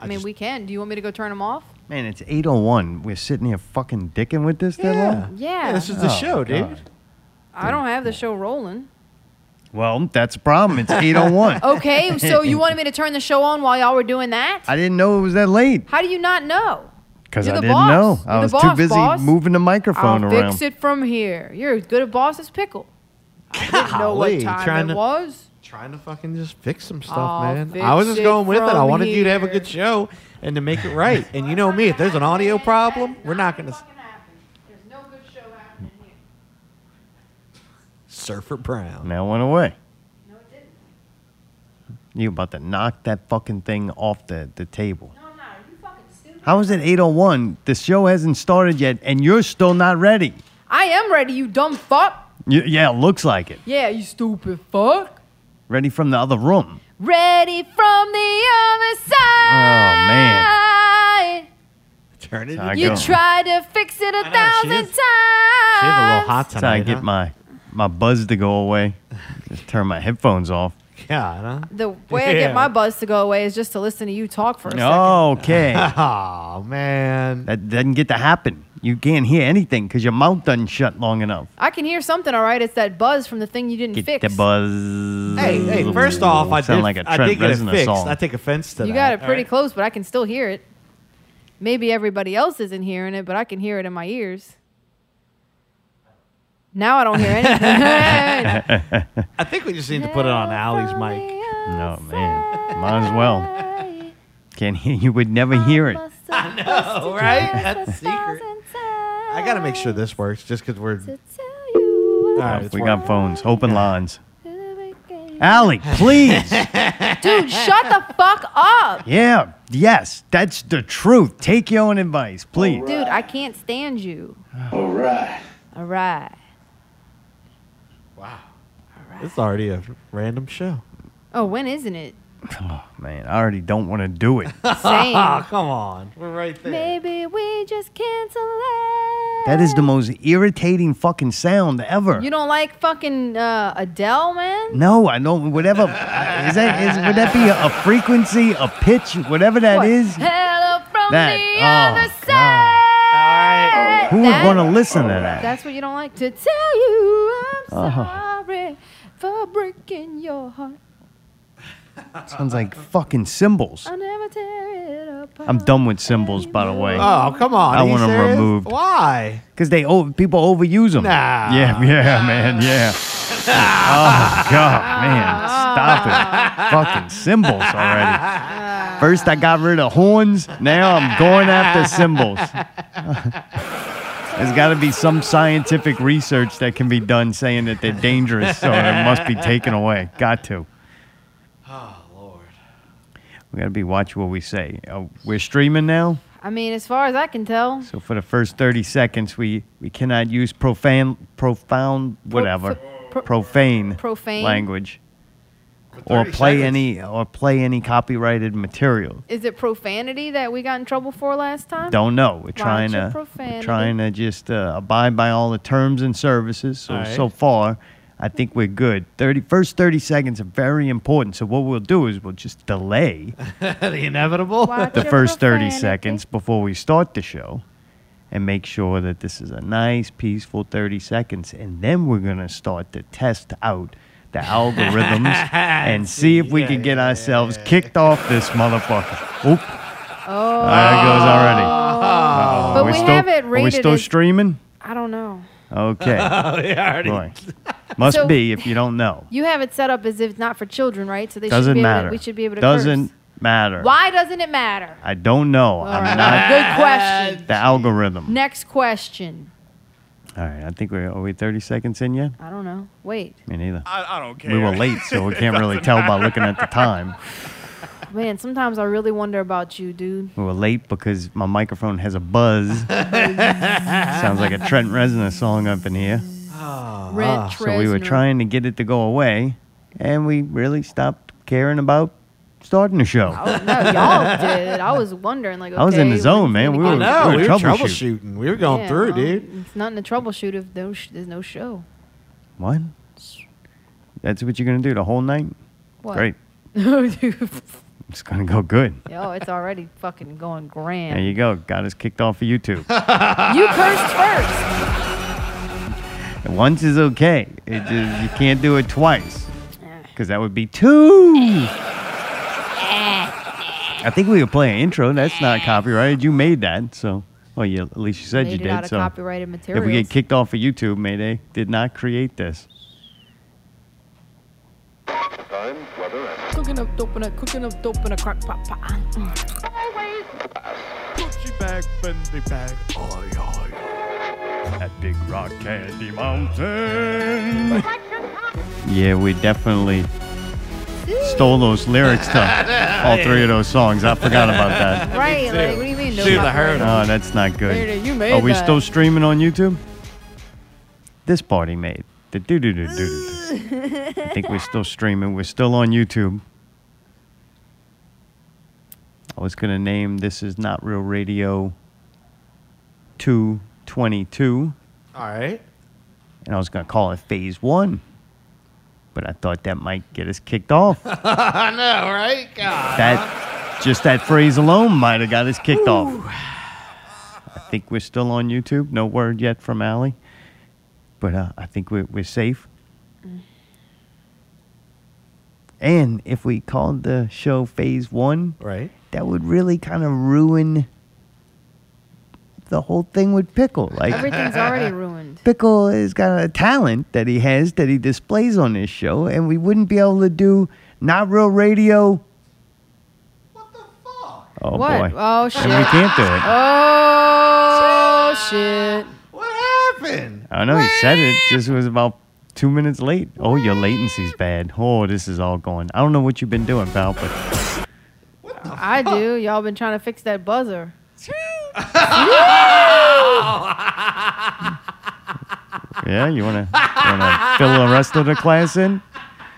I mean, we can. Do you want me to go turn them off? Man, it's 801. We're sitting here fucking dicking with this that Yeah. long? Yeah. this is the Oh, show, dude. God. I don't have the show rolling. Well, that's a problem. It's 801. Okay, so you wanted me to turn the show on while y'all were doing that? I didn't know it was that late How do you not know? because I didn't boss. know. I You're was the too busy boss. moving the microphone I'll around. fix it from here. You're as good a boss as Pickle. I didn't know what time trying it to- was. Trying to fucking just fix some stuff, I'll man. I was just going with it. I from wanted you to have a good show and to make it right. And you know me, if there's an audio problem, we're not gonna. There's no good show happening here. Surfer Brown. Now it went away. No, it didn't. You about to knock that fucking thing off the, the table. No, I'm not. Are you fucking stupid? How is it 801? The show hasn't started yet and you're still not ready. I am ready, you dumb fuck. Y- yeah, looks like it. Yeah, you stupid fuck. Ready from the other room. Ready from the other side. Oh, man. Turn it. I You go. tried to fix it a know, she thousand is- times. She had a little hot That's how tonight. I get huh? my, my buzz to go away. Just turn my headphones off. Yeah, huh? The way I Yeah. get my buzz to go away is just to listen to you talk for a second. Okay. Oh man. that doesn't get to happen. You can't hear anything because your mouth doesn't shut long enough. I can hear something, all right. It's that buzz from the thing you didn't Get fix. the buzz. Hey, hey! First off, I Sound did, like a I Trent did get it Reznor fixed. song. I take offense to that. You got it pretty all right? close, but I can still hear it. Maybe everybody else isn't hearing it, but I can hear it in my ears. Now I don't hear anything. I think we just need to put it on Allie's mic. No, man. Might as well. Can't hear. You would never hear it. I know, right? That's secret. I gotta make sure this works, just because we're. All right, it's we working. got phones. Open lines. Allie, please. Dude, shut the fuck up. yeah. Yes. That's the truth. Take your own advice, please. Dude, I can't stand you. All right. All right. Wow. Alright. This is already a random show. Oh, when isn't it? Oh, man. I already don't want to do it. Oh, Same. come on. We're right there. Maybe we just cancel it. That is the most irritating fucking sound ever. You don't like fucking uh, Adele, man? no, I don't. Whatever. Is that is would that be a, a frequency, a pitch, whatever that What? is? Hello from That- the oh, other God. side. Who would That- want to listen to that? That's what you don't like to tell you. I'm Oh. sorry for breaking your heart. Sounds like fucking cymbals. I'll never tear it apart. I'm done with cymbals, by the way. Oh, come on. I Are you want 'em serious? removed. Why? Because they oh, people overuse them. Nah. Yeah, yeah, man, yeah. oh God, man, stop it! Fucking cymbals already. First I got rid of horns. Now I'm going after cymbals. There's got to be some scientific research that can be done saying that they're dangerous, so it must be taken away. Got to. Lord. We got to be watch what we say. Oh, we're streaming now. I mean, as far as I can tell. So for the first 30 seconds, we, we cannot use profane, profound, whatever, pro- profane, Profane? language, or play seconds. any or play any copyrighted material. Is it profanity that we got in trouble for last time? Don't know. We're trying Watch your to profanity. trying to just uh, abide by all the terms and services. So All right. so far, I think we're good. 30 first 30 seconds are very important. So what we'll do is we'll just delay the inevitable. Watch the first 30 profanity. seconds before we start the show and make sure that this is a nice, peaceful 30 seconds. And then we're going to start to test out the algorithms and see if we Yeah, can get yeah, ourselves kicked off this motherfucker. Oop, Oh. there it goes already. Uh-oh. But we we still, have it Are we still as- streaming? I don't know. Okay. Oh, yeah, already. Boy. Must So- be if you don't know. You have it set up as if it's not for children, right? So they should Doesn't be able matter. To, we should be able to Doesn't curse. matter. Why doesn't it matter? I don't know. All I'm right. not Good question. the algorithm. Next question. All right. I think we're, are we 30 seconds in yet? I don't know. Wait. Me neither. I, I don't care. We were late, so we can't really tell by looking at the time. Man, sometimes I really wonder about you, dude. We were late because my microphone has a buzz. Sounds like a Trent Reznor song up in here. Ah, Rent ah. So we were trying to get it to go away, and we really stopped caring about starting the show. Oh, no, y'all did. I was wondering, like, okay, I was in the zone, man. We were- get- No, we we were were troubleshooting. troubleshooting. We were going Yeah, through, well, dude. It's nothing to troubleshoot if no sh- there's no show. What? That's what you're gonna do the whole night? What? Great. It's gonna go good. Yo, it's already fucking going grand. There you go. Got us kicked off of YouTube. You cursed first. Once is okay. It just, you can't do it twice eh. because that would be two. I think we could play an intro. That's not eh. copyrighted. You made that, so well, you at least you said Made you did. So copyrighted material. if we get kicked off of YouTube, Mayday did not create this. Time, weather, and Cooking up dope in a cooking up dope in a crock pot pot. Gucci bag, Fendi bag, oi, oi. That big rock candy mountain. Yeah, we definitely stole those lyrics to all three of those songs. I forgot about that. Right, like what do you mean? No Dude, I heard? Oh, that's not good. You made Are we that. still streaming on YouTube? This party made. The doo doo doo doo doo. I think we're still streaming. We're still on YouTube. I was gonna name this is not real radio. Two twenty two, All right. and I was gonna call it Phase One, but I thought that might get us kicked off. I know, right? God. that just that phrase alone might have got us kicked off. I think we're still on YouTube. No word yet from Allie, but uh, I think we're, we're safe. And if we called the show Phase One, Right. that would really kind of ruin the whole thing with Pickle. Like Everything's already ruined. Pickle has got a talent that he has that he displays on this show, and we wouldn't be able to do not real radio. What the fuck? Oh what? boy, Oh shit. and we can't do it. Oh shit. What happened? I don't know he said it. Just was about two minutes late. Oh, your latency's bad. Oh, this is all going. I don't know what you've been doing, pal, but I do. Y'all been trying to fix that buzzer. yeah, you wanna you wanna fill the rest of the class in?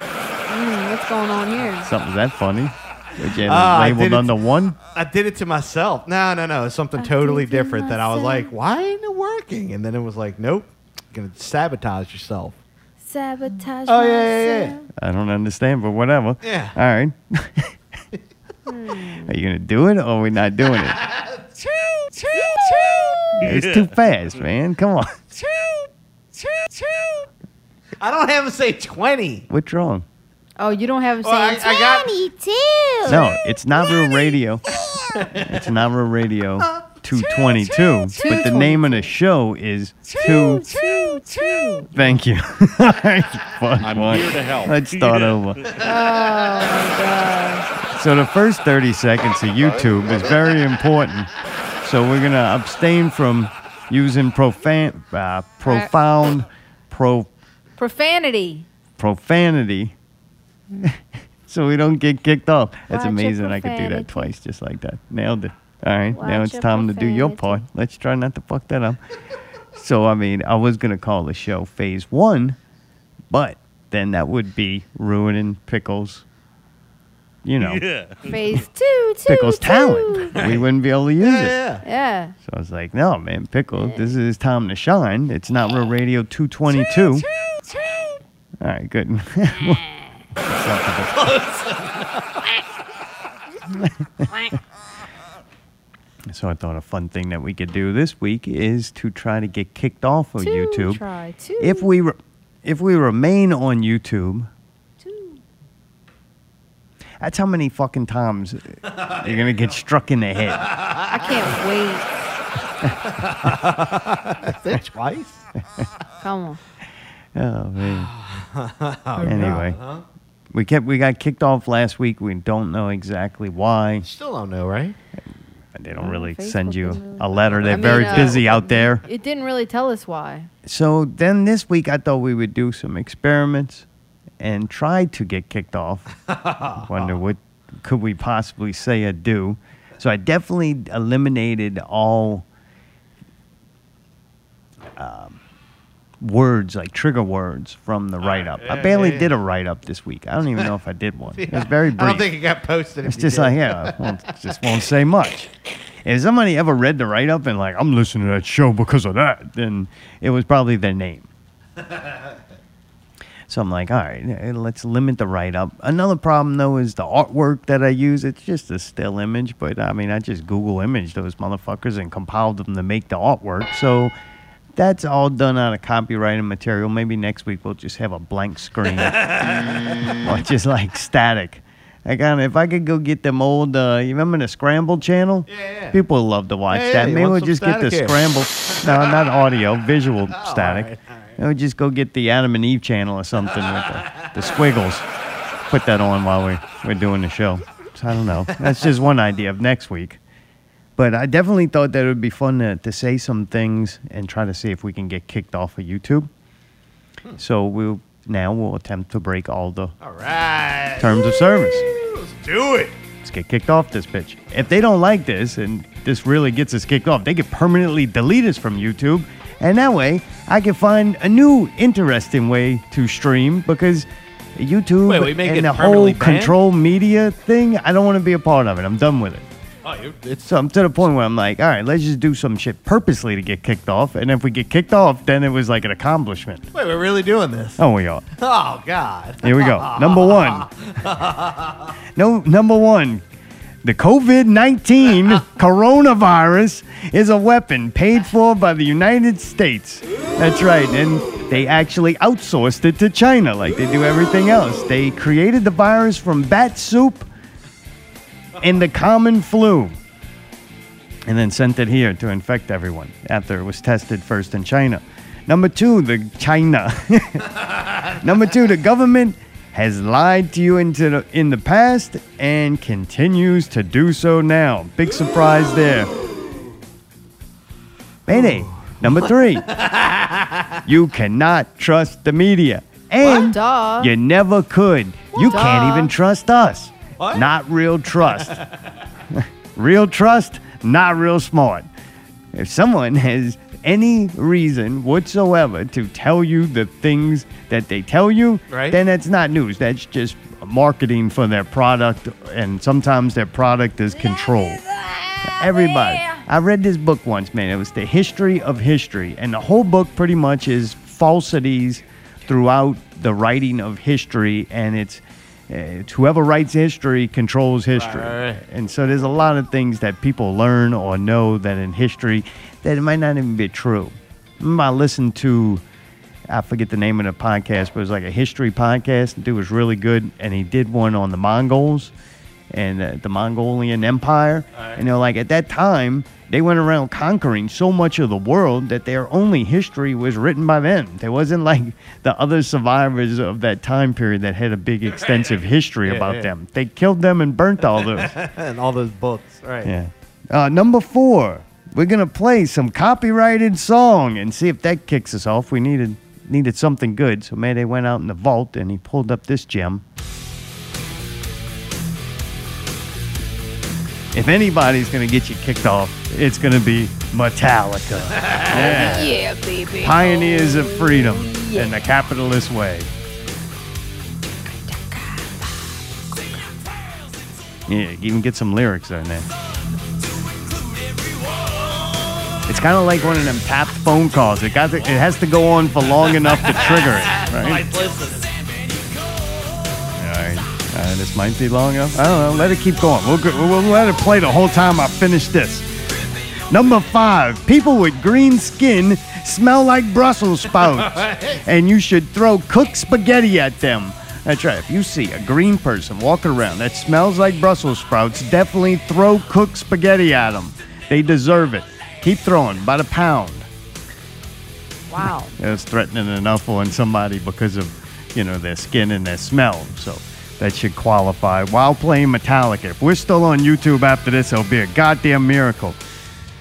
Mm, what's going on here? Something's that funny? Did you have Ah, I labeled did it- under one? I did it to myself. No, no, no. It's something I totally did it different that I was like, why ain't it working? And then it was like, nope. Gonna sabotage yourself. Sabotage Oh, yeah, yeah, yeah. I don't understand, but whatever. Yeah. All right. Hmm. Are you gonna do it or are we not doing it? It's too fast, man. Come on. I don't have to say 20. What's wrong? Oh, you don't have him Well, I, saying I got. 22. No, it's not real radio. It's not real radio. 222. But the name of the show is 2. Two, two. Thank you. I'm here to help. Let's start over. Oh my god. So the first 30 seconds of YouTube is very important. So we're going to abstain from using profan- uh, profound pro Profanity. profanity so we don't get kicked off. That's Watch amazing. I could do that twice just like that. Nailed it. All right, now it's your time to do your part. Let's try not to fuck that up. so, I mean, I was going to call the show Phase One, but then that would be ruining Pickles, you know, Phase two, two, Pickles' two. talent. we wouldn't be able to use Yeah, it. yeah. Yeah. So I was like, no, man, Pickles, this is time to shine. It's not Real Radio 222. All right, good. so I thought a fun thing that we could do this week is to try to get kicked off of Two, YouTube. Try two. If we re- if we remain on YouTube, two. that's how many fucking times you're gonna get struck in the head. I can't wait. That's it twice. Come on. Oh man. anyway, we kept we got kicked off last week. We don't know exactly why. Still don't know, right? They don't Oh, really Facebook send you really- a letter. They're I mean, very uh, busy out there. It didn't really tell us why. So then this week I thought we would do some experiments and try to get kicked off. Wonder what could we possibly say or do. So I definitely eliminated all um, words like trigger words from the ah, write up. I yeah, barely yeah, yeah. did a write up this week. I don't even know if I did one. It was very brief. I don't think it got posted. It's if you just did. like, yeah, I won't, just won't say much. If somebody ever read the write up and like, I'm listening to that show because of that, then it was probably their name. So I'm like, all right, let's limit the write up. Another problem though is the artwork that I use. It's just a still image, but I mean, I just Google image those motherfuckers and compiled them to make the artwork. So that's all done out of copyrighted material. Maybe next week we'll just have a blank screen or just like static. I got if I could go get them old. Uh, you remember the Scramble channel? Yeah, yeah. People love to watch Yeah, that. yeah, Maybe we'll just get the here? Scramble. no, not audio, visual static. right, all right. Maybe just go get the Adam and Eve channel or something with the, the squiggles. Put that on while we we're doing the show. So I don't know. That's just one idea of next week. But I definitely thought that it would be fun to, to say some things and try to see if we can get kicked off of YouTube. Hmm. So we'll now we'll attempt to break all the All right. terms of service. Let's do it. Let's get kicked off this bitch. If they don't like this and this really gets us kicked off, they could permanently delete us from YouTube. And that way, I can find a new interesting way to stream because YouTube Wait, and the whole banned? control media thing, I don't want to be a part of it. I'm done with it. Oh, it's So I'm to the point where I'm like, all right, let's just do some shit purposely to get kicked off. And if we get kicked off, then it was like an accomplishment. wait. We're really doing this. Oh, we are. Oh God. Here we go. Number one. No, number one. The COVID 19 coronavirus is a weapon paid for by the United States. That's right. And they actually outsourced it to China like they do everything else. They created the virus from bat soup and the common flu and then sent it here to infect everyone after it was tested first in China. Number two, the China. Number two, the government has lied to you into the, in the past and continues to do so now. Big surprise there. Mayday. Number three, you cannot trust the media. And Duh. you never could. You can't even trust us. What? Not real trust. real trust, not real smart. If someone has any reason whatsoever to tell you the things that they tell you, Right. then that's not news. That's just marketing for their product, and sometimes their product is controlled. Everybody. I read this book once, man. It was The History of History, and the whole book pretty much is falsities throughout the writing of history, and it's, it's whoever writes history controls history. Right, right, right. And so there's a lot of things that people learn or know that in history that it might not even be true. I listened to, I forget the name of the podcast, but it was like a history podcast. The dude was really good, and he did one on the Mongols and uh, the Mongolian Empire. And they're like, at that time, they went around conquering so much of the world that their only history was written by them. There wasn't like the other survivors of that time period that had a big, extensive history Yeah, about yeah. them. They killed them and burnt all those. and all those books. Right. Yeah. Uh, number four, we're gonna play some copyrighted song and see if that kicks us off. We needed needed something good, so Mayday went out in the vault and he pulled up this gem. If anybody's gonna get you kicked off, it's gonna be Metallica. yeah. Yeah, baby. Pioneers of freedom oh, in the capitalist way. Yeah, even get some lyrics in there. It's kind of like one of them tapped phone calls. It got to, it has to go on for long enough to trigger it, right? Uh, this might be long enough. I don't know. Let it keep going. We'll, go, we'll let it play the whole time I finish this. Number five, people with green skin smell like Brussels sprouts, and you should throw cooked spaghetti at them. That's right. If you see a green person walking around that smells like Brussels sprouts, definitely throw cooked spaghetti at them. They deserve it. Keep throwing by the pound. Wow. It was threatening enough on somebody because of, you know, their skin and their smell. So that should qualify while playing Metallica. If we're still on YouTube after this, it'll be a goddamn miracle.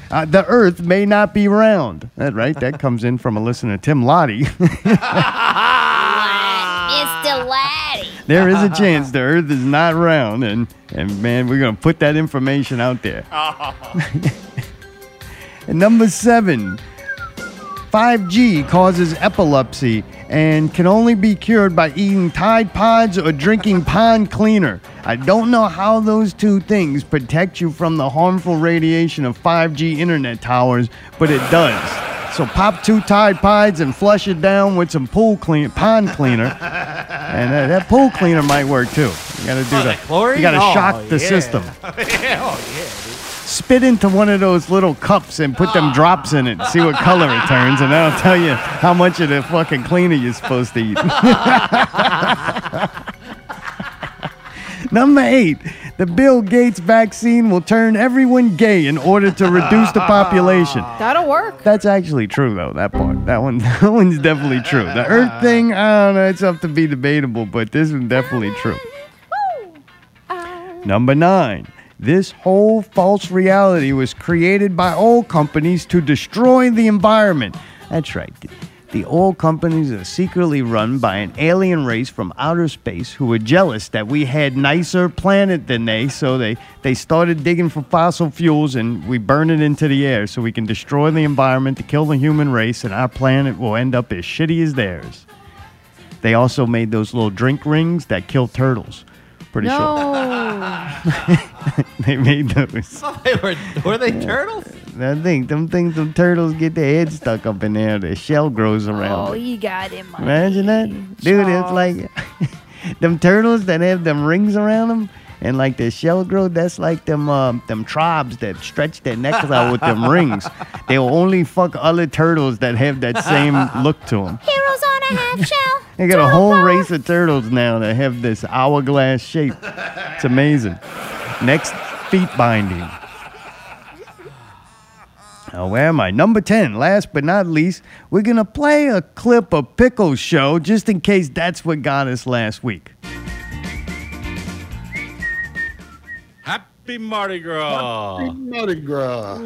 Uh, the Earth may not be round. That right? That comes in from a listener, Tim Lottie. Mr. Laddie. there is a chance the Earth is not round, and and man, we're gonna put that information out there. and number seven, 5G causes epilepsy and can only be cured by eating Tide Pods or drinking pond cleaner. I don't know how those two things protect you from the harmful radiation of 5G internet towers, but it does. So pop two Tide Pods and flush it down with some pool clean pond cleaner, and uh, that pool cleaner might work too. You gotta do Oh, that. the? You gotta Oh, shock the yeah. system. oh, yeah. Spit into one of those little cups and put them drops in it. See what color it turns, and that'll tell you how much of the fucking cleaner you're supposed to eat. Number eight, the Bill Gates vaccine will turn everyone gay in order to reduce the population. That'll work. That's actually true, though. That part, that one, that one's definitely true. The Earth thing, I don't know. It's up to be debatable, but this one's definitely true. Number nine. This whole false reality was created by oil companies to destroy the environment. That's right. The oil companies are secretly run by an alien race from outer space who were jealous that we had nicer planet than they, so they, they started digging for fossil fuels and we burn it into the air so we can destroy the environment to kill the human race and our planet will end up as shitty as theirs. They also made those little drink rings that kill turtles. Pretty sure. No. They made those. Oh, they were, were they turtles? I think them things, them turtles get their head stuck up in there. The shell grows around. Oh, it. you got him. Imagine that, dude. It's like them turtles that have them rings around them, and like the shell growth. That's like them um, them tribes that stretch their necks out with them rings. They'll only fuck other turtles that have that same look to them. Heroes on a half shell. They got a whole race of turtles now that have this hourglass shape. It's amazing. Next, feet binding. Now, where am I? Number 10. Last but not least, we're going to play a clip of Pickle's show just in case that's what got us last week. Happy Mardi Gras! Happy Mardi Gras.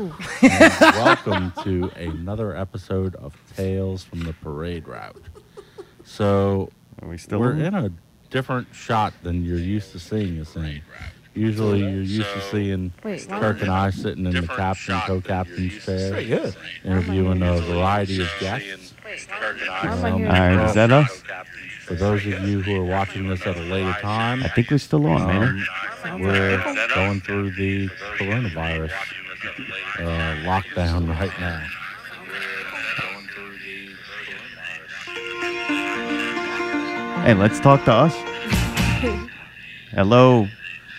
Welcome to another episode of Tales from the Parade Route. So Are we still we're on? in a different shot than you're used to seeing us in. Usually, you're used to seeing Wait, what? Kirk and I sitting in the captain, co-captain's chair, interviewing a variety of guests. Why am I Um, hearing All right, is that us? For those of you who are watching this at a later time, I think we're still on, man. um, we're going through the coronavirus uh, lockdown right now. Hey, let's talk to us. Hello,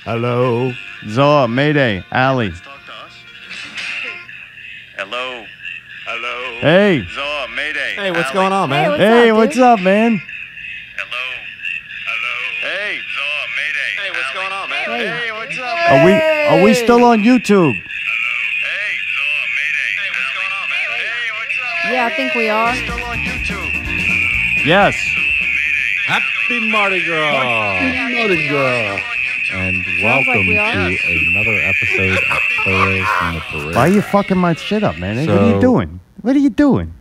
Hello. Zoa, Mayday, Ali. Hello. Hello. Hey, Zoa, Mayday. Hey, what's Allie. going on, man? What's hey, up, what's up, man? Hello. Hello. Hey. Zoa, Mayday. Hey, what's Allie. going on, man? Hey. Hey, what's up? Are we are we still on YouTube? Hey, Zoa, Mayday. Hey, what's going on, man? Hey, what's up? Yeah, I think we are. Still on YouTube. Yes. Happy Mardi Gras! Mardi Gras. And Sounds like welcome we to another episode of Tales from the Parade. Why are you fucking my shit up, man? Hey, what are you doing? What are you doing?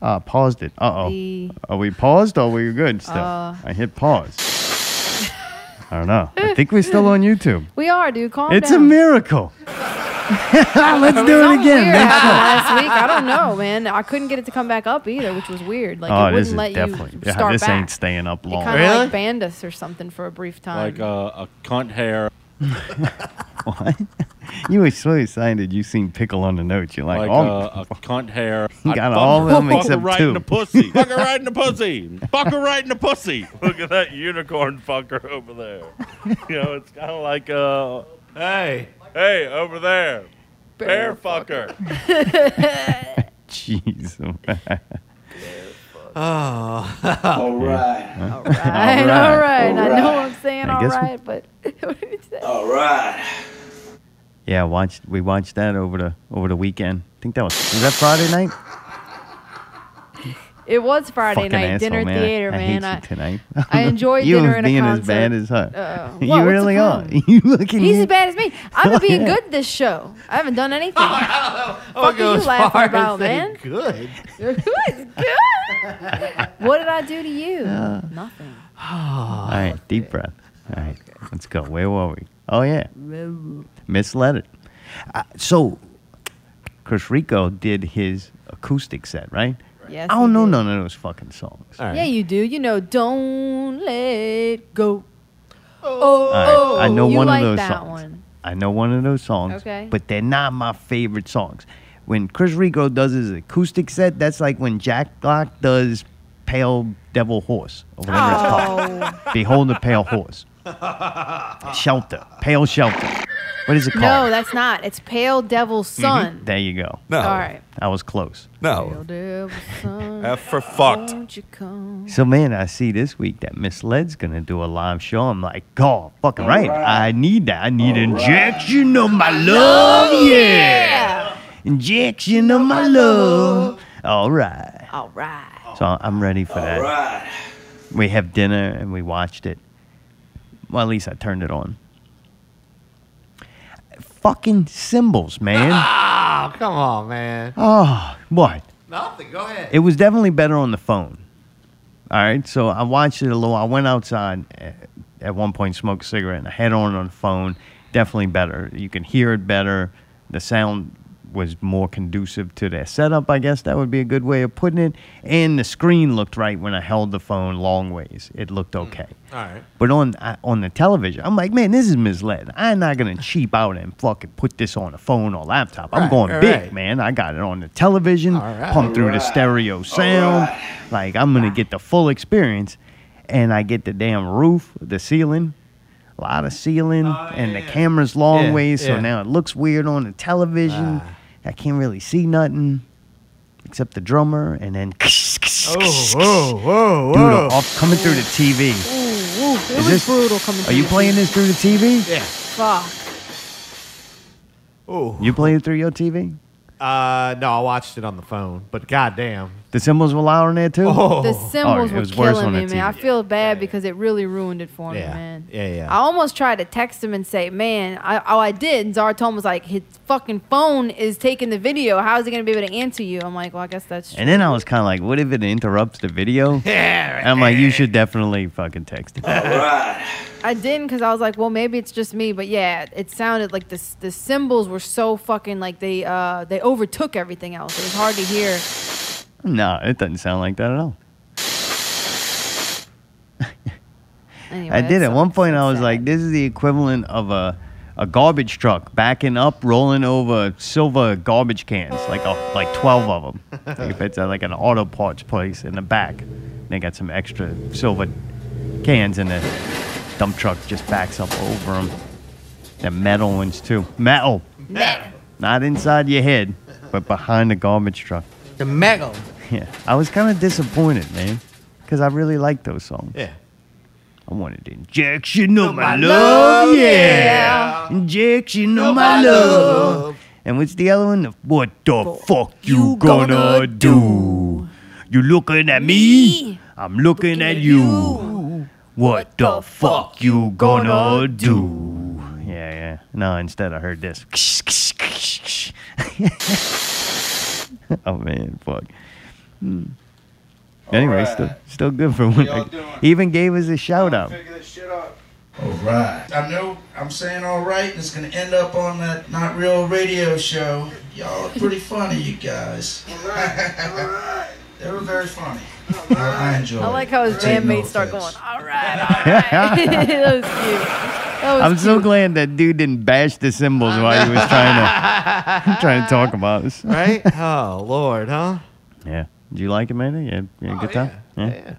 Uh, paused it. Uh oh. The- Are we paused or are we good still? Uh. I hit pause. I don't know. I think we're still on YouTube. We are, dude. Calm It's a miracle. Let's do it Something again. weird happened last week. I don't know, man. I couldn't get it to come back up either, which was weird. Like Oh, it this wouldn't is let definitely. you Yeah, start this back. ain't staying up It long. kind of Really? like banned us or something for a brief time. like a, a cunt hair, What? You were so excited you seen pickle on the notes. You're like, like oh, a, a cunt hair. You I'd got fuck all her- of them fuck her except right two. in the pussy. fuck her right in the pussy. Fuck her right in the pussy. Look at that unicorn fucker over there. You know, it's kind of like uh, Hey. Hey, over there, bear, Bear fucker. jeez. Oh. all right, all All right. right. I know I'm saying I all guess we- right, but what did you say? All right. Yeah, watched. We watched that over the over the weekend. I think that was was that Friday night. It was Friday Fucking night asshole, dinner man. theater, I, man. hate I, you tonight. I enjoyed you dinner and a being as bad as her. Uh, what? you really are. You looking? He's as bad as me. I'm been being Yeah. good this show. I haven't done anything. Oh, Fuck are go you as laughing far as about, say man? Good. It's good. what did I do to you? Nothing. All right, deep breath. All right, let's go. Where were we? Oh yeah, misled it. Uh, so, Chris Rico did his acoustic set, right? Yes. I don't know did. none of those fucking songs. All right. Yeah, you do. You know, don't let go. Oh, oh All right, oh, I know you one like of those that songs. one. I know one of those songs, Okay. but they're not my favorite songs. when Chris Rico does his acoustic set, that's like when Jack Black does Pale Devil Horse or whatever it's called. Oh Behold the Pale Horse. Shelter. Pale Shelter. What is it called? no, that's not. It's Pale Devil's mm-hmm. Son. There you go. No. All right. I was close. Pale No. Devil's Son. F for fucked. Won't you come? So man, I see this week that Miss Led's gonna do a live show. I'm like, God, fucking right. I need that. I need injection of my love. Yeah. Injection of my love. All right. All right. So I'm ready for that. We have dinner and we watched it. Well, at least I turned it on. Fucking cymbals, man. Oh, come on, man. Oh, what? Nothing. Go ahead. It was definitely better on the phone. All right, so I watched it a little. I went outside uh, at one point, smoked a cigarette, and I had on on the phone. Definitely better. You can hear it better. The sound was more conducive to their setup. I guess that would be a good way of putting it. And the screen looked right when I held the phone long ways. It looked okay. All right. But on uh, on the television, I'm like, man, this is misled. I'm not gonna cheap out and fucking put this on a phone or laptop. I'm going big, right. man. I got it on the television, right. pumped through the stereo sound. Like I'm gonna get the full experience, and I get the damn roof, the ceiling, a lot of ceiling, and the camera's long Yeah, ways, so yeah. now it looks weird on the television. Ah. I can't really see nothing except the drummer, and then Oh, whoa, whoa, dude, whoa. off coming through the TV. Ooh, ooh, it Is was this- brutal coming. Are you playing TV. this through the TV? Yeah. Fuck. Oh. You playing through your TV? Uh, no, I watched it on the phone, but goddamn. The cymbals were loud on there too. Oh. The cymbals it were was worse killing on me, the man. I TV. feel bad because it really ruined it for me, Yeah. man. Yeah, yeah. I almost tried to text him and say, "Man, I, oh, I did." And Zartone was like, "His fucking phone is taking the video. How is he gonna be able to answer you?" I'm like, "Well, I guess that's true." And then I was kind of like, what if it interrupts the video? Yeah. And I'm like, you should definitely fucking text it. I didn't because I was like, "Well, maybe it's just me." But yeah, it sounded like the the cymbals were so fucking like they uh they overtook everything else. It was hard to hear. No, it doesn't sound like that at all. Anyway, I did. At one sucks. point, I was sad. like, this is the equivalent of a a garbage truck backing up, rolling over silver garbage cans, like a, like twelve of them. if it's uh, like an auto parts place in the back, they got some extra silver cans, and the dump truck just backs up over them. The metal ones too. Metal. Metal. Not inside your head, but behind the garbage truck. The mega. Yeah, I was kind of disappointed, man, because I really liked those songs. Yeah. I wanted the injection of my, my love, love, yeah. Injection of my love. And what's the other one? The- What the fuck you gonna do? You looking at me? I'm looking at you. What the fuck you gonna do? Yeah, yeah. No, instead I heard this. oh man, fuck. Hmm. Anyway, Alright. still, still good for one. y'all? He even gave us a shout out. Figure this shit out. All right. I know I'm saying all right, and it's gonna end up on that not real radio show. Y'all are pretty funny, you guys. All right. All right. they were very funny. I, I enjoyed. I like how his it. Take bandmates start going, all right, all right. that was cute. That was I'm so glad that dude didn't bash the cymbals while he was trying to trying to talk about us. Right? oh, Lord, huh? Yeah. Did you like it, man? Yeah, you had a good time. Yeah. yeah.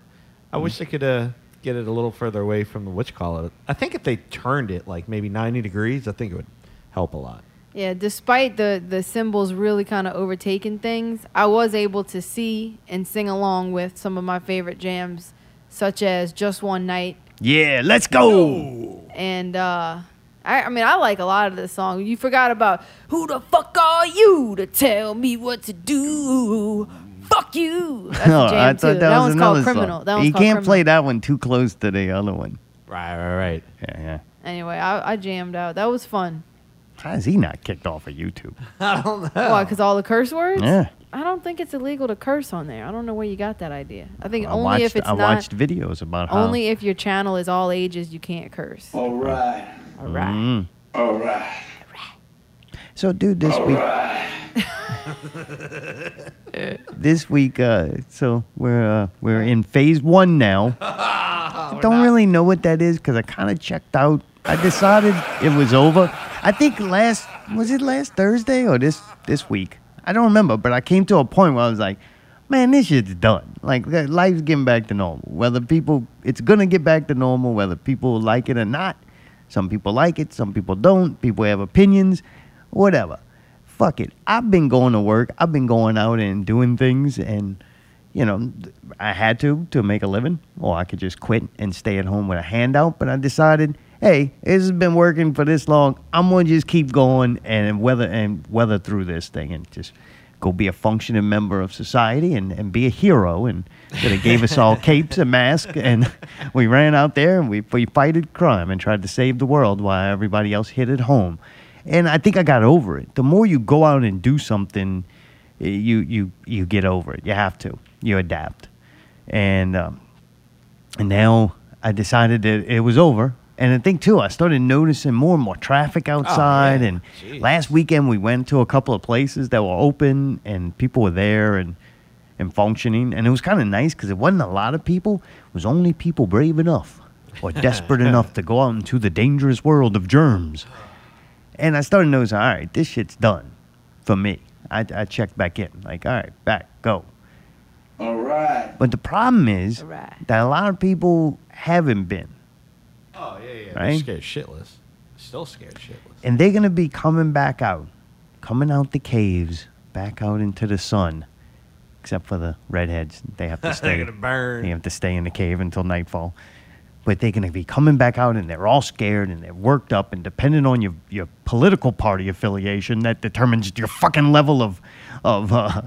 I wish they could uh, get it a little further away from the witch call it. I think if they turned it like maybe 90 degrees, I think it would help a lot. Yeah, despite the the cymbals really kind of overtaking things, I was able to see and sing along with some of my favorite jams, such as "Just One Night" Yeah, let's go. and uh, I, I mean I like a lot of this song. You forgot about "Who the fuck are you to tell me what to do?" Fuck you. That's No, a jam I too. thought that, was one's another called "Criminal." song. That one's you called can't Criminal. play that one too close to the other one. Right, right, right. Yeah, yeah. Anyway, I, I jammed out. That was fun. How is he not kicked off of YouTube? I don't know. Why? Because all the curse words. Yeah. I don't think it's illegal to curse on there. I don't know where you got that idea. I think I only watched, if it's I not. watched videos about how. Only if your channel is all ages, you can't curse. All right. All right. Mm. All right. So, dude, this week. this week, uh, so we're uh, we're in phase one now. I don't really know what that is because I kind of checked out. I decided it was over. I think last was it last Thursday or this this week. I don't remember, but I came to a point where I was like, man, this shit's done. Like life's getting back to normal. Whether people, it's gonna get back to normal, whether people like it or not. Some people like it, some people don't. People have opinions, whatever. Fuck it. I've been going to work. I've been going out and doing things, and you know, I had to to make a living, or I could just quit and stay at home with a handout. But I decided, hey, this has been working for this long. I'm gonna just keep going and weather and weather through this thing, and just go be a functioning member of society and, and be a hero. And they gave us all capes and masks, and we ran out there and we we fighted crime and tried to save the world while everybody else hid at home. And I think I got over it. The more you go out and do something, eh, you you you get over it. You have to. You adapt. And um, and now I decided that it was over. And I think too, I started noticing more and more traffic outside. yeah. And Jeez. last weekend we went to a couple of places that were open, and people were there and and functioning. And it was kind of nice because it wasn't a lot of people. It was only people brave enough or desperate enough to go out into the dangerous world of germs. And I started noticing, all right, this shit's done for me. I, I checked back in, like, all right, back, go. All right. But the problem is Right. that a lot of people haven't been. Oh yeah, yeah. Right? They're scared shitless. Still scared shitless. And they're going to be coming back out, coming out the caves, back out into the sun. Except for the redheads. They have to stay. They're gonna burn. They have to stay in the cave until nightfall. But they're going to be coming back out and they're all scared and they're worked up. And depending on your, your political party affiliation, that determines your fucking level of, of uh,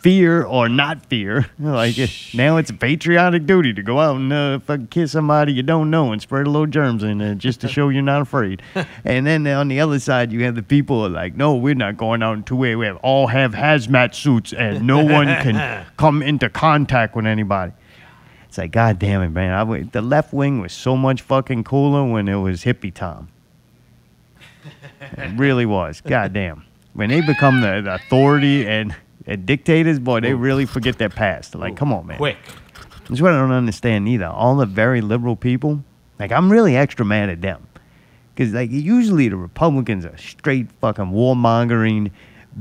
fear. or not fear. Like it, now it's a patriotic duty to go out and uh, fucking kiss somebody you don't know and spread a little germs in there just to show you're not afraid. and then on the other side, you have the people who are like, no, we're not going out in two way. We have all have hazmat suits and no one can come into contact with anybody. It's like, God damn it, man. I the left wing was so much fucking cooler when it was hippie Tom. It really was. God damn. When they become the, the authority and, and dictators, boy, they really forget their past. Like, come on, man. Quick. That's what I don't understand either. All the very liberal people, like, I'm really extra mad at them. Because, like, usually the Republicans are straight fucking warmongering,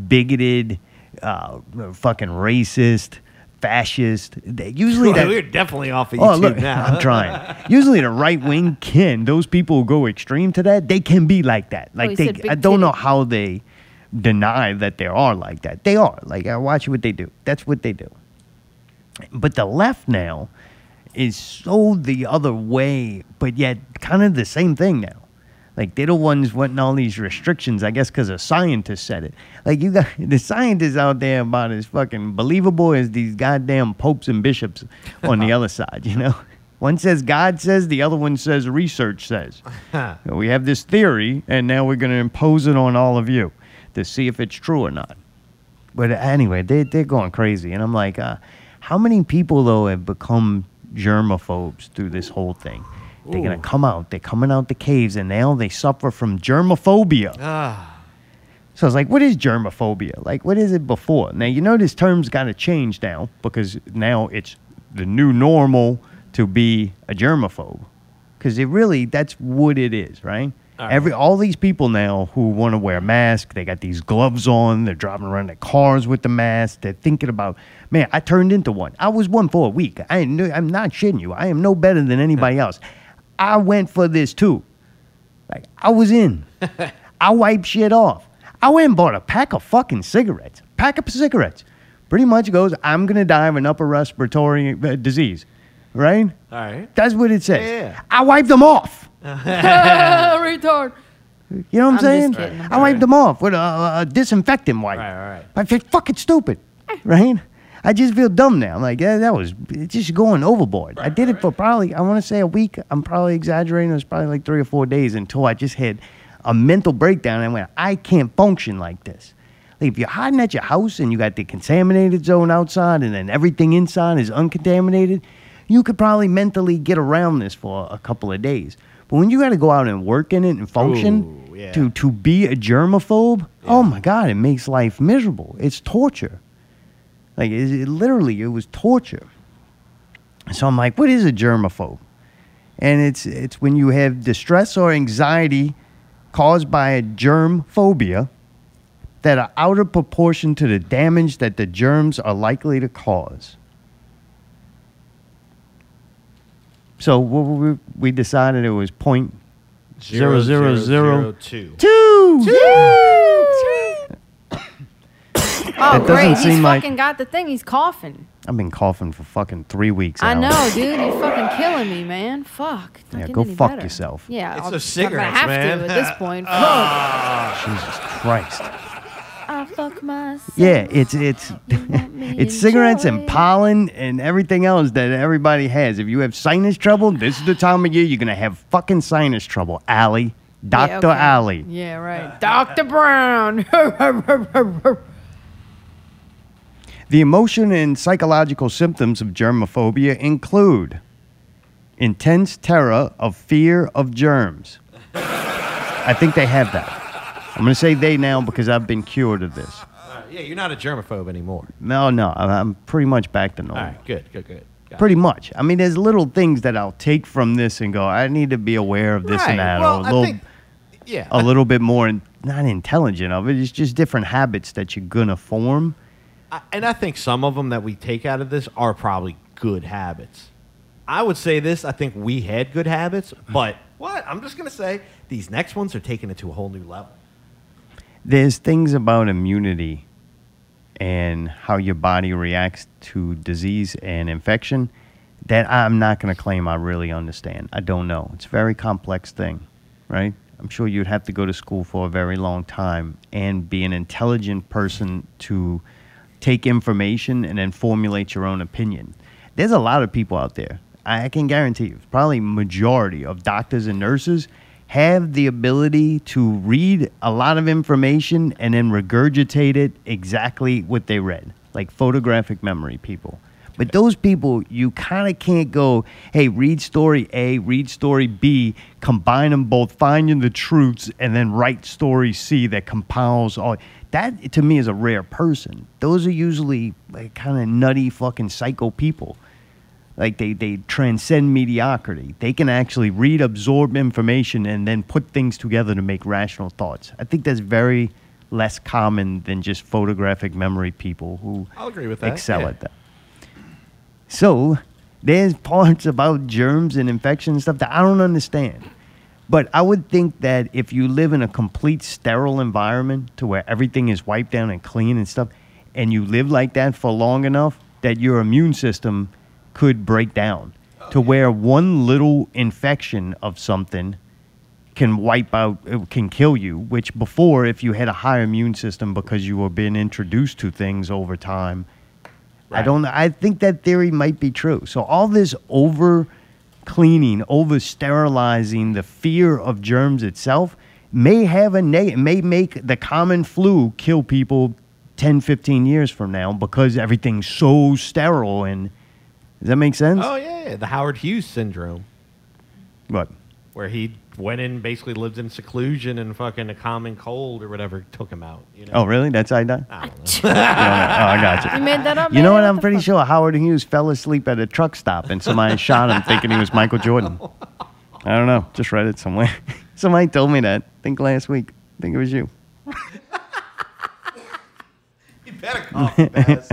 bigoted, uh, fucking racist, fascist. They, usually that. We're definitely off of Oh, YouTube look, now. I'm trying. Usually, the right wing can. Those people who go extreme to that, they can be like that. Like he they, I don't know how they deny that they are like that. They are. Like I watch what they do. That's what they do. But the left now is so the other way, but yet kind of the same thing now. Like they're the ones wanting all these restrictions, I guess, because a scientist said it. Like you got the scientists out there about as fucking believable as these goddamn popes and bishops on the other side. You know, one says God says, the other one says research says. we have this theory, and now we're going to impose it on all of you to see if it's true or not. But anyway, they they're going crazy, and I'm like, uh, how many people though have become germaphobes through this whole thing? They're gonna come out. They're coming out the caves, and now they suffer from germophobia. Ah, So I was like, what is germophobia? Like, what is it before? Now, you know, this term's got to change now because now it's the new normal to be a germaphobe. Because it really, that's what it is, right? All Every all these people now who want to wear a mask, they got these gloves on. They're driving around their cars with the mask. They're thinking about, man, I turned into one. I was one for a week. I I'm not shitting you. I am no better than anybody else. I went for this too. Like I was in. I wiped shit off. I went and bought a pack of fucking cigarettes. Pack of cigarettes. Pretty much goes, I'm gonna die of an upper respiratory uh, disease, right? all right. That's what it says. Yeah. I wiped them off. Retard. You know what I'm, I'm saying? kidding. I wiped them off with a, a disinfectant wipe. Right, right, right. I feel fucking stupid, right? I just feel dumb now. I'm like, yeah, that was it's just going overboard. I did it for probably, I want to say a week. I'm probably exaggerating. It was probably like three or four days until I just had a mental breakdown and went, I can't function like this. Like if you're hiding at your house and you got the contaminated zone outside and then everything inside is uncontaminated, you could probably mentally get around this for a couple of days. But when you got to go out and work in it and function Ooh, yeah. to to be a germaphobe, oh my god, it makes life miserable. It's torture. Like it, it literally, it was torture. So I'm like, what is a germaphobe? And it's it's when you have distress or anxiety caused by a germ phobia, that are out of proportion to the damage that the germs are likely to cause. So what we, we decided it was point zero zero zero two. two. Oh, It doesn't great. He's like- fucking got the thing. He's coughing. I've been coughing for fucking three weeks. I Al. know, dude. You're fucking killing me, man. Fuck. It's not Yeah, getting go any fuck better. yourself. Yeah. It's I'll- those I'm cigarettes, gonna have man. to at this point. Ah. Fuck. Jesus Christ. I fuck myself. Yeah, it's it's it's cigarettes enjoy and pollen and everything else that everybody has. If you have sinus trouble, this is the time of year you're gonna have fucking sinus trouble. Allie, Yeah, Doctor okay. Allie. Yeah, right. Dr. Brown. The emotion and psychological symptoms of germophobia include intense terror of fear of germs. I think they have that. I'm going to say they now because I've been cured of this. Uh, yeah, you're not a germaphobe anymore. No, no, I- I'm pretty much back to normal. All right, good, good, good. Got it. Pretty much. I mean, there's little things that I'll take from this and go, I need to be aware of this Right. and that. Well, or a I little, think, yeah, a little bit more, in, not intelligent of it. It's just different habits that you're going to form. And I think some of them that we take out of this are probably good habits. I would say this. I think we had good habits, but what I'm just gonna say these next ones are taking it to a whole new level. there's things about immunity and how your body reacts to disease and infection that I'm not going to claim I really understand. I don't know. It's a very complex thing, right? I'm sure you'd have to go to school for a very long time and be an intelligent person to take information and then formulate your own opinion. There's a lot of people out there. I can guarantee you, probably majority of doctors and nurses have the ability to read a lot of information and then regurgitate it exactly what they read, like photographic memory people. But those people, you kind of can't go, hey, read story A, read story B, combine them both, find you the truths, and then write story C that compiles all. That to me is a rare person. Those are usually like kind of nutty fucking psycho people. Like they, they transcend mediocrity. They can actually read, absorb information, and then put things together to make rational thoughts. I think that's very less common than just photographic memory people who I'll agree with that, excel yeah. at that. So there's parts about germs and infection and stuff that I don't understand. But I would think that if you live in a complete sterile environment to where everything is wiped down and clean and stuff, and you live like that for long enough, that your immune system could break down oh, to where one little infection of something can wipe out, uh, can kill you. Which before, if you had a high immune system because you were being introduced to things over time, I don't. I think that theory might be true. So all this over cleaning, over sterilizing, the fear of germs itself may have a neg- may make the common flu kill people 10, 15 years from now because everything's so sterile. And does that make sense? Oh yeah, yeah, the Howard Hughes syndrome, What? where he went in, basically lived in seclusion, and fucking a common cold or whatever took him out. You know? Oh, really? That's how I died. I don't know. oh, I got you. You made that up. You know what? I'm the pretty fuck? sure Howard Hughes fell asleep at a truck stop and somebody shot him thinking he was Michael Jordan. I don't know. Just read it somewhere. somebody told me that. I think last week. I think it was you. you better cough fast.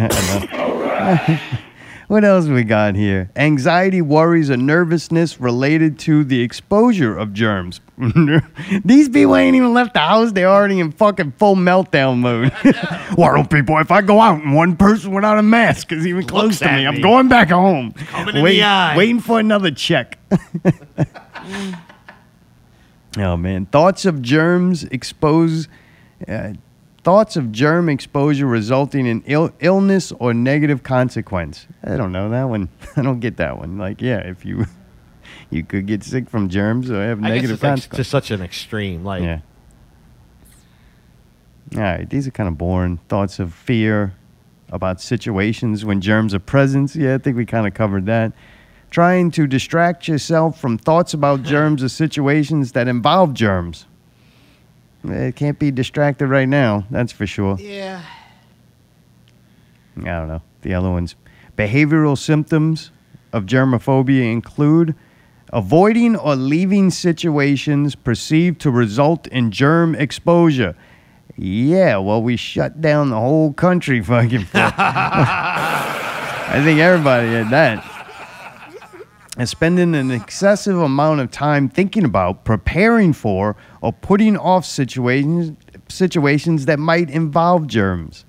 What else we got here? Anxiety, worries, or nervousness related to the exposure of germs. These people ain't even left the house. They're already in fucking full meltdown mode. Why don't people, if I go out and one person without a mask is even close to at me, I'm going back home. Coming in the eye. Waiting for another check. oh, man. Thoughts of germs expose. Uh, thoughts of germ exposure resulting in Ill- illness or negative consequence. I don't know that one. I don't get that one. Like, yeah, if you you could get sick from germs or have I guess negative it's like consequences. to such an extreme. Like, yeah. All right, these are kind of boring. Thoughts of fear about situations when germs are present. Yeah, I think we kind of covered that. Trying to distract yourself from thoughts about germs or situations that involve germs. It can't be distracted right now, that's for sure. yeah. I don't know. The other ones. Behavioral symptoms of germophobia include avoiding or leaving situations perceived to result in germ exposure. Yeah, well, we shut down the whole country fucking. I think everybody had that. And spending an excessive amount of time thinking about, preparing for, or putting off situations situations that might involve germs.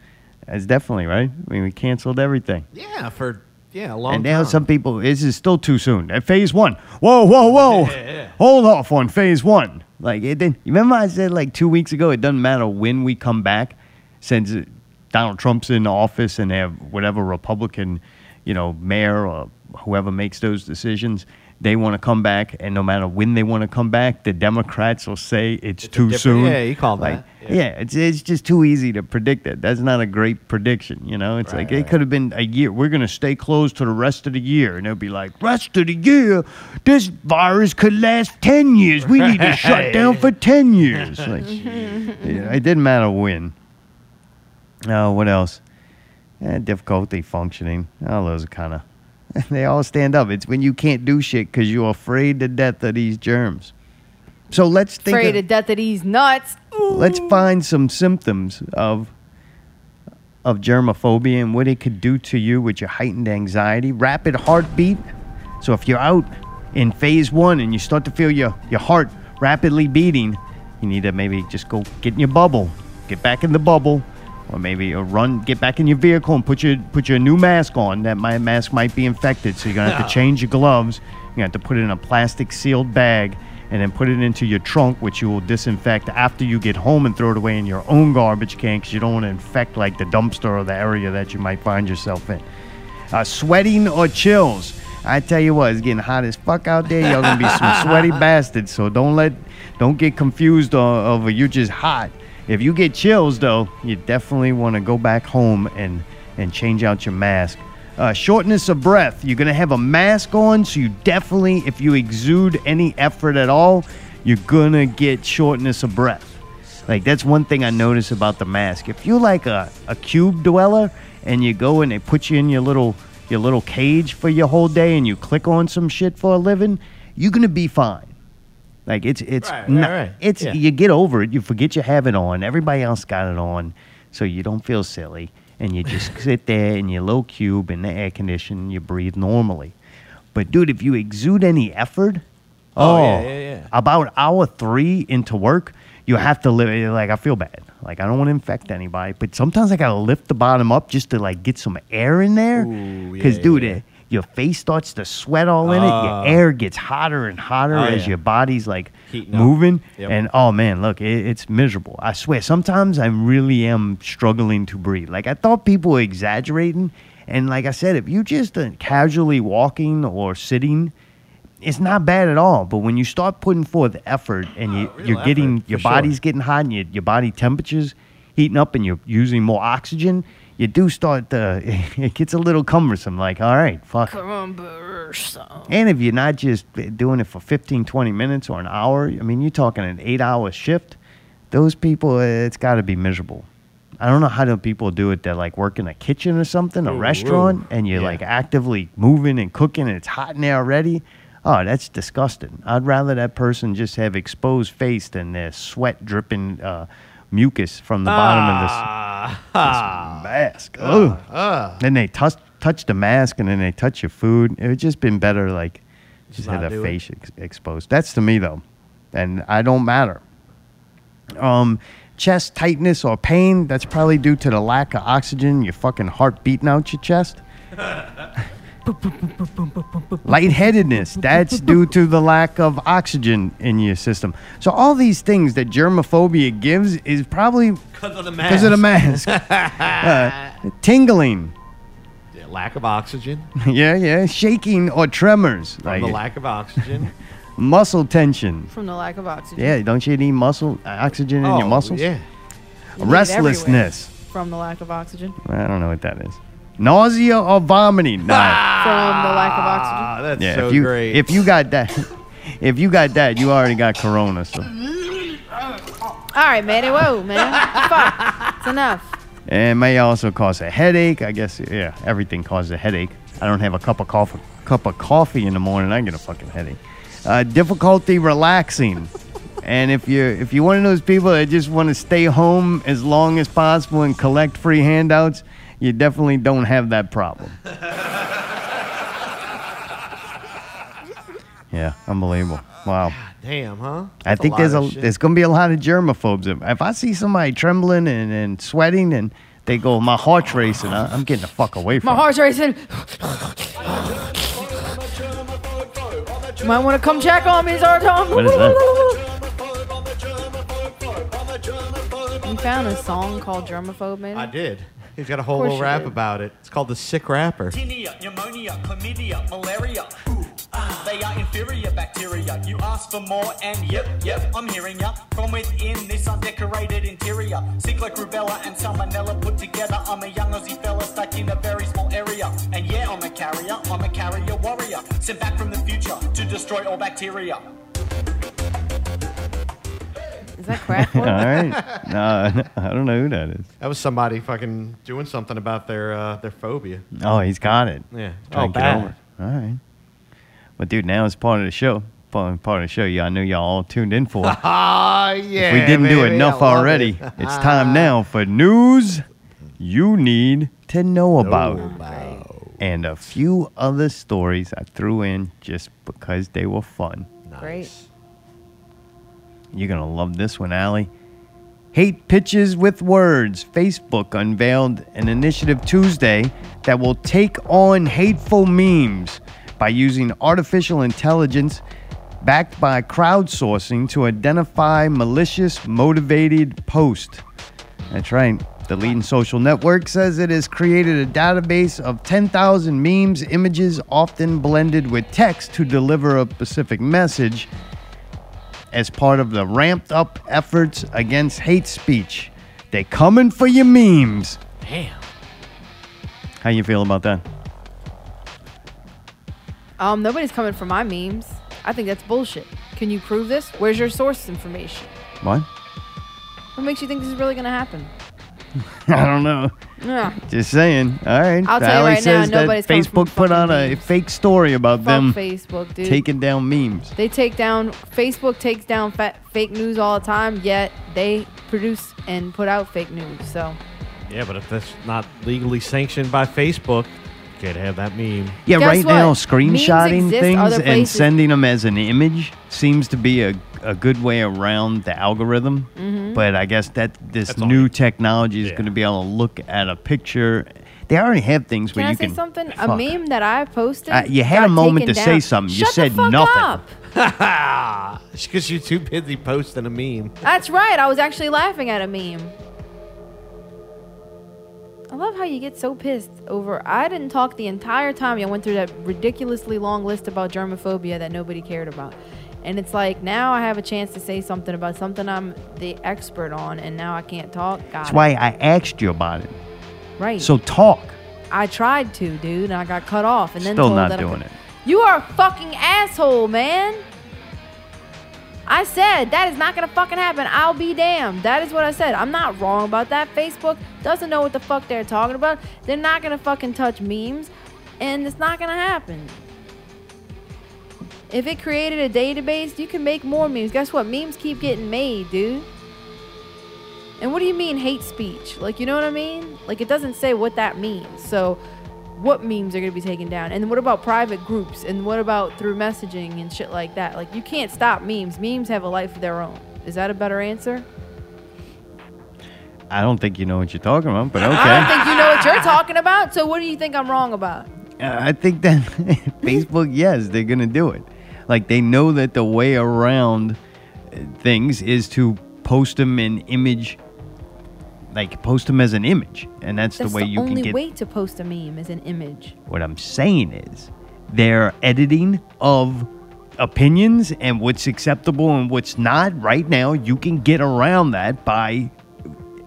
That's definitely right. I mean, we canceled everything. Yeah, for yeah a long And now time. some people, this is still too soon. At phase one, whoa, whoa, whoa, hold off on phase one. Like it didn't. Remember I said like two weeks ago, it doesn't matter when we come back, since Donald Trump's in office and they have whatever Republican, you know, mayor or whoever makes those decisions. They want to come back, and no matter when they want to come back, the Democrats will say it's, It's too soon. yeah, you called like, that. Yeah. Yeah, it's it's just too easy to predict it. That's not a great prediction, you know. It's like it could have been a year. We're gonna stay closed to the rest of the year, and they'll be like, rest of the year, this virus could last ten years. We need to shut down for ten years. Like, yeah, it didn't matter when. Oh, what else? Eh, difficulty functioning. All those are kind of. They all stand up. It's when you can't do shit because you're afraid to death of these germs. So let's think. Afraid of- to death of these nuts. let's find some symptoms of of germophobia and what it could do to you with your heightened anxiety rapid heartbeat so if you're out in phase one and you start to feel your, your heart rapidly beating you need to maybe just go get in your bubble get back in the bubble or maybe uh, run get back in your vehicle and put your put your new mask on that my mask might be infected so you're gonna have to change your gloves you have to put it in a plastic sealed bag and then put it into your trunk, which you will disinfect after you get home and throw it away in your own garbage can because you don't want to infect like the dumpster or the area that you might find yourself in. Uh, sweating or chills. I tell you what, it's getting hot as fuck out there. Y'all gonna be some sweaty bastards. So don't let, don't get confused over you just hot. If you get chills though, you definitely want to go back home and and change out your mask. Uh, shortness of breath. You're gonna have a mask on, so you definitely, if you exude any effort at all, you're gonna get shortness of breath. Like that's one thing I notice about the mask. If you're like a, a cube dweller and you go and they put you in your little your little cage for your whole day and you click on some shit for a living, you're gonna be fine. Like it's it's Right, right, not, right. it's Yeah. you get over it. You forget you have it on. Everybody else got it on, so you don't feel silly, and you just sit there in your little cube in the air condition. You breathe normally. But dude, if you exude any effort, Oh, oh, yeah, yeah, yeah. about hour three into work, you have to live. Like I feel bad. Like I don't want to infect anybody, but sometimes I gotta lift the bottom up just to like get some air in there. Because dude, yeah. Your face starts to sweat all in it. Ah. Your air gets hotter and hotter Oh, as yeah. your body's like Heating up. moving. Yep. And oh man, look, it, it's miserable. I swear. Sometimes I really am struggling to breathe. Like I thought people were exaggerating, and like I said, if you just uh, casually walking or sitting it's not bad at all. But when you start putting forth effort and you, real you're getting effort, your for sure. body's getting hot and your, your body temperature's heating up and you're using more oxygen, you do start to, it gets a little cumbersome. Like, all right, fuck. cumbersome. And if you're not just doing it for 15, 20 minutes or an hour, I mean, you're talking an eight hour shift, those people, it's got to be miserable. I don't know how do people do it that like work in a kitchen or something, a Ooh, restaurant, ooh. and you're Yeah. like actively moving and cooking and it's hot in there already. Oh, that's disgusting. I'd rather that person just have exposed face than their sweat dripping uh, mucus from the bottom of this, Ah, this mask. Ugh. Then they touch touch the mask and then they touch your food. It would just been better like just had a face ex- exposed. That's to me though, and I don't matter. Um, chest tightness or pain. That's probably due to the lack of oxygen. Your fucking heart beating out your chest. Lightheadedness. That's due to the lack of oxygen in your system. So all these things that germophobia gives is probably because of the mask. because of the mask. Uh, tingling. Yeah, lack of oxygen. Yeah, yeah. Shaking or tremors. From Like the lack of oxygen. muscle tension. From the lack of oxygen. Yeah, don't you need muscle uh, oxygen in your Oh, muscles? Yeah. You Restlessness. From the lack of oxygen. I don't know what that is. Nausea or vomiting. Nah. From the lack of oxygen. Ah, that's yeah, so if you great. if you got that, if you got that, you already got corona. So, All right, man. Whoa, man. Fuck. It's enough. and it may also cause a headache. I guess yeah, everything causes a headache. I don't have a cup of coffee, cup of coffee in the morning. I get a fucking headache. Uh, difficulty relaxing. And if you're if you're one of those people that just want to stay home as long as possible and collect free handouts, you definitely don't have that problem. yeah, unbelievable. Wow. Damn, huh? I think lot there's a shit. there's gonna be a lot of germaphobes. If I see somebody trembling and, and sweating and they go, my heart's racing, I, I'm getting the fuck away from. My it." heart's racing. You might want to come check on me, Zartan. What is that? You found a song called Germaphobe, maybe? I did. He's got a whole little rap did. about it. It's called The Sick Rapper. Tinea, pneumonia, chlamydia, malaria. Ooh, ah, they are inferior bacteria. You ask for more, and yep, yep, I'm hearing ya. From within this undecorated interior, sick like rubella and salmonella put together. I'm a young Aussie fella stuck in a very small area. And yeah, I'm a carrier, I'm a carrier warrior. Sent back from the future to destroy all bacteria. Is that crack? All right. No, I don't know who that is. That was somebody fucking doing something about their uh, their phobia. Oh, he's got it. Yeah. Trying Oh, to get bad. over it. All right. But dude, now it's part of the show. Part part of the show. Yeah, I know y'all all tuned in for. Ah, yeah. if we didn't do enough already, it. it's time now for news you need to know about. And a few other stories I threw in just because they were fun. Great. You're going to love this one, Allie. Hate Pitches with Words. Facebook unveiled an initiative Tuesday that will take on hateful memes by using artificial intelligence backed by crowdsourcing to identify malicious motivated posts. That's right. The leading social network says it has created a database of 10,000 memes, images often blended with text to deliver a specific message as part of the ramped up efforts against hate speech. They coming for your memes. Damn. How you feel about that? Um, nobody's coming for my memes. I think that's bullshit. Can you prove this? Where's your source information? What? What makes you think this is really gonna happen? I don't know. Yeah. Just saying. All right. I'll tell you Allie right now, says that nobody's coming from Facebook put fucking on a memes. fake story about Fuck them Facebook, dude. taking down memes. They take down Facebook takes down fa- fake news all the time, yet they produce and put out fake news. So Yeah, but if that's not legally sanctioned by Facebook, you can't have that meme. Yeah, Guess right what? now Memes screenshotting exist things other and places. sending them as an image seems to be a, a good way around the algorithm. Mm-hmm. But I guess that this That's new you- technology is Yeah. going to be able to look at a picture. They already have things can where I you say can something? Fuck. A meme that I posted. Uh, you had got a moment taken to say down. something. You Shut said the fuck nothing. Up. Because you're too busy posting a meme. That's right. I was actually laughing at a meme. I love how you get so pissed over. I didn't talk the entire time. I went through that ridiculously long list about germophobia that nobody cared about. And it's like now I have a chance to say something about something I'm the expert on, and now I can't talk. Got That's it. why I asked you about it. Right. So talk. I tried to, dude, and I got cut off, and then Still told not doing it. You are a fucking asshole, man. I said that is not gonna fucking happen. I'll be damned. That is what I said. I'm not wrong about that. Facebook doesn't know what the fuck they're talking about. They're not gonna fucking touch memes, and it's not gonna happen. If it created a database, you can make more memes. Guess what? Memes keep getting made, dude. And what do you mean hate speech? Like, you know what I mean? Like, it doesn't say what that means. So, what memes are going to be taken down? And what about private groups? And what about through messaging and shit like that? Like, you can't stop memes. Memes have a life of their own. Is that a better answer? I don't think you know what you're talking about, but okay. I don't think you know what you're talking about. So, what do you think I'm wrong about? Uh, I think that Facebook, yes, they're going to do it. Like they know that the way around uh, things is to post them in image, like post them as an image, and that's, That's the way you only can get. The only way to post a meme is an image. What I'm saying is, their editing of opinions and what's acceptable and what's not. Right now, you can get around that by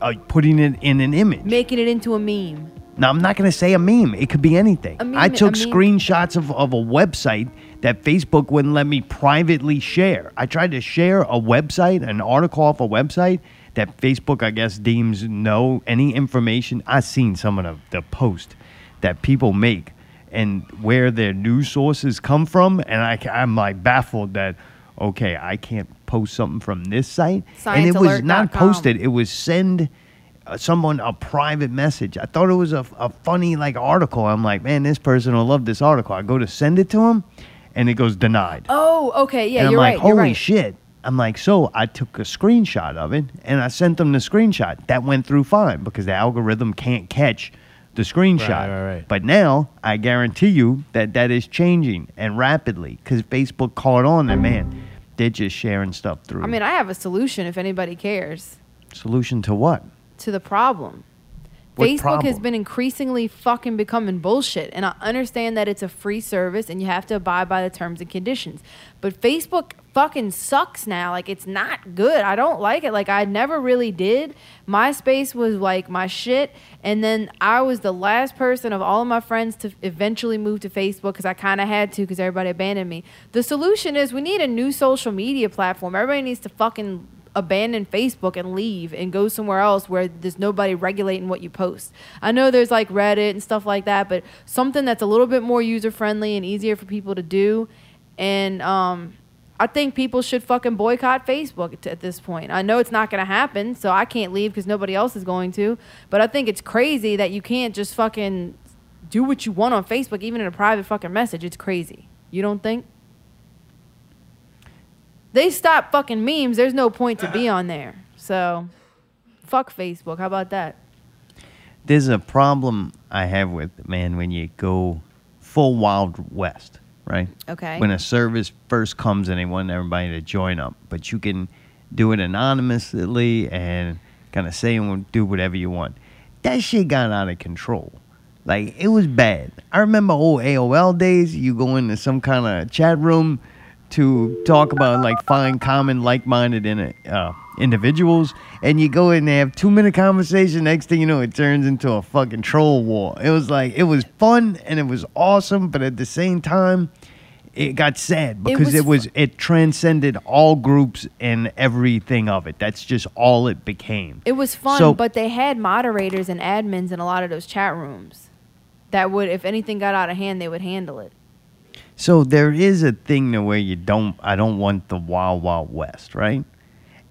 uh, putting it in an image. Making it into a meme. Now, I'm not going to say a meme. It could be anything. Meme- I took screenshots of, of a website that Facebook wouldn't let me privately share. I tried to share a website, an article off a website that Facebook, I guess, deems no any information. I've seen some of the, the posts that people make and where their news sources come from. And I, I'm like baffled that, okay, I can't post something from this site, Science and it was not posted. It was send uh, someone a private message. I thought it was a, a funny like article. I'm like, man, this person will love this article. I go to send it to him, and it goes denied. Oh, okay. Yeah, and I'm you're like, right. holy you're right. shit. I'm like, so I took a screenshot of it and I sent them the screenshot. That went through fine because the algorithm can't catch the screenshot. Right, right, right. But now I guarantee you that that is changing and rapidly because Facebook caught on that, man, they're just sharing stuff through. I mean, I have a solution if anybody cares Solution to what? to the problem. Facebook has been increasingly fucking becoming bullshit. And I understand that it's a free service and you have to abide by the terms and conditions. But Facebook fucking sucks now. Like, it's not good. I don't like it. Like, I never really did. MySpace was like my shit. And then I was the last person of all of my friends to eventually move to Facebook because I kind of had to because everybody abandoned me. The solution is we need a new social media platform. Everybody needs to fucking abandon Facebook and leave and go somewhere else where there's nobody regulating what you post. I know there's like Reddit and stuff like that, but something that's a little bit more user friendly and easier for people to do. And um, I think people should fucking boycott Facebook t- at this point. I know it's not going to happen, so I can't leave because nobody else is going to. But I think it's crazy that you can't just fucking do what you want on Facebook, even in a private fucking message. It's crazy. You don't think? They stop fucking memes. There's no point to be on there. So, fuck Facebook. How about that? There's a problem I have with, man, when you go full Wild West, right? Okay. when a service first comes and they want everybody to join up, but you can do it anonymously and kind of say and do whatever you want. That shit got out of control. Like it was bad. I remember old AOL days. You go into some kind of chat room to talk about like find common like-minded in uh, individuals, and you go in and have two-minute conversation. Next thing you know, it turns into a fucking troll war. It was like it was fun and it was awesome, but at the same time, it got sad because was it was it transcended all groups and everything of it. That's just all it became. It was fun, So- but they had moderators and admins in a lot of those chat rooms that would, if anything got out of hand, they would handle it. So there is a thing to where you don't I don't want the wild wild west, right?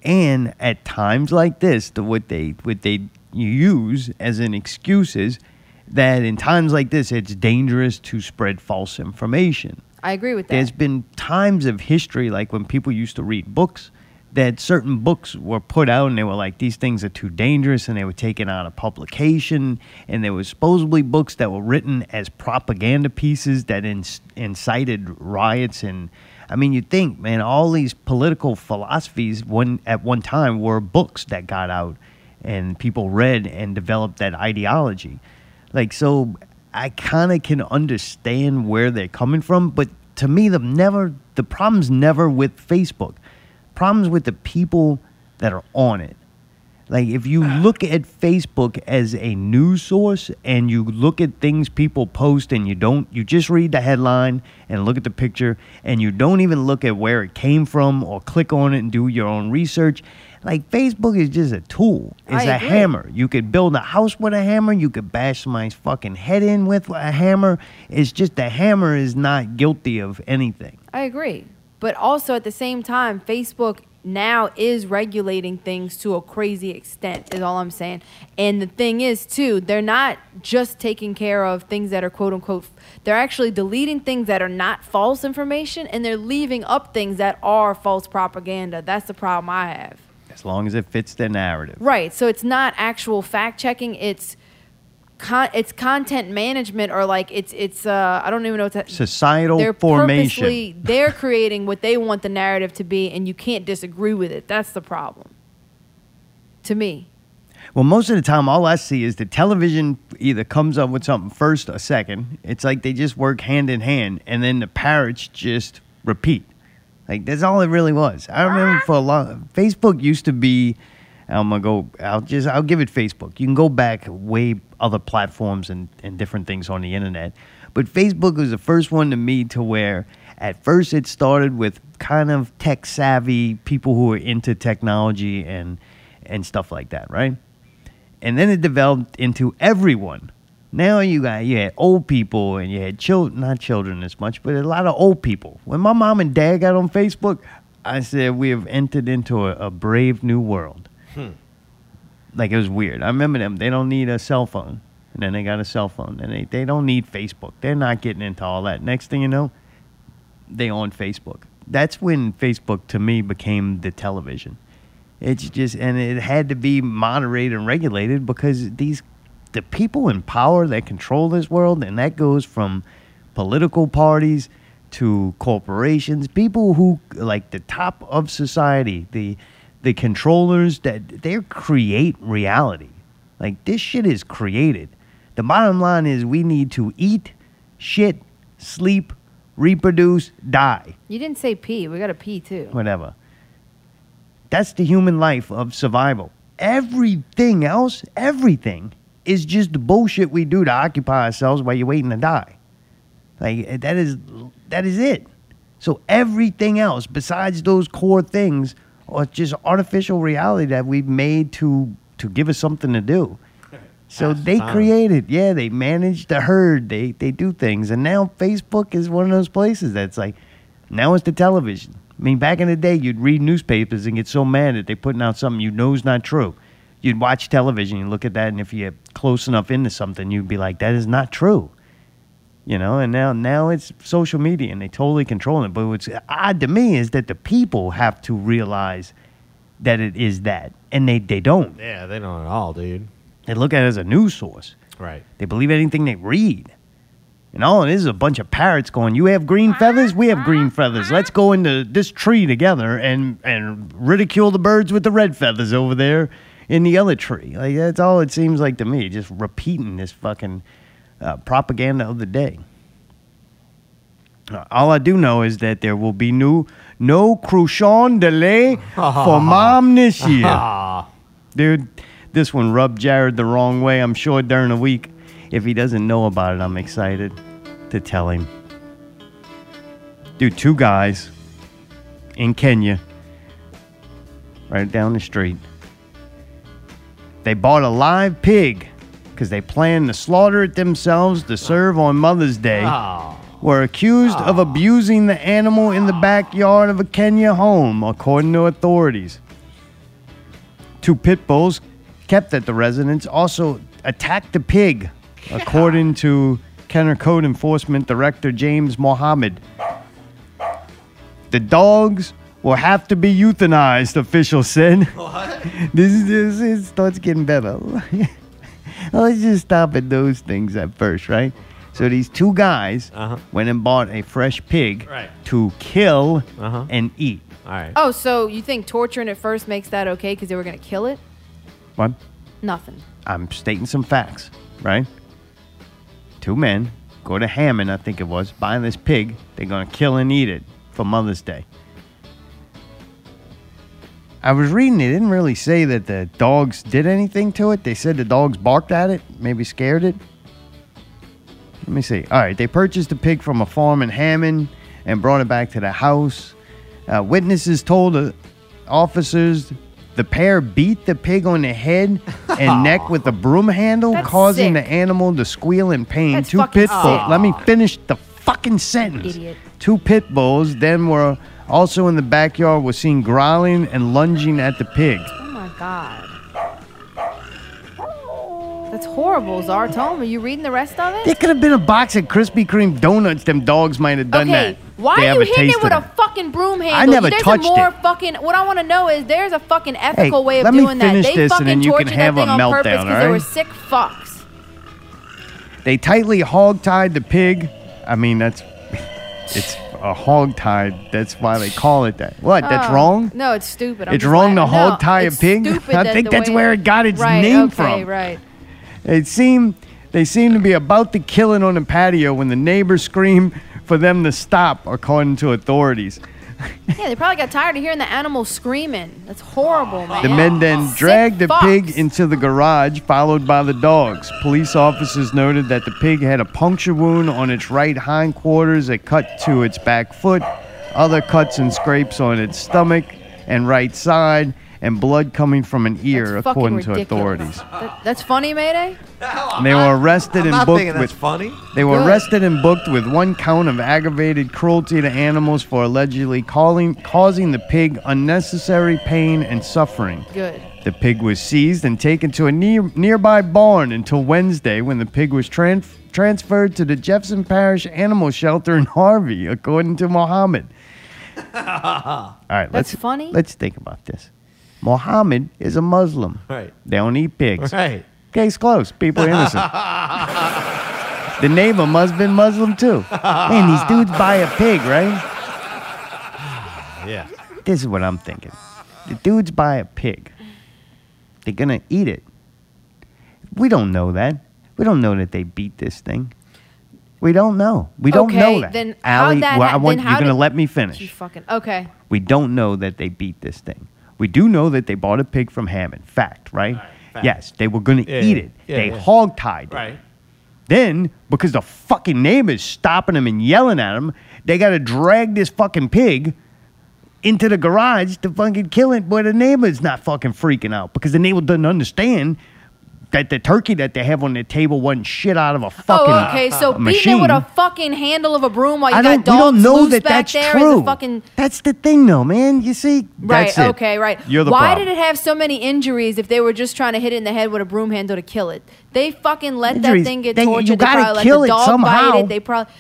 And at times like this, the what they what they use as an excuse is that in times like this it's dangerous to spread false information. I agree with that. There's been times of history, like when people used to read books, that certain books were put out and they were like, these things are too dangerous, and they were taken out of publication. And there were supposedly books that were written as propaganda pieces that inc- incited riots. And I mean, you think, man, all these political philosophies one at one time were books that got out and people read and developed that ideology. Like, so I kind of can understand where they're coming from, but to me, the never the problem's never with Facebook. Problems with the people that are on it. Like if you look at Facebook as a news source and you look at things people post and you don't you just read the headline and look at the picture and you don't even look at where it came from or click on it and do your own research. Like Facebook is just a tool. It's I a agree. hammer. You could build a house with a hammer, you could bash somebody's fucking head in with a hammer. It's just the hammer is not guilty of anything. I agree. But also at the same time, Facebook now is regulating things to a crazy extent, is all I'm saying. And the thing is, too, they're not just taking care of things that are quote unquote, they're actually deleting things that are not false information and they're leaving up things that are false propaganda. That's the problem I have. As long as it fits their narrative. Right. So it's not actual fact checking. It's con- it's content management or like it's it's uh I don't even know what to Societal they're formation. they're creating what they want the narrative to be and you can't disagree with it. That's the problem. To me. Well, most of the time, all I see is the television either comes up with something first or second. It's like they just work hand in hand, and then the parrots just repeat. Like that's all it really was. I remember for a long Facebook used to be. I'm gonna go. I'll just. I'll give it Facebook. You can go back way other platforms and and different things on the internet, but Facebook was the first one to me to where at first it started with kind of tech savvy people who were into technology and and stuff like that, right? and then it developed into everyone. Now you got you had old people and you had children, not children as much, but a lot of old people. When my mom and dad got on Facebook, I said we have entered into a, a brave new world. Hmm. Like it was weird. I remember them. They don't need a cell phone, and then they got a cell phone, and they they don't need Facebook. They're not getting into all that. Next thing you know, they on Facebook. That's when Facebook to me became the television. It's just and it had to be moderated and regulated because these the people in power that control this world and that goes from political parties to corporations, people who like the top of society, the the controllers that they create reality. Like this shit is created. The bottom line is we need to eat, shit, sleep, reproduce, die You didn't say pee. We got a pee too. whatever. That's the human life of survival. Everything else, everything is just the bullshit we do to occupy ourselves while you're waiting to die. Like that is that is it. So everything else besides those core things are just artificial reality that we've made to to give us something to do. So the they created, yeah, they manage the herd, they they do things, and now Facebook is one of those places that's like, now it's the television. I mean, back in the day, you'd read newspapers and get so mad that they're putting out something you know is not true. You'd watch television, you look at that, and if you're close enough into something, you'd be like, that is not true. You know, and now now it's social media and they totally control it. But what's odd to me is that the people have to realize that it is that, and they they don't. Yeah, they don't at all, dude. They look at it as a news source. Right. They believe anything they read. And all it is is a bunch of parrots going, You have green feathers? We have green feathers. Let's go into this tree together and, and ridicule the birds with the red feathers over there in the other tree. Like, that's all it seems like to me, just repeating this fucking uh, propaganda of the day. Uh, all I do know is that there will be new, no cochon de lait for mom this year. Dude, this one rubbed Jared the wrong way. I'm sure during the week. If he doesn't know about it, I'm excited to tell him. Dude, two guys in Kenner, right down the street. They bought a live pig because they planned to slaughter it themselves to serve on Mother's Day. ah. Were accused of abusing the animal in the backyard of a Kenner home, according to authorities. Two pit bulls kept at the residence also attacked the pig, according to Kenner Code Enforcement Director James Mohammed. The dogs will have to be euthanized, officials said. What? This is this starts getting better. Let's just stop at those things at first, right? So these two guys Uh-huh. went and bought a fresh pig Right. to kill Uh-huh. and eat. All right. Oh, so you think torturing it first makes that okay because they were gonna kill it? What? Nothing. I'm stating some facts, right? Two men go to Hammond, I think it was, buying this pig. They're going to kill and eat it for Mother's Day. I was reading, they didn't really say that the dogs did anything to it. They said the dogs barked at it, maybe scared it. Let me see. All right, they purchased the pig from a farm in Hammond and brought it back to the house. Uh, witnesses told the officers the pair beat the pig on the head and neck with a broom handle, That's causing sick. the animal to squeal in pain. That's Two fucking pit bulls. Let me finish the fucking sentence. Idiot. Two pit bulls then were also in the backyard was seen growling and lunging at the pig. Oh my god. That's horrible, Czar. Are you reading the rest of it? There could have been a box of Krispy Kreme donuts. Them dogs might have done okay, that. why They are you hitting it with a fucking broom handle? I never there's touched a more it. fucking. What I want to know is there's a fucking ethical way of let me doing that. finish They this and fucking then you can tortured have that a thing on purpose meltdown, because they were sick fucks. They tightly hog-tied the pig. I mean, that's it's a hog-tied. That's why they call it that. What? That's Oh, wrg No, it's stupid. I'm It's just wrong to laughing. No, hog-tie a it's pig? stupid I that think the that's way- where it got its right, name okay, from. Right. It seemed they seemed to be about to kill it on the patio when the neighbors scream for them to stop, according to authorities. Yeah, they probably got tired of hearing the animals screaming. That's horrible, oh. man. The men then dragged the fucks. pig into the garage, followed by the dogs. Police officers noted that the pig had a puncture wound on its right hindquarters, a cut to its back foot, other cuts and scrapes on its stomach and right side, and blood coming from an ear, That's according to authorities. That- that's funny, Mayday. They were arrested I'm and not booked thinking with funny. They were Good. arrested and booked with one count of aggravated cruelty to animals for allegedly calling, causing the pig unnecessary pain and suffering. Good. The pig was seized and taken to a near, nearby barn until Wednesday when the pig was tran- transferred to the Jefferson Parish Animal Shelter in Harvey, according to Mohammed. All right, let's funny. Let's think about this. Mohammed is a Muslim. Right. They don't eat pigs. Right. Case closed. People are innocent. the neighbor must have been Muslim too. Man, these dudes buy a pig, right? Yeah. This is what I'm thinking. The dudes buy a pig. They're gonna eat it. We don't know that. We don't know that they beat this thing. We don't know. We don't Okay, know that. then how'd Allie, that well, ha- I want then you're how gonna let me You finish. fucking okay. We don't know that they beat this thing. We do know that they bought a pig from Hammond. Fact, right? fact. Yes, they were gonna Yeah, eat it. yeah, they yeah. hog-tied it. Right. Then, because the fucking neighbors stopping them and yelling at them, they got to drag this fucking pig into the garage to fucking kill it. But the neighbor's not fucking freaking out because the neighbor doesn't understand that the turkey that they have on the table wasn't shit out of a oh, fucking oh, okay. Uh, so beating machine. it with a fucking handle of a broom while you I got don't, we dogs don't know loose that back that's there true. a fucking That's the thing, though, man. You see, right. That's it. Okay, right. You're the Why problem. did it have so many injuries if they were just trying to hit it in the head with a broom handle to kill it? They fucking let Injuries. that thing get They- you tortured. They gotta probably kill let it the dog somehow. bite it. They probably.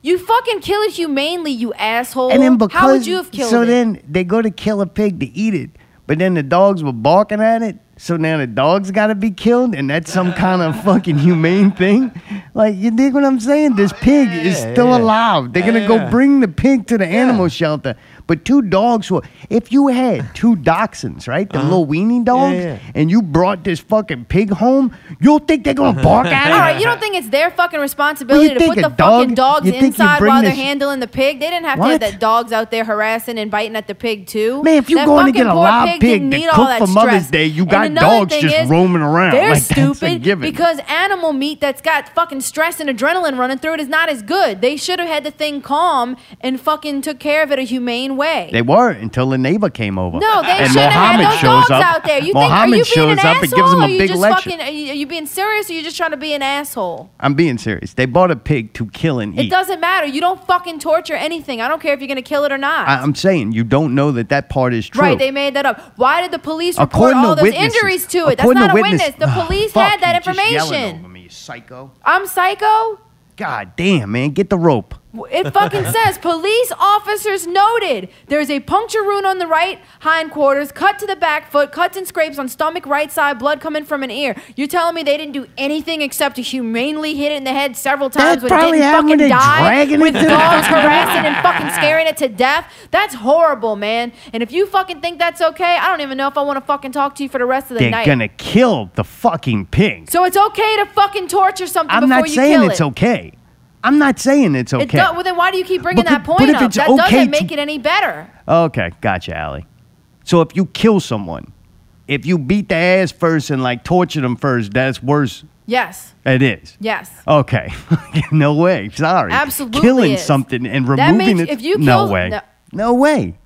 You fucking kill it humanely, you asshole. And then because How would you have killed it? so it? then they go to kill a pig to eat it, but then the dogs were barking at it. So now the dog's got to be killed, and that's some kind of fucking humane thing. Like you dig what I'm saying? This oh, pig is yeah, still yeah. alive. They're gonna go bring the pig to the animal shelter. But two dogs were. If you had two dachshunds, right, the little weenie dogs, Uh-huh. yeah. and you brought this fucking pig home, you'll think they're gonna bark at it? All right, you don't think it's their fucking responsibility Well, to put a the fucking dogs you think you inside while they're this- handling the pig? They didn't have to have that dogs out there harassing and biting at the pig too. Man, if you're That going to get a live pig, pig to cook that for Mother's. Day, you got dogs just is, roaming around. They're Like, that's a stupid because animal meat that's got fucking stress and adrenaline running through it is not as good. They should have had the thing calm and fucking took care of it a humane way. They weren't until the neighbor came over. No, they and shouldn't have had those shows dogs up. out there. You Mohammed think are you being shows an up asshole? and gives him a are you big just lecture. fucking? Are you, are you being serious? Or are you just trying to be an asshole? I'm being serious. They bought a pig to kill and eat. It doesn't matter. You don't fucking torture anything. I don't care if you're gonna kill it or not. I, am saying you don't know that that part is true. Right, they made that up. Why did the police report all those witnesses- injuries to it? That's not a witness- witness. The Ah, police fuck, had that you just yelling information. over me, psycho. I'm psycho. God damn, man, get the rope. It fucking says police officers noted there's a puncture wound on the right hindquarters, cut to the back foot, cuts and scrapes on stomach right side, blood coming from an ear. You're telling me they didn't do anything except to humanely hit it in the head several times That when it didn't when fucking they're die with dogs harassing and fucking scaring it to death? That's horrible, man. And if you fucking think that's okay, I don't even know if I want to fucking talk to you for the rest of the night. They're gonna kill the fucking pig. So it's okay to fucking torture something I'm before not you saying it's it. okay. I'm not saying it's okay. It well, then why do you keep bringing But that point up? That okay doesn't to- make it any better. Okay, gotcha, Allie. So if you kill someone, if you beat the ass first and like torture them first, that's worse. Yes. It is. Yes. Okay. no way. Sorry. Absolutely Killing is. something and removing it. if you no way. no. No. way.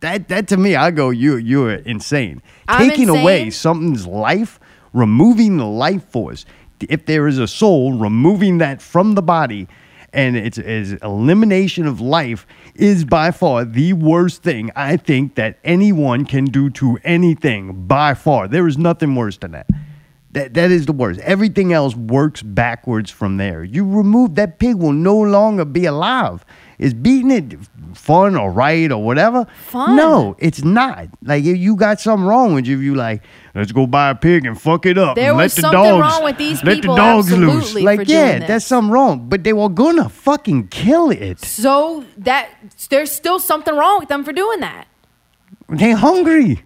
That that to me, I go, you you're insane. I'm Taking away insane. something's life, removing the life force. If there is a soul, removing that from the body, and it's is elimination of life is by far the worst thing I think that anyone can do to anything. By far, there is nothing worse than that. That that is the worst. Everything else works backwards from there. You remove that pig will no longer be alive. It's beating it fun or right or whatever? Fun. No, it's not. Like if you got something wrong with you, if you like, let's go buy a pig and fuck it up. There and was let the something dogs, wrong with these let people, the dogs loose. absolutely, Like yeah, that's something wrong. But they were gonna fucking kill it. So that there's still something wrong with them for doing that. They hungry.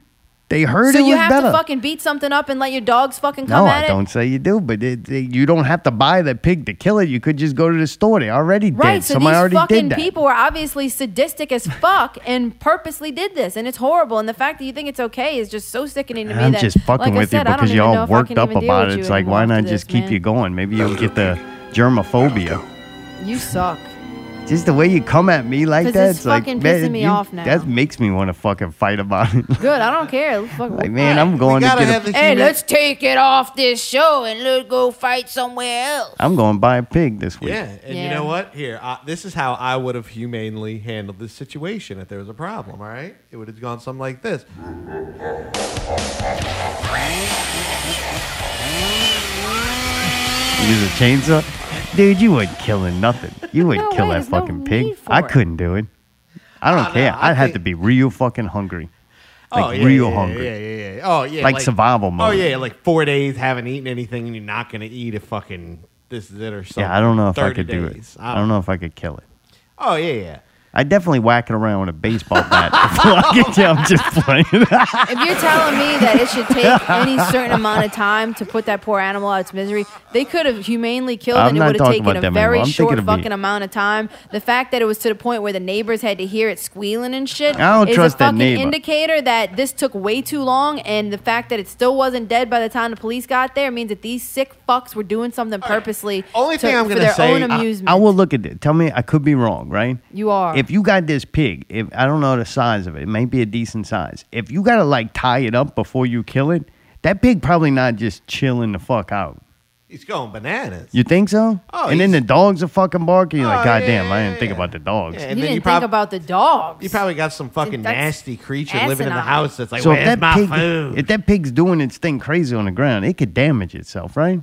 They heard so it was you have better. to fucking beat something up and let your dogs fucking No, come at I it. don't say you do, but it, it- you don't have to buy the pig to kill it. You could just go to the store. They already Right, did. so Somebody these already fucking did that. people were obviously sadistic as fuck and purposely did this, and it's horrible. And the fact that you think it's okay is just so sickening to me. I'm that, just fucking like I with said, you don't because even know y'all if I worked can up even deal about with it. you It's like, anymore why not after just this, keep man. you going? Maybe you'll get the germophobia. You suck. Just the way you come at me like that, it's it's like fucking man, pissing me you- off now. That makes me want to fucking fight about it. Good. I don't care. Fuck- like man, I'm going to get a, Hey, human- let's take it off this show and let's go fight somewhere else. I'm going to buy a pig this week. Yeah, and you know what? Here, uh, this is how I would have humanely handled this situation if there was a problem. All right, it would have gone something like this. Use a chainsaw, dude. You wouldn't killing nothing. You wouldn't No kill way, that there's no fucking pig. I it. couldn't do it. I don't Oh, no, care. I I'd have to be real fucking hungry, oh, like oh, yeah, real yeah, hungry. Yeah, yeah, yeah. Oh, yeah. Like survival oh, mode. Oh yeah, like four days haven't eaten anything, and you're not gonna eat a fucking this is it or something. Yeah, I don't know if I 30 could do it. days. I don't know if I could kill it. Oh yeah, yeah. I'd definitely whack it around with a baseball bat before I get you. I'm just playing. If you're telling me that it should take any certain amount of time to put that poor animal out of its misery, they could have humanely killed I'm and it not would have taken a very short thinking of me. fucking amount of time. The fact that it was to the point where the neighbors had to hear it squealing and shit I don't is trust a that fucking neighbor. indicator that this took way too long. And the fact that it still wasn't dead by the time the police got there means that these sick fucks were doing something purposely Only to- thing I'm for gonna their say- own I- amusement. I will look at it. Tell me, I could be wrong, right? you are. If you got this pig, if I don't know the size of it, it may be a decent size. If you gotta like tie it up before you kill it, that pig probably not just chilling the fuck out. He's going bananas. You think so? Oh, and then the dogs are fucking barking. You're like, Oh, God yeah, damn, I didn't think yeah. about the dogs. Yeah, you then didn't you think about the dogs. You probably got some fucking That's nasty creature living in the asinine. house that's like, so if where's that my pig, food? if that pig's doing its thing crazy on the ground, it could damage itself, right?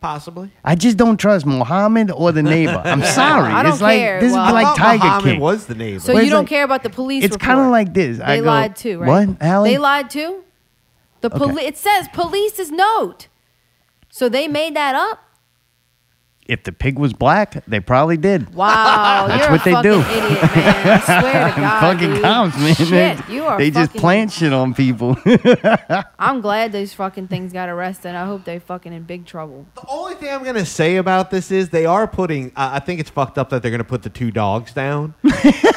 Possibly. I just don't trust Mohammed or the neighbor. I'm sorry. I don't it's like care. this Well, is I like thought Tiger Muhammad King. was the neighbor. So Well, you it's don't like- care about the police it's kinda report. like this. I They go, lied too, right? "What, Allie?" They lied too. The Okay. poli- it says police's note. So they made that up. If the pig was black, they probably did. Wow, That's you're what a they do. idiot, man. I swear to God, fucking dude. cops, man. Shit, they you are. they just plant shit on people. I'm glad these fucking things got arrested. I hope they fucking in big trouble. The only thing I'm gonna say about this is they are putting. I I think it's fucked up that they're gonna put the two dogs down.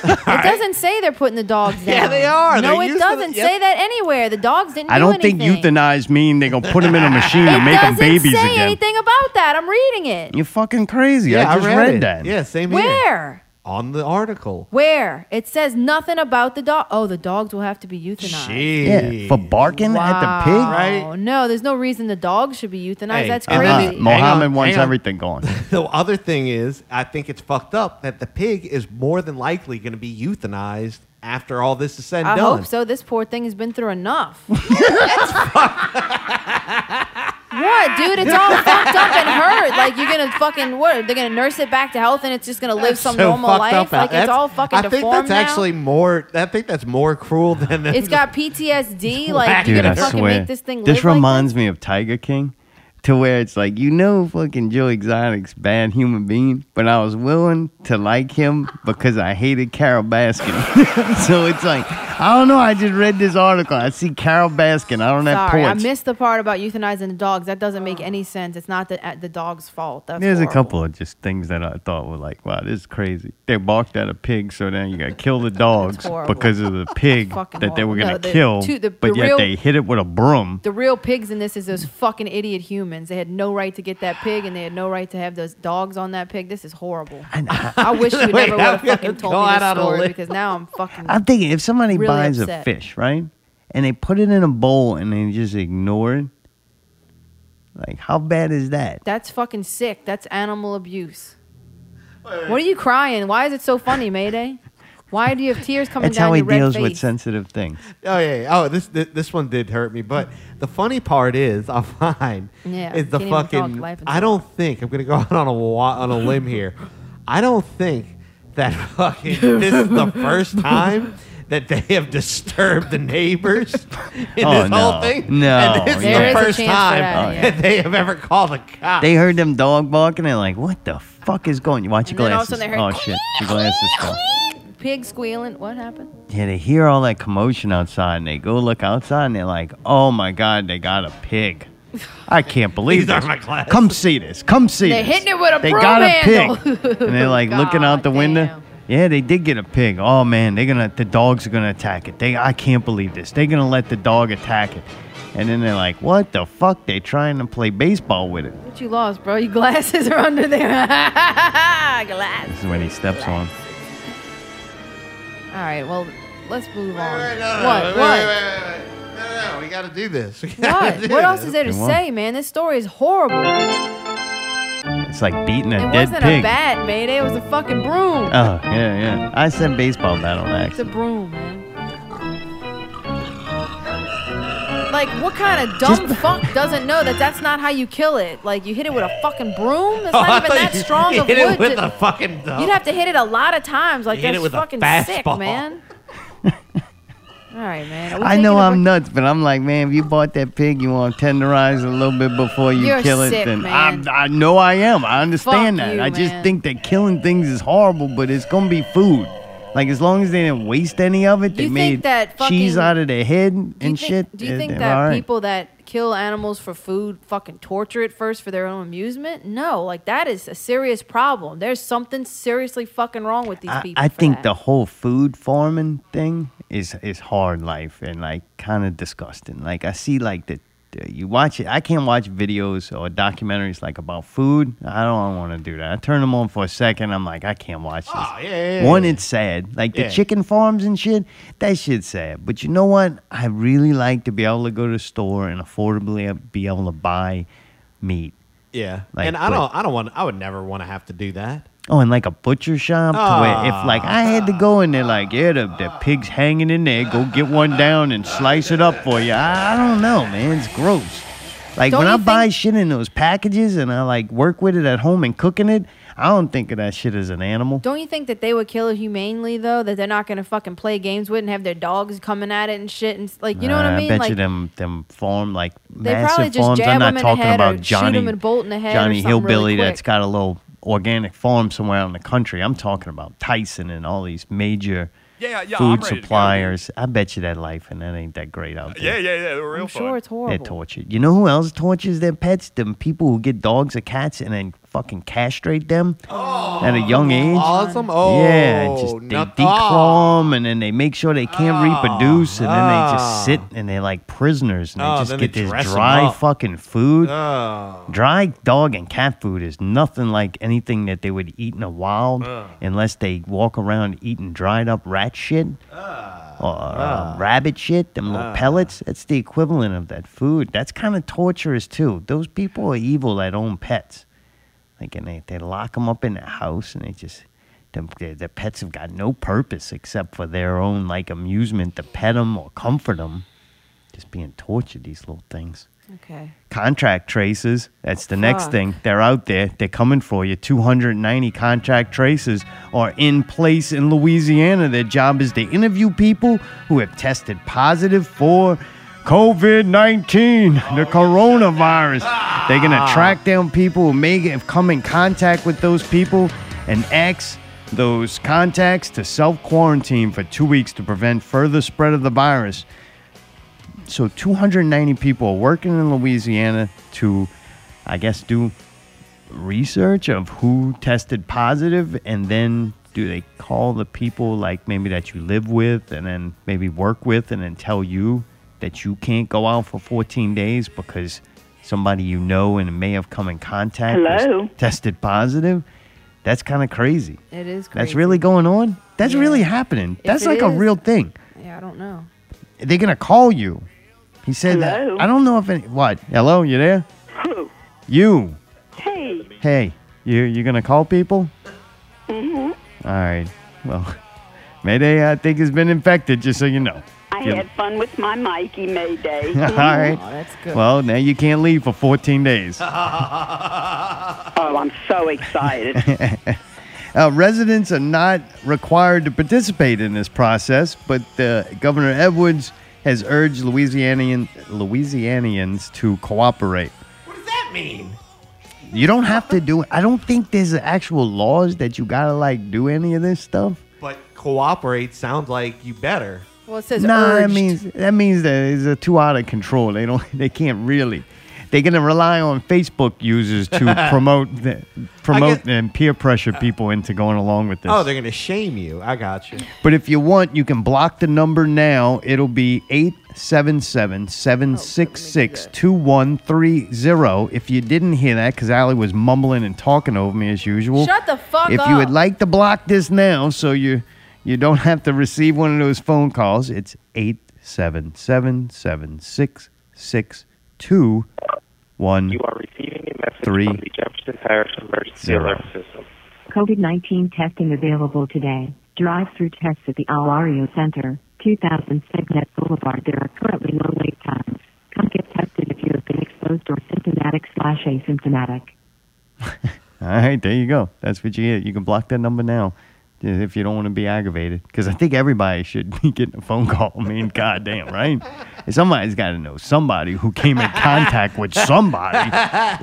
It doesn't say they're putting the dogs down. Yeah, they are. No, They're it used to the- doesn't yep. say that anywhere. The dogs didn't. I do don't think anything. euthanize mean they're gonna put them in a machine and make them doesn't babies say again. anything about that. I'm reading it. You're fucking crazy. Yeah, I just read, it. that. Yeah, same here. Where? On the article. Where? It says nothing about the dog. Oh, the dogs will have to be euthanized. Jeez. Yeah, for barking at the pig. Right? No, there's no reason the dogs should be euthanized. Hey, That's and then crazy. Mohammed on, wants everything gone. The other thing is, I think it's fucked up that the pig is more than likely going to be euthanized after all this is said and I done. hope so. This poor thing has been through enough. what, dude? It's all fucked up and hurt. Like you're gonna fucking what? They're gonna nurse it back to health, and it's just gonna live That's some so normal life. up. Like it's all fucking I think deformed that's now. actually more. I think that's more cruel than. it's got PTSD. Like Dude, you're gonna fucking swear. make this thing this live like reminds me of Tiger King, to where it's like you know, fucking Joe Exotic's bad human being, but I was willing to like him because I hated Carole Baskin. so it's like I don't know. I just read this article. I see Carole Baskin on that Sorry, I porch. missed the part about euthanizing the dogs. That doesn't make any sense. It's not the uh, the dog's fault. That's There's a couple of just things that I thought were like, wow, this is crazy. They barked at a pig, so now you got to kill the dogs because of the pig that they were horrible. going No, to the kill, two- the- but the yet real- they hit it with a broom. The real pigs in this is those fucking idiot humans. They had no right to get that pig, and they had no right to have those dogs on that pig. This is horrible. I, I wish you Wait, never would have fucking told me out this on a story because now I'm fucking. I'm thinking if somebody Really buys upset. a fish, right, and they put it in a bowl and they just ignore it, like how bad is that? That's fucking sick. That's animal abuse. What are you crying? Why is it so funny, Mayday? Why do you have tears coming That's down how he your red deals face? with sensitive things. Oh yeah. yeah. Oh, this, this this one did hurt me, but the funny part is, I find Yeah, is the can't even talk, fucking. laugh and I don't think I'm gonna go out on a wa- on a limb here. I don't think that fucking this is the first time that they have disturbed the neighbors in Oh, this no. whole thing. No, and this There is is the a first chance for time that, Oh, yeah. that they have ever called a cop. They heard them dog barking. They're like, "What the fuck is going?" On? You watch your And then all of a glasses. sudden they Oh heard shit, your glasses fell. Pig squealing. What happened? Yeah, they hear all that commotion outside, and they go look outside, and they're like, "Oh my god, they got a pig." I can't believe These are this. my glasses. Come see this. Come see this. They're hitting it with a They broom got a pig, and they're like looking out the God window. Yeah, they did get a pig. Oh man, they're gonna the dogs are gonna attack it. They I can't believe this. They're gonna let the dog attack it. And then they're like, what the fuck? They trying to play baseball with it. What you lost, bro? Your glasses are under there. Glass. This is when he steps on. All right, well, let's move on. Wait, wait, no, no, what? wait, what? wait, wait, wait, wait. No, no, we got to do this. We What? do What else this. is there to say, man? This story is horrible. It's like beating a It dead pig. It wasn't a bat, Mayday. It was a fucking broom. Oh yeah, yeah. I said baseball bat on It's a broom, man. Like, what kind of dumb fuck doesn't know that that's not how you kill it? Like, you hit it with a fucking broom? It's Oh, I not even thought that you- strong you of hit wood. it with to- a fucking. You'd have to hit it a lot of times. Like, You hit that's it with a fucking sick, fastball. man. All right, man. Are we I know taking a I'm break? nuts, but I'm like, man, if you bought that pig, you want to tenderize a little bit before you You're kill it. sick, then man. I, I know I am. I understand Fuck that. you, I just man. think that killing things is horrible, but it's gonna be food. Like as long as they didn't waste any of it, they You made that cheese out of their head and Do think, shit. Do you think that right. people that kill animals for food fucking torture it first for their own amusement? No, like that is a serious problem. There's something seriously fucking wrong with these I, people. I for think that. the whole food farming thing is is hard life and like kind of disgusting. Like I see like the- you watch it. I can't watch videos or documentaries like about food. I don't want to do that. I turn them on for a second. I'm like I can't watch this. Oh, yeah, yeah, One, yeah. it's sad. Like the chicken farms and shit. That shit's sad. But you know what? I really like to be able to go to the store and affordably be able to buy meat. Yeah, Like, and I don't. I don't want. I would never want to have to do that. Oh, and like a butcher shop to where if like I had to go and they're like, yeah, the, the pig's hanging in there, go get one down and slice it up for you. I, I don't know, man. It's gross. Like Don't when I buy think- shit in those packages and I like work with it at home and cooking it, I don't think of that shit as an animal. Don't you think that they would kill it humanely though? That they're not gonna fucking play games with and have their dogs coming at it and shit and s- like you know what I mean? bet like you them them farm like They massive probably just farms. jab I'm not in the talking head or about shoot Johnny 'em and bolt in the head or Johnny something really Hillbilly that's got a little organic farm somewhere out in the country. I'm talking about Tyson and all these major Yeah, yeah, food ready to go, dude. suppliers. I bet you that life and that ain't that great out there. yeah, yeah. They were real I'm fun. sure it's horrible. They're tortured. You know who else tortures their pets? Them people who get dogs or cats and then fucking castrate them at a young age. Awesome. Oh, yeah, just they not- declaw them and then they make sure they can't reproduce and then they ah. just sit and they're like prisoners and they Oh, just get they this dry fucking food. Oh. Dry dog and cat food is nothing like anything that they would eat in the wild unless they walk around eating dried up rat shit or uh, rabbit shit, them little pellets. That's the equivalent of that food. That's kind of torturous too. Those people are evil that own pets. Like, and they, they lock them up in their house and they just, their, their pets have got no purpose except for their own, like, amusement to pet them or comfort them. Just being tortured, these little things Okay. contract traces. That's the next thing. They're out there. They're coming for you. 290 contract traces are in place in Louisiana. Their job is to interview people who have tested positive for COVID 19, the coronavirus. They're going to ah. track down people who may have come in contact with those people and ask those contacts to self quarantine for two weeks to prevent further spread of the virus. So 290 people are working in Louisiana to, I guess, do research of who tested positive, and then do they call the people like maybe that you live with, and then maybe work with, and then tell you that you can't go out for 14 days because somebody you know and may have come in contact was Hello? tested positive. That's kind of crazy. It is crazy. That's really going on. That's Yeah. really happening. If That's it like a real thing Yeah, I don't know. they're gonna call you. He said Hello? that. I don't know if any. What? Hello, you there? Who? You. Hey. Hey, you you gonna call people? hmm All right. Well, Mayday, I think has been infected. Just so you know. I Yeah. had fun with my Mikey Mayday. All right. Oh, that's good. Well, now you can't leave for 14 days. Oh, I'm so excited. Uh, residents are not required to participate in this process, but uh, Governor Edwards has urged Louisianian Louisianians to cooperate. What does that mean? You don't have to do. I don't think there's actual laws that you gotta like do any of this stuff. But cooperate sounds like you better. Well, it says No, that means that means that it's too out of control. They don't. They can't really. they're gonna rely on Facebook users to promote the, promote and peer pressure people into going along with this. Oh, they're gonna shame you. I got you. But if you want, you can block the number now. It'll be 877 766 2130. If you didn't hear that, because Allie was mumbling and talking over me as usual. Shut the fuck if up. If you would like to block this now so you you don't have to receive one of those phone calls, it's 877 766 You are receiving a message Three. from the Jefferson Parish Emergency Zero. Alert System. COVID 19 testing available today. Drive through tests at the Alario Center, 2000 Segnette Boulevard. There are currently no wait times. Come get tested if you have been exposed or symptomatic slash asymptomatic. All right, there you go. That's what you get. You can block that number now if you don't want to be aggravated. Because I think everybody should be getting a phone call. I mean, goddamn, right? Somebody's got to know somebody who came in contact with somebody.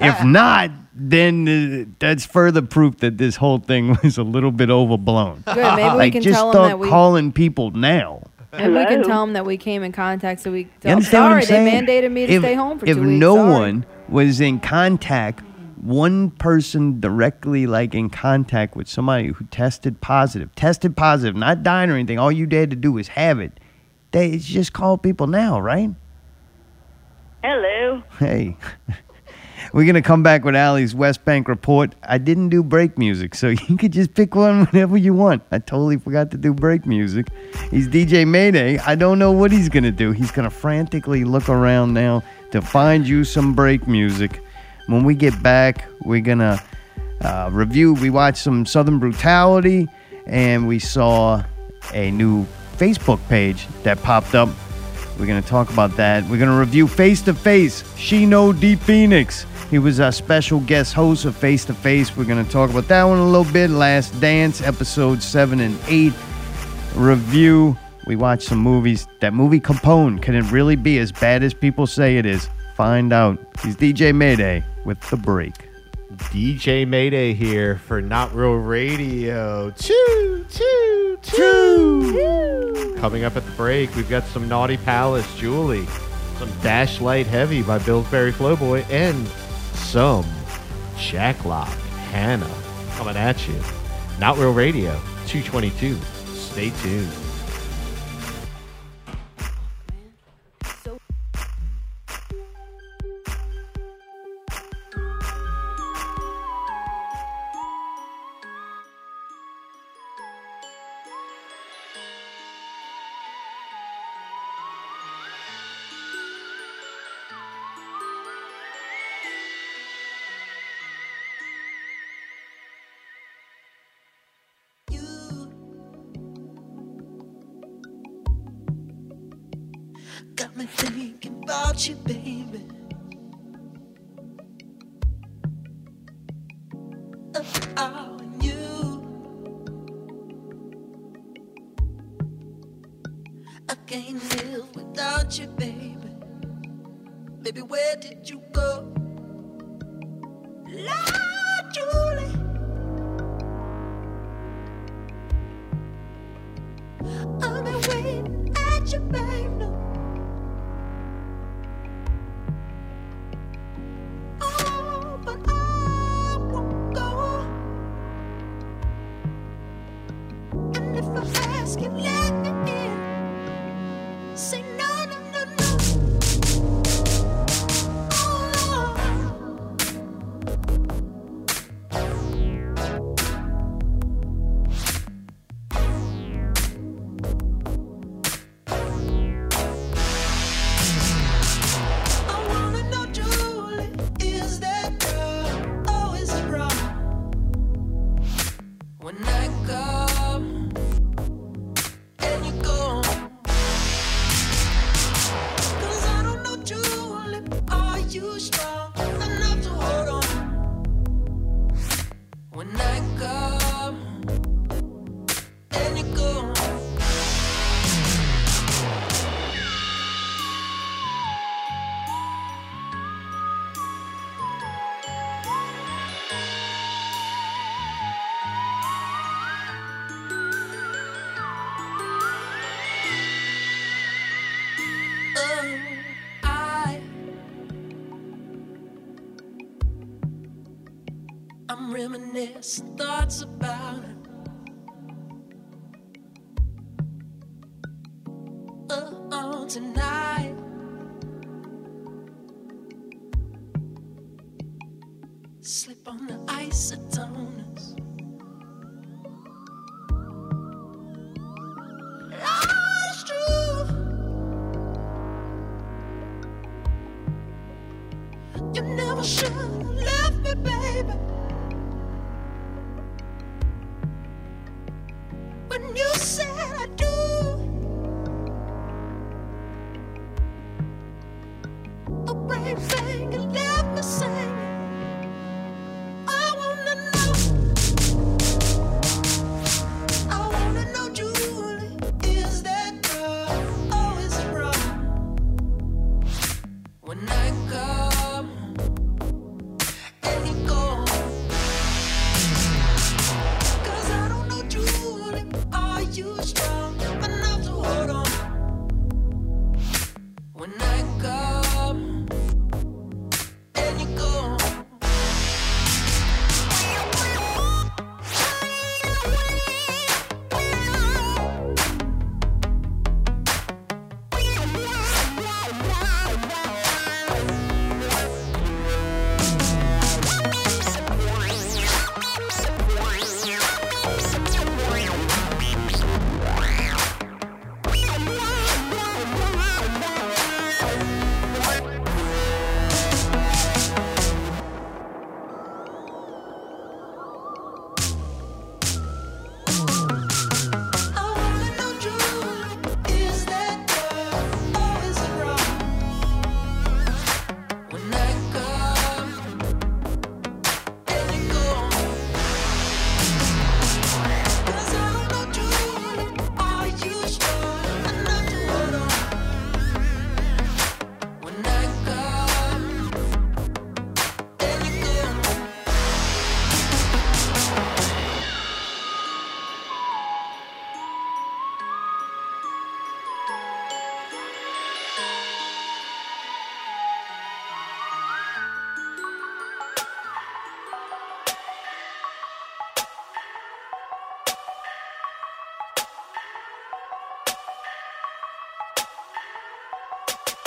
If not, then uh, that's further proof that this whole thing was a little bit overblown. Good, maybe we like, can just tell 'em start that we- calling people now. And we can tell them that we came in contact, so we. Tell, understand what sorry, I'm saying? they mandated me to if, stay home for if two weeks. If no sorry. one was in contact, one person directly like in contact with somebody who tested positive, tested positive, not dying or anything. All you dared to do was have it. They just call people now, right? Hello. Hey. We're gonna come back with Allie's West Bank report. I didn't do break music, so you could just pick one whenever you want. I totally forgot to do break music. He's DJ Mayday. I don't know what he's gonna do. He's gonna frantically look around now to find you some break music. When we get back, we're gonna uh, review. We watched some Southern Brutality, and we saw a new Facebook page that popped up. We're going to talk about that. We're going to review Face to Face, Shino D. Phoenix. He was our special guest host of Face to Face. We're going to talk about that one a little bit. Last Dance, episode 7 and 8. Review. We watched some movies. That movie Capone, can it really be as bad as people say it is? Find out. He's DJ Mayday with The Break. DJ Mayday here for Not Real Radio. Choo, choo, choo. Coming up at the break, we've got some Naughty Palace, Julie, some Dash Light Heavy by Pillsbury Flowboy, and some Jacklock Hannah coming at you. Not Real Radio, 222. Stay tuned.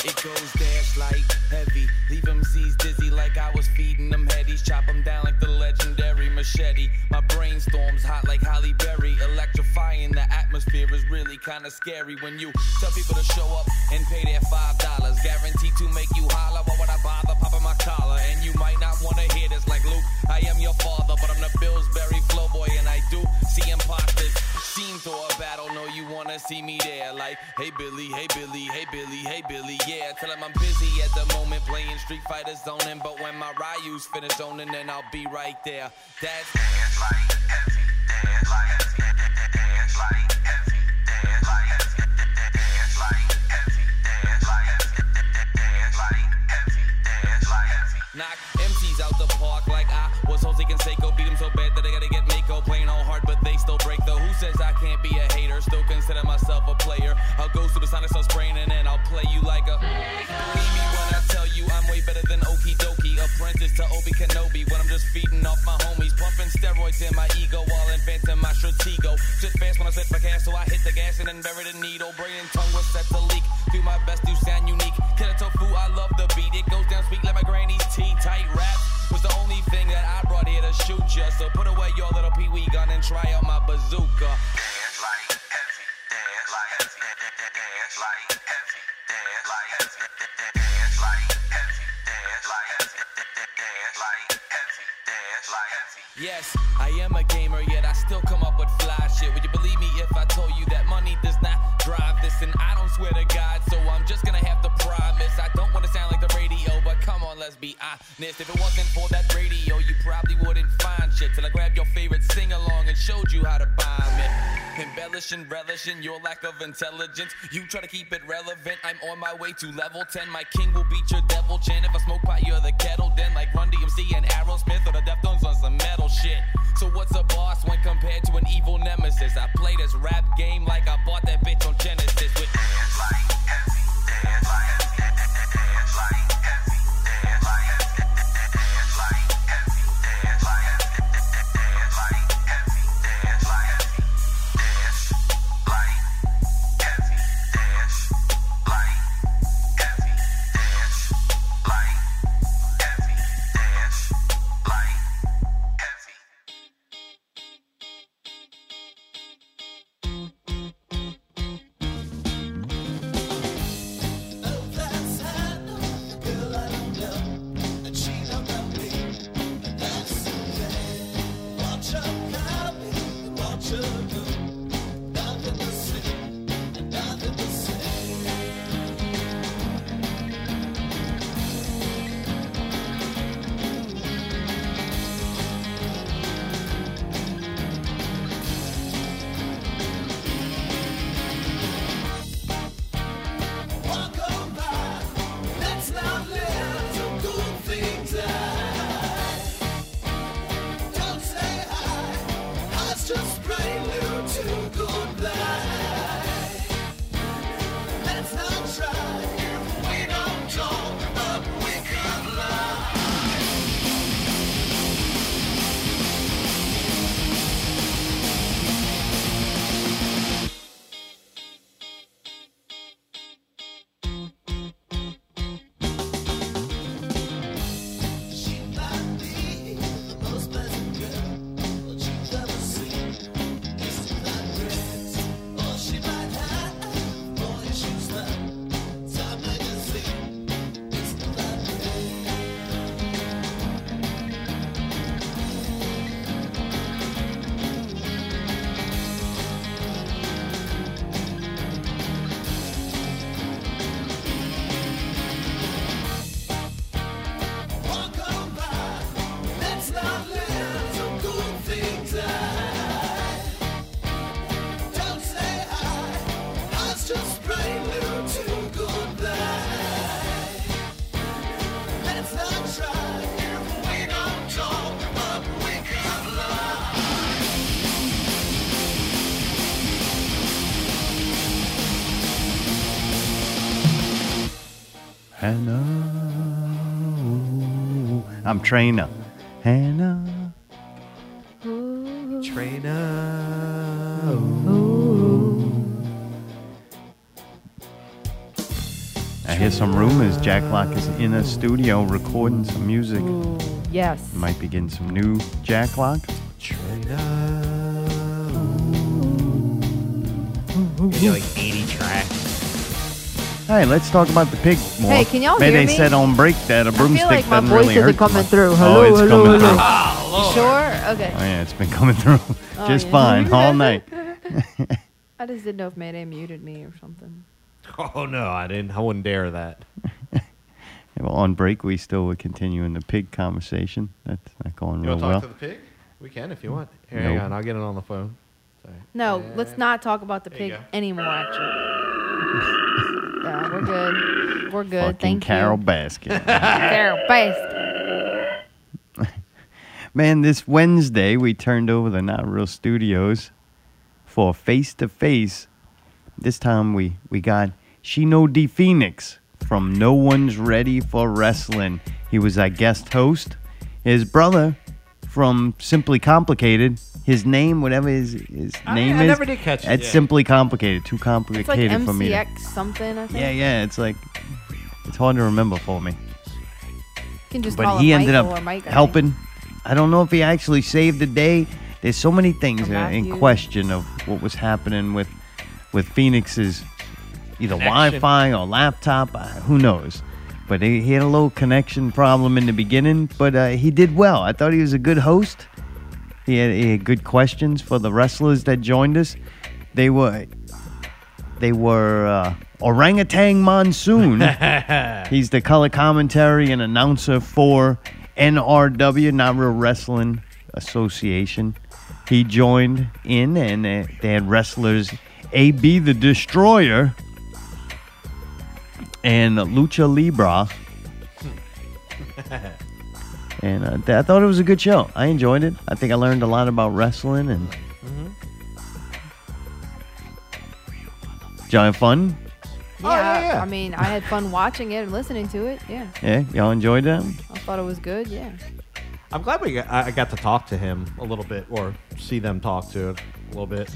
It goes dash like heavy. Leave MCs dizzy like I was feeding them headies. Chop them down like the legendary machete. My brainstorm's hot like Halle Berry. Electrifying the atmosphere is really kinda scary when you tell people to show up and pay their five dollars. Guaranteed hey Billy, hey Billy, hey Billy, hey Billy, yeah. Tell him I'm busy at the moment playing Street Fighter zoning. But when my Ryu's finish zoning, then I'll be right there. That's Knock let's be honest. If it wasn't for that radio, you probably wouldn't find shit till I grabbed your favorite sing along and showed you how to bomb it. Embellishing, relishing your lack of intelligence. You try to keep it relevant. I'm on my way to level 10. My king will beat your devil chin. If I smoke pot, you're the kettle. Then, like Run DMC and Aerosmith or the Deftones on some metal shit. So, what's a boss when compared to an evil nemesis? I play this rap game like I bought that bitch on Genesis with. Hannah. Ooh. I'm Trainer. Hannah. I hear some rumors Jack Lock is in a studio recording some music. Yes. Might be getting some new Jack Lock. Maybe like 80 tracks. All right, let's talk about the pig more. Hey, can y'all May hear they me? said on break that a broomstick like my doesn't voice really isn't coming much. through. oh, Hello, it's hello, coming hello. through. Ah, you sure? Okay. Oh yeah, it's been coming through Oh, just yeah. fine all night. I just didn't know if Mayday muted me or something. Oh no, I didn't. I wouldn't dare that. Yeah, well, on break, we still were continuing the pig conversation. That's not going You real want to well. talk to the pig? We can if you want. Here, hang Nope. on. I'll get it on the phone. Sorry. No, eh. let's not talk about the There you pig go. anymore. Actually. we're good. We're good. Fucking Thank Carole you. Baskin. Carole Baskin. Man, this Wednesday we turned over the Not Real Studios for face to face. This time we we got Shino D Phoenix from No One's Ready for Wrestling. He was our guest host. His brother from Simply Complicated. His name, whatever his his I- name I is, never did catch it, It's yeah. Simply Complicated. Too It's like complicated for me. to- MCX something. I think. yeah, yeah. It's like it's hard to remember for me You can just but call he him ended Michael up or Mike, I think. helping. I don't know if he actually saved the day. There's so many things Or uh, in Matthew. question of what was happening with with Phoenix's either Connection. Wi-Fi or laptop. Uh, who knows? But he, he had a little connection problem in the beginning, but uh, he did well. I thought he was a good host. He had, he had good questions for the wrestlers that joined us. They were they were uh, Orangutan Monsoon. He's the color commentary and announcer for NRW, Not Real Wrestling Association. He joined in, and uh, they had wrestlers AB the Destroyer and Lucha Libra. And uh, th- I thought it was a good show. I enjoyed it. I think I learned a lot about wrestling and. Did y'all have fun? Yeah, yeah. I mean, I had fun watching it and listening to it. Yeah, Yeah, y'all enjoyed that? I thought it was good. Yeah. I'm glad we got, I I got to talk to him a little bit, or see them talk to it a little bit.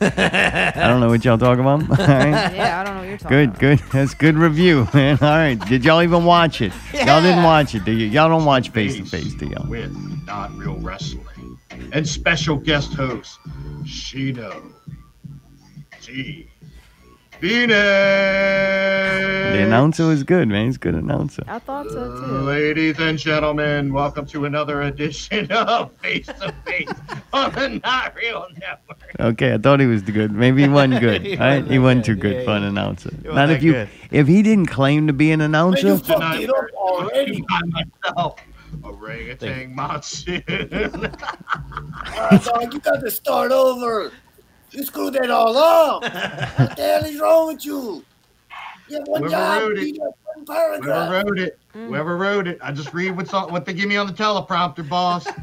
I don't know what y'all talking about. All right. Yeah, I don't know what you're talking Good, about. good. That's good review, man. All right. Did y'all even watch it? Y'all didn't watch it, do you? Y'all don't watch face to face, do y'all? with Not Real Wrestling and special guest host Shino G. Phoenix. The announcer was good, man. He's a good announcer. I thought so too. Ladies and gentlemen, welcome to another edition of Face to Face on the Not Real Network. Okay, I thought he was good. Maybe he wasn't good. He All right, wasn't he wasn't too good. good Yeah, for an announcer. wasn't if you, good. if he didn't claim to be an announcer. Tonight, it up already by myself. Orangutan Monsoon. Alright, dog, you got to start over. You screwed that all up. what the hell is wrong with you? You have one Whoever job, wrote it. read that one Whoever wrote it, mm. whoever wrote it, I just read what's on, what they give me on the teleprompter, boss.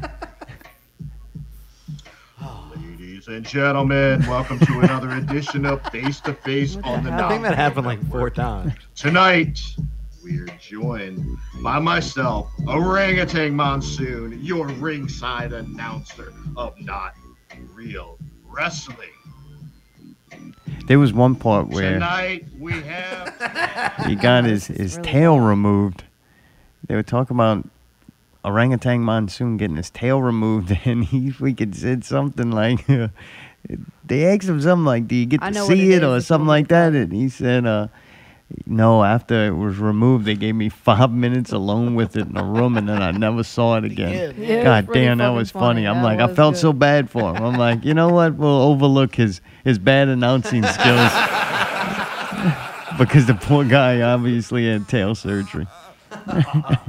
Ladies and gentlemen, welcome to another edition of Face to Face on the I think that happened like four times. Tonight, we're joined by myself, Orangutan Monsoon, your ringside announcer of Not Real Wrestling. There was one part where Tonight, we have. he got his, his tail removed. They were talking about orangutan monsoon getting his tail removed, and he freaking said something like, they asked him something like, "Do you get I to see it it, or something like that?" And he said, uh, "No, after it was removed, they gave me five minutes alone with it in a room, and then I never saw it again." Yeah, it God was pretty damn, that was funny. funny. I'm That like, I felt good. so bad for him. I'm like, you know what? We'll overlook his his bad announcing skills. because the poor guy obviously had tail surgery. that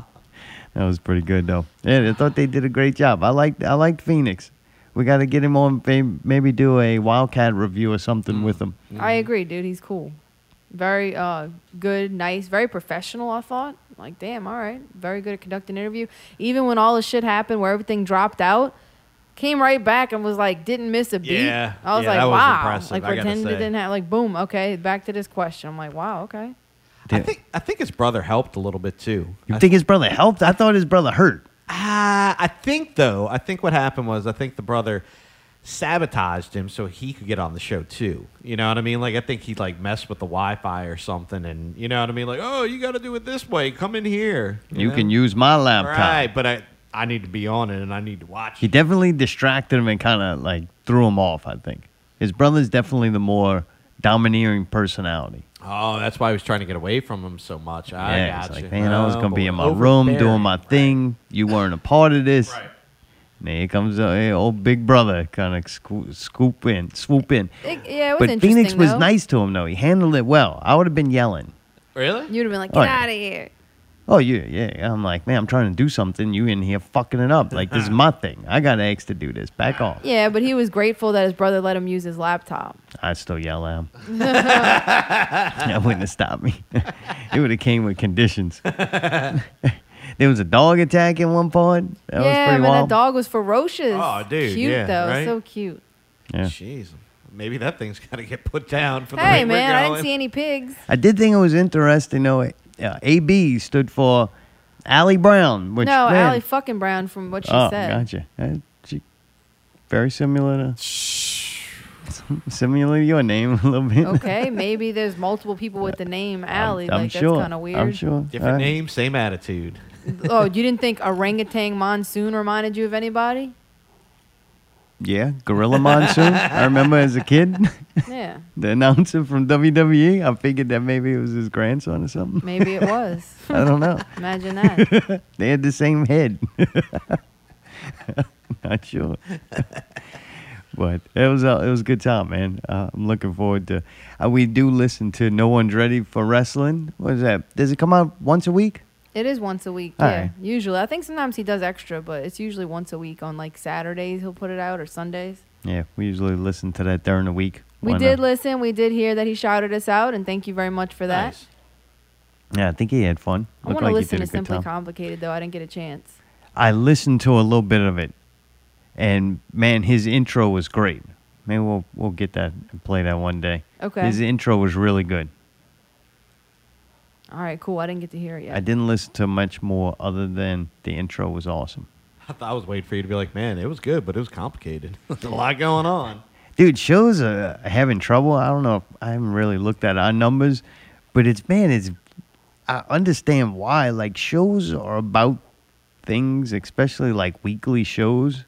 was pretty good though. Yeah, I thought they did a great job. I liked I liked Phoenix. We got to get him on. Maybe do a Wildcat review or something mm. with him. I agree, dude. He's cool. Very uh, good, nice, very professional. I thought. Like, damn, all right, very good at conducting an interview. Even when all the shit happened, where everything dropped out, came right back and was like, didn't miss a beat. Yeah, I was yeah, like, that was wow. impressive, Like I gotta pretend it say. didn't have like boom. Okay, back to this question. I'm like, wow, okay. I think I think his brother helped a little bit too. You think his brother helped? I thought his brother hurt. Ah, I think though. I think what happened was I think the brother sabotaged him so he could get on the show too. You know what I mean? Like I think he like messed with the Wi-Fi or something, and you know what I mean? Like, oh, you got to do it this way. Come in here. You know? can use my laptop. Right, but I I need to be on it and I need to watch. He definitely distracted him and kind of like threw him off. I think his brother's definitely the more domineering personality. Oh, that's why he was trying to get away from him so much. I yeah, got it's you. like, man, I was Oh, gonna be in my room doing my thing. You weren't a part of this. Right. And here comes uh, hey, old big brother, kind of scoop, scoop in, swoop in. It- yeah, it was but interesting. Phoenix was though. nice to him though. He handled it well. I would have been yelling. Really? You'd have been like, Oh, get yeah. out of here. Oh yeah, yeah. I'm like, man, I'm trying to do something. You in here fucking it up. Like this is my thing. I got eggs to do this. Back off. Yeah, but he was grateful that his brother let him use his laptop. I still yell at him. that wouldn't have stopped me. it would have came with conditions. There was a dog attack in one part. That was yeah, pretty man, wild. that dog was ferocious. Oh, dude, cute yeah, though, right? so cute. Yeah. Jeez, maybe that thing's got to get put down for the Hey, man, we're I didn't see any pigs. I did think it was interesting though. Uh, AB stood for Allie Brown, which no, man, Allie fucking Brown from what she oh, said. gotcha. Uh, she, very similar to similar to your name a little bit. Okay, maybe there's multiple people with the name Allie. I'm like sure. that's kind of weird. I'm sure. Different Uh, name, same attitude. Oh, you didn't think orangutan monsoon reminded you of anybody? Yeah, Gorilla Monsoon. I remember as a kid. Yeah. the announcer from WWE. I figured that maybe it was his grandson or something. Maybe it was. I don't know. Imagine that. they had the same head. Not sure. but it was a, it was a good time, man. Uh, I'm looking forward to. Uh, we do listen to No One's Ready for Wrestling. What is that? Does it come out once a week? It is once a week. All yeah, right. usually. I think sometimes he does extra, but it's usually once a week on like Saturdays. He'll put it out or Sundays. Yeah, we usually listen to that during the week. We did uh, listen. We did hear that he shouted us out, and thank you very much for that. Nice. yeah, I think he had fun. I want to like listen to Simply time. Complicated though. I didn't get a chance. I listened to a little bit of it, and man, his intro was great. Maybe we'll we'll get that and play that one day. Okay. His intro was really good. All right, cool. I didn't get to hear it yet. I didn't listen to much more other than the intro was awesome. I thought I was waiting for you to be like, man, it was good, but it was complicated. There's a lot going on. Dude, shows are having trouble. I don't know if I haven't really looked at our numbers, but it's man, it's I understand why. Like shows are about things, especially like weekly shows.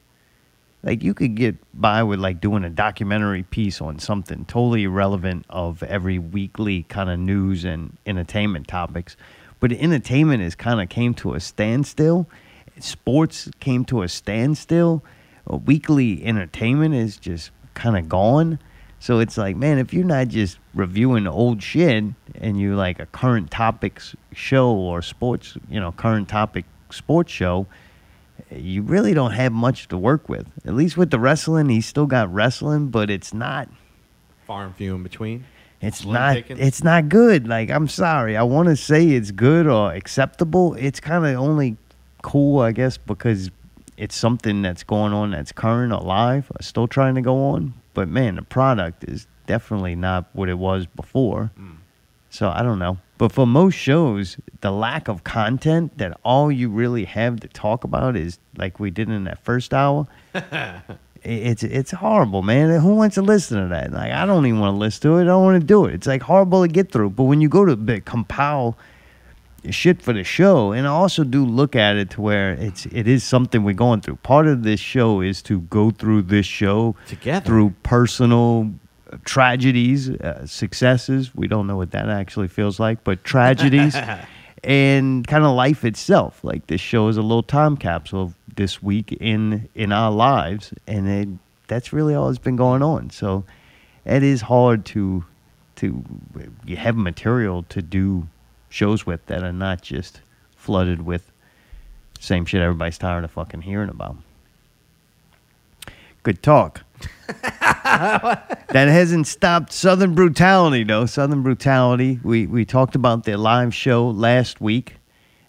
Like you could get by with like doing a documentary piece on something totally irrelevant of every weekly kind of news and entertainment topics. But entertainment is kind of came to a standstill. Sports came to a standstill. Uh, weekly entertainment is just kind of gone. So it's like, man, if you're not just reviewing old shit and you like a current topics show or sports, you know, current topic sports show, you really don't have much to work with. At least with the wrestling, he's still got wrestling, but it's not Far and few in between. it's Slim not pickings. it's not good. Like I'm sorry. I want to say it's good or acceptable. It's kind of only cool, I guess, because it's something that's going on that's current or live or still trying to go on. But man, the product is definitely not what it was before. Hmm. So I don't know. But for most shows, the lack of content that all you really have to talk about is like we did in that first hour. it's it's horrible, man. Who wants to listen to that? Like I don't even want to listen to it. I don't want to do it. It's like horrible to get through. But when you go to the compile shit for the show, and I also do look at it to where it's it is something we're going through. Part of this show is to go through this show Together. through personal tragedies, uh, successes. We don't know what that actually feels like, but tragedies and kind of life itself. Like this show is a little time capsule of this week in in our lives, and it, that's really all that's been going on. So it is hard to to you have material to do shows with that are not just flooded with same shit everybody's tired of fucking hearing about. Good talk. that hasn't stopped Southern Brutality, though. Southern Brutality. We we talked about their live show last week.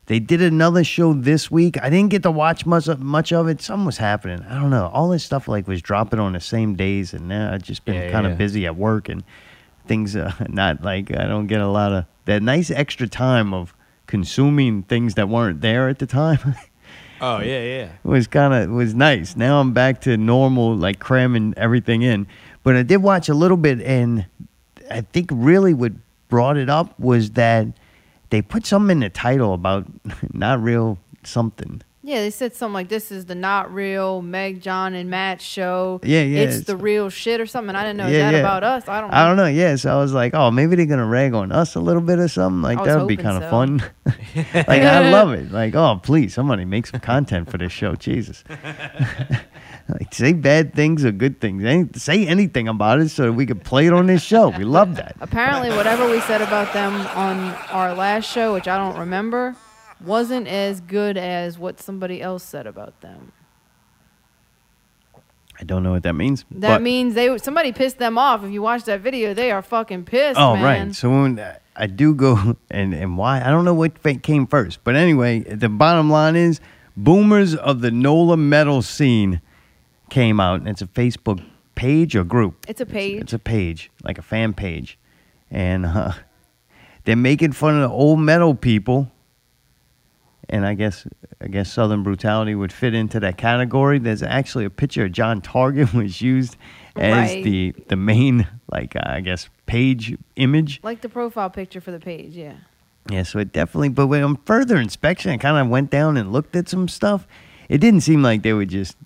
They did another show this week. I didn't get to watch much of, much of it. Something was happening. I don't know. All this stuff like was dropping on the same days, and now I've just been Yeah, kind of yeah. busy at work and things. Uh, not like I don't get a lot of that nice extra time of consuming things that weren't there at the time. Oh yeah, yeah. It was kind of was nice. Now I'm back to normal, like cramming everything in. But I did watch a little bit, and I think really what brought it up was that they put something in the title about not real something. Yeah, they said something like this is the not real Meg, John, and Matt show. Yeah, yeah, It's it's- the real shit or something. I didn't know. Is that about us? I don't know. I don't know. Yeah, so I was like, oh, maybe they're gonna rag on us a little bit or something. Like that would be kind of so. fun. like I love it. Like, oh, please, somebody make some content for this show. Jesus. like say bad things or good things. Any, say anything about it so that we could play it on this show. We love that. Apparently, whatever we said about them on our last show, which I don't remember, wasn't as good as what somebody else said about them. I don't know what that means. That means they somebody pissed them off. If you watch that video, they are fucking pissed, Oh, man. right. So when I- do go and and why I don't know what came first, but anyway, the bottom line is boomers of the NOLA metal scene came out, and it's a Facebook page or group. It's a page. It's a page, like a fan page, and uh, they're making fun of the old metal people. And I guess I guess Southern brutality would fit into that category. There's actually a picture of John Target was used as Right. the the main like uh, I guess page image. Like the profile picture for the page, yeah. Yeah, so it definitely. But when on further inspection, I kind of went down and looked at some stuff. It didn't seem like they were just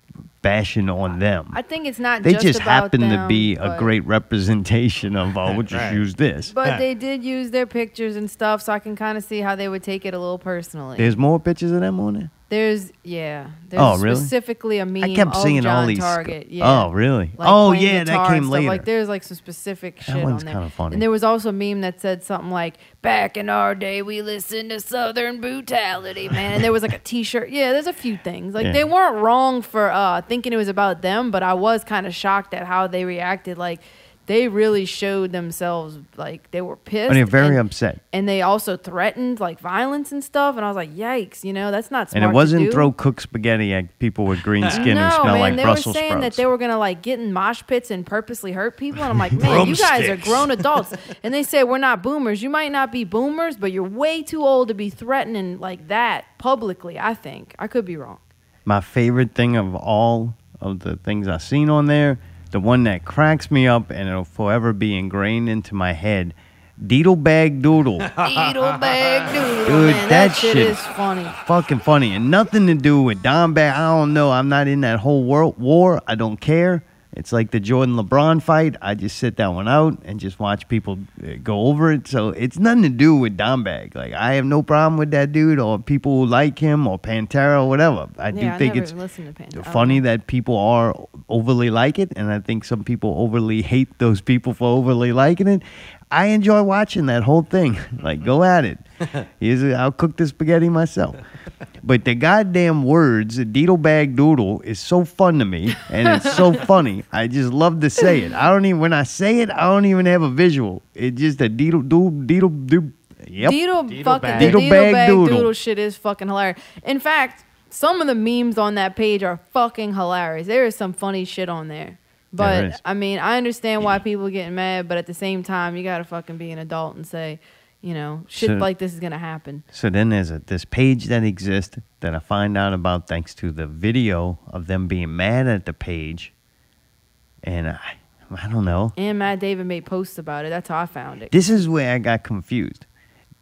bashing on them. I think it's not They just, just, about happened to them, be a great representation of. Oh, we'll just Right. use this. But they did use their pictures and stuff, so I can kind of see how they would take it a little personally. There's more pictures of them on there. There's yeah. There's Oh, really? specifically a meme I kept of seeing John all these. Target. Yeah. Oh, really? Like oh, yeah, that came later. Like there's like some specific shit one's on there. kinda funny. And there was also a meme that said something like, "Back in our day, we listened to Southern brutality, man." And there was like a T-shirt. Yeah, there's a few things. Like Yeah. they weren't wrong for uh, thinking it was about them, but I was kind of shocked at how they reacted. Like they really showed themselves like they were pissed. Oh, they're very and, upset. and they also threatened like violence and stuff. And I was like, "Yikes!" You know, that's not smart. and it wasn't throw cooked spaghetti at people with green skin no, who smell man, like they Brussels were saying sprouts. that they were gonna like get in mosh pits and purposely hurt people, and I'm like, man, you guys are grown adults, and they say we're not boomers. You might not be boomers, but you're way too old to be threatening like that publicly. I think I could be wrong. My favorite thing of all of the things I've seen on there, the one that cracks me up and it'll forever be ingrained into my head, Deedle Bag Doodle. Needle bag doodle, Dude, man, that that, shit shit- is funny. fucking funny and nothing to do with Dimebag. I don't know. I'm not in that whole world war. I don't care. It's like the Jordan LeBron fight. I just sit that one out and just watch people uh, go over it. So it's nothing to do with Dimebag. Like I have no problem with that dude or people who like him or Pantera or whatever. I do I think it's to Pantera. I don't funny that people are overly like it, and I think some people overly hate those people for overly liking it. I enjoy watching that whole thing. like, go at it. Here's a, I'll cook the spaghetti myself. But the goddamn words, deedle bag doodle, is so fun to me, and it's so funny. I just love to say it. I don't even when I say it, I don't even have a visual. It's just a deedle doo deedle doo. Yep. Deedle, fucking bag. Deedle Deedle bag bag doodle. doodle. shit is fucking hilarious. In fact, some of the memes on that page are fucking hilarious. There is some funny shit on there. But. I mean, I understand why people are getting mad, but at the same time, you gotta fucking be an adult and say, you know, shit So- like this is gonna happen. So then there's a, this page that exists that I find out about thanks to the video of them being mad at the page. And I, I don't know. And Matt David made posts about it. That's how I found it. This is where I got confused.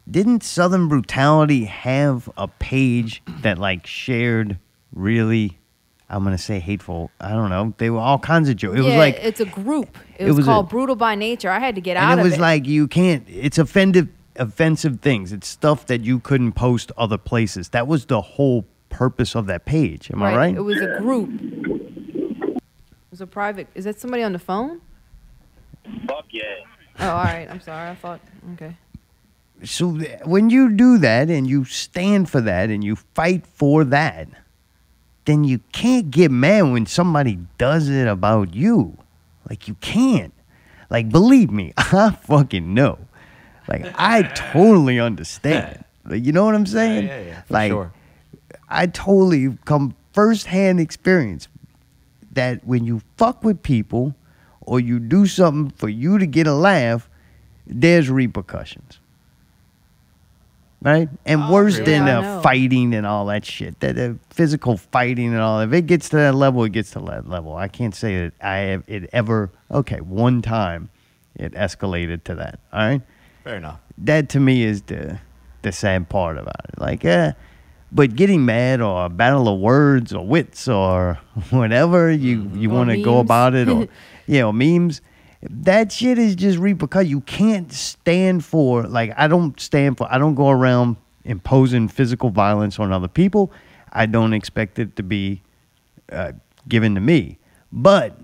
Didn't Southern Brutality have a page that like shared really, I'm gonna say hateful. I don't know. They were all kinds of jokes. It was Yeah, like it's a group. It, it was, was a- called Brutal by Nature. I had to get out and it of was it. like you can't. It's offensive, offensive things. It's stuff that you couldn't post other places. That was the whole purpose of that page. Am I right? It was a group. It was a private. Is that somebody on the phone? Fuck yeah. Oh, all right. I'm sorry. I thought. Okay. so when you do that and you stand for that and you fight for that, then you can't get mad when somebody does it about you. Like you can't. Like believe me, I fucking know. Like I totally understand. Like, you know what I'm saying? yeah, yeah, for like sure. I totally come firsthand experience that when you fuck with people or you do something for you to get a laugh, there's repercussions. Right? And worse yeah, than uh, fighting and all that shit. That uh, physical fighting and all. If it gets to that level, it gets to that level. I can't say that I have it ever. Okay, one time, it escalated to that. All right Fair enough. that to me is the the sad part about it. Like, uh, but getting mad or a battle of words or wits or whatever you you want to go about it or you know memes. That shit is just repercussion. You can't stand for like I don't stand for. I don't go around imposing physical violence on other people. I don't expect it to be uh, given to me. But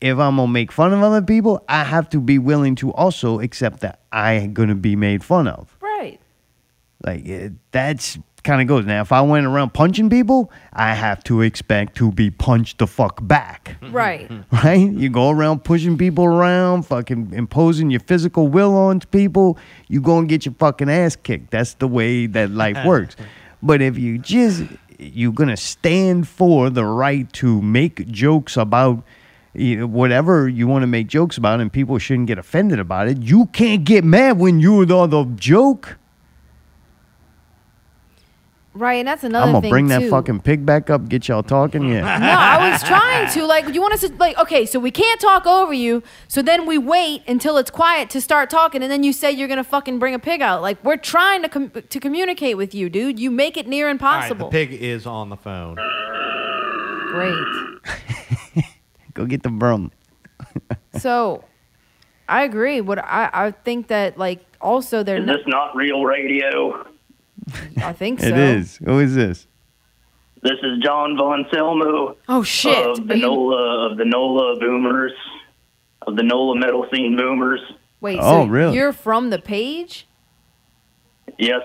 if I'm gonna make fun of other people, I have to be willing to also accept that I'm gonna be made fun of. Right. Like it, that's kind of goes. Now, if I went around punching people, I have to expect to be punched the fuck back. Right. Right? You go around pushing people around, fucking imposing your physical will on people, you go and get your fucking ass kicked. That's the way that life works. But if you just you're gonna stand for the right to make jokes about you know, whatever you want to make jokes about, and people shouldn't get offended about it. You can't get mad when you're the, the joke. Right, and that's another I'm gonna thing bring too. that fucking pig back up, get y'all talking. Yeah. No, I was trying to. Like, you want us to, like, okay, so we can't talk over you. So then we wait until it's quiet to start talking, and then you say you're gonna fucking bring a pig out. Like, we're trying to com- to communicate with you, dude. You make it near All right, impossible. the pig is on the phone. Great. Go get the broom. So, I agree. What I I think that like also they're Is not, this not real radio? I think so. It is. Who is this? This is John Von Selmo. Oh shit! Of the Are you- NOLA of the NOLA boomers, of the NOLA metal scene boomers. Wait, Oh, so really? you're from the page? Yes,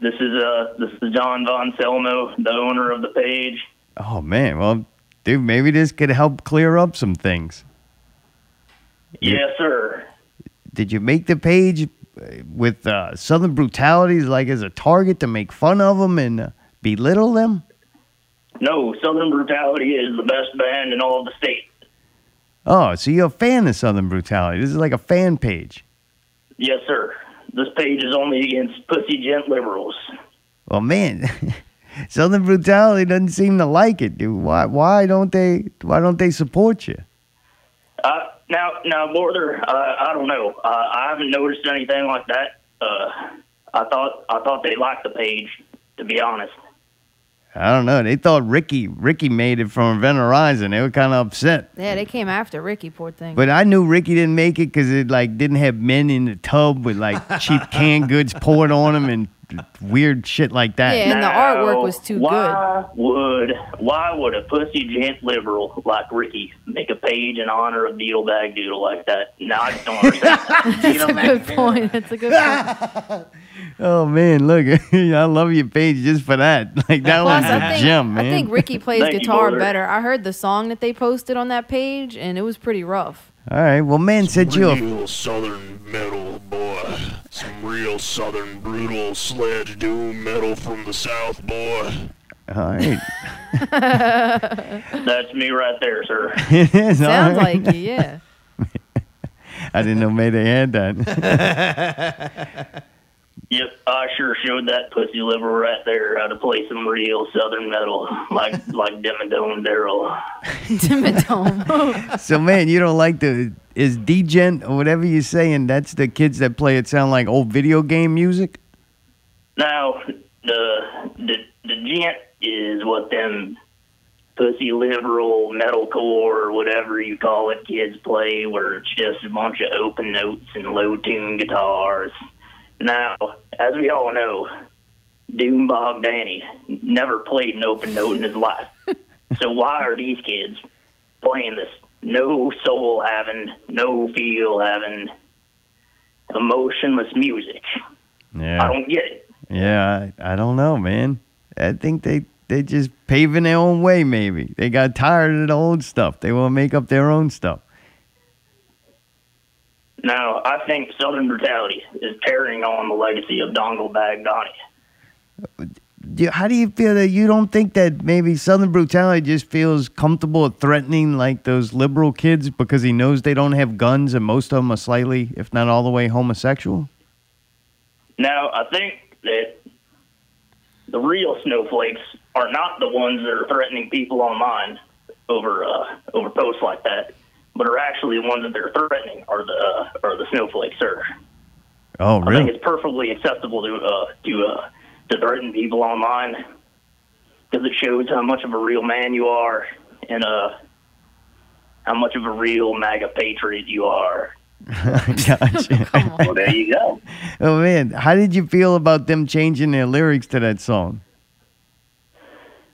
this is uh this is John Von Selmo, the owner of the page. Oh man, well, dude, maybe this could help clear up some things. Yes, sir. Did you make the page with uh, Southern brutalities like as a target to make fun of them and uh, belittle them? No, Southern Brutality is the best band in all of the state. Oh, so you're a fan of Southern brutality? This is like a fan page. Yes, sir. This page is only against pussy djent liberals. Well, man, Southern brutality doesn't seem to like it, dude. Why? Why don't they? Why don't they support you? Uh, now, now, Border, uh, I don't know. Uh, I haven't noticed anything like that. Uh, I thought, I thought they liked the page. To be honest, I don't know. They thought Ricky Ricky made it from Event Horizon. They were kind of upset. Yeah, they came after Ricky, poor thing. But I knew Ricky didn't make it because it like didn't have men in the tub with like cheap canned goods poured on them and weird shit like that. Yeah, and the artwork was too good. why would why would a pussy djent liberal like Ricky make a page in honor of Beetlebag Doodle like that? Now I just don't understand. That's a good point. That's a good point. Oh man, look, I love your page just for that. Like that Plus, one's I a think, gem, man. I think Ricky plays Thank you, guitar brother. better. I heard the song that they posted on that page, and it was pretty rough. All right, well, man said you. A, Real southern metal, boy. Some real southern brutal sledge doom metal from the south, boy. all right, That's me right there, sir. it is. Sounds right. like you, yeah. I didn't know Mayday had that. Yep, I sure showed that pussy liver right there how to play some real southern metal, like like Demodome Daryl. Dimmadome. so man, you don't like the is degent or whatever you're saying? That's the kids that play it sound like old video game music. Now, the the the djent is what them pussy liberal metalcore or whatever you call it kids play, where it's just a bunch of open notes and low tune guitars. Now, as we all know, Doombog Danny never played an open note in his life. so why are these kids playing this no soul having, no feel having, emotionless music? Yeah. I don't get it. yeah. I, I don't know, man. I think they they just paving their own way. Maybe they got tired of the old stuff. They want to make up their own stuff. Now, I think Southern Brutality is carrying on the legacy of Dongle Bag Donnie. Do, how do you feel that you don't think that maybe Southern brutality just feels comfortable at threatening like those liberal kids because he knows they don't have guns and most of them are slightly, if not all the way, homosexual? Now, I think that the real snowflakes are not the ones that are threatening people online over uh, over posts like that, but are actually the ones that they're threatening are the uh, are the snowflakes, sir. Oh, I think really? it's perfectly acceptable to uh, to uh, to threaten people online because it shows how much of a real man you are and uh, how much of a real MAGA patriot you are. gotcha. Well, there you go. Oh man, how did you feel about them changing their lyrics to that song?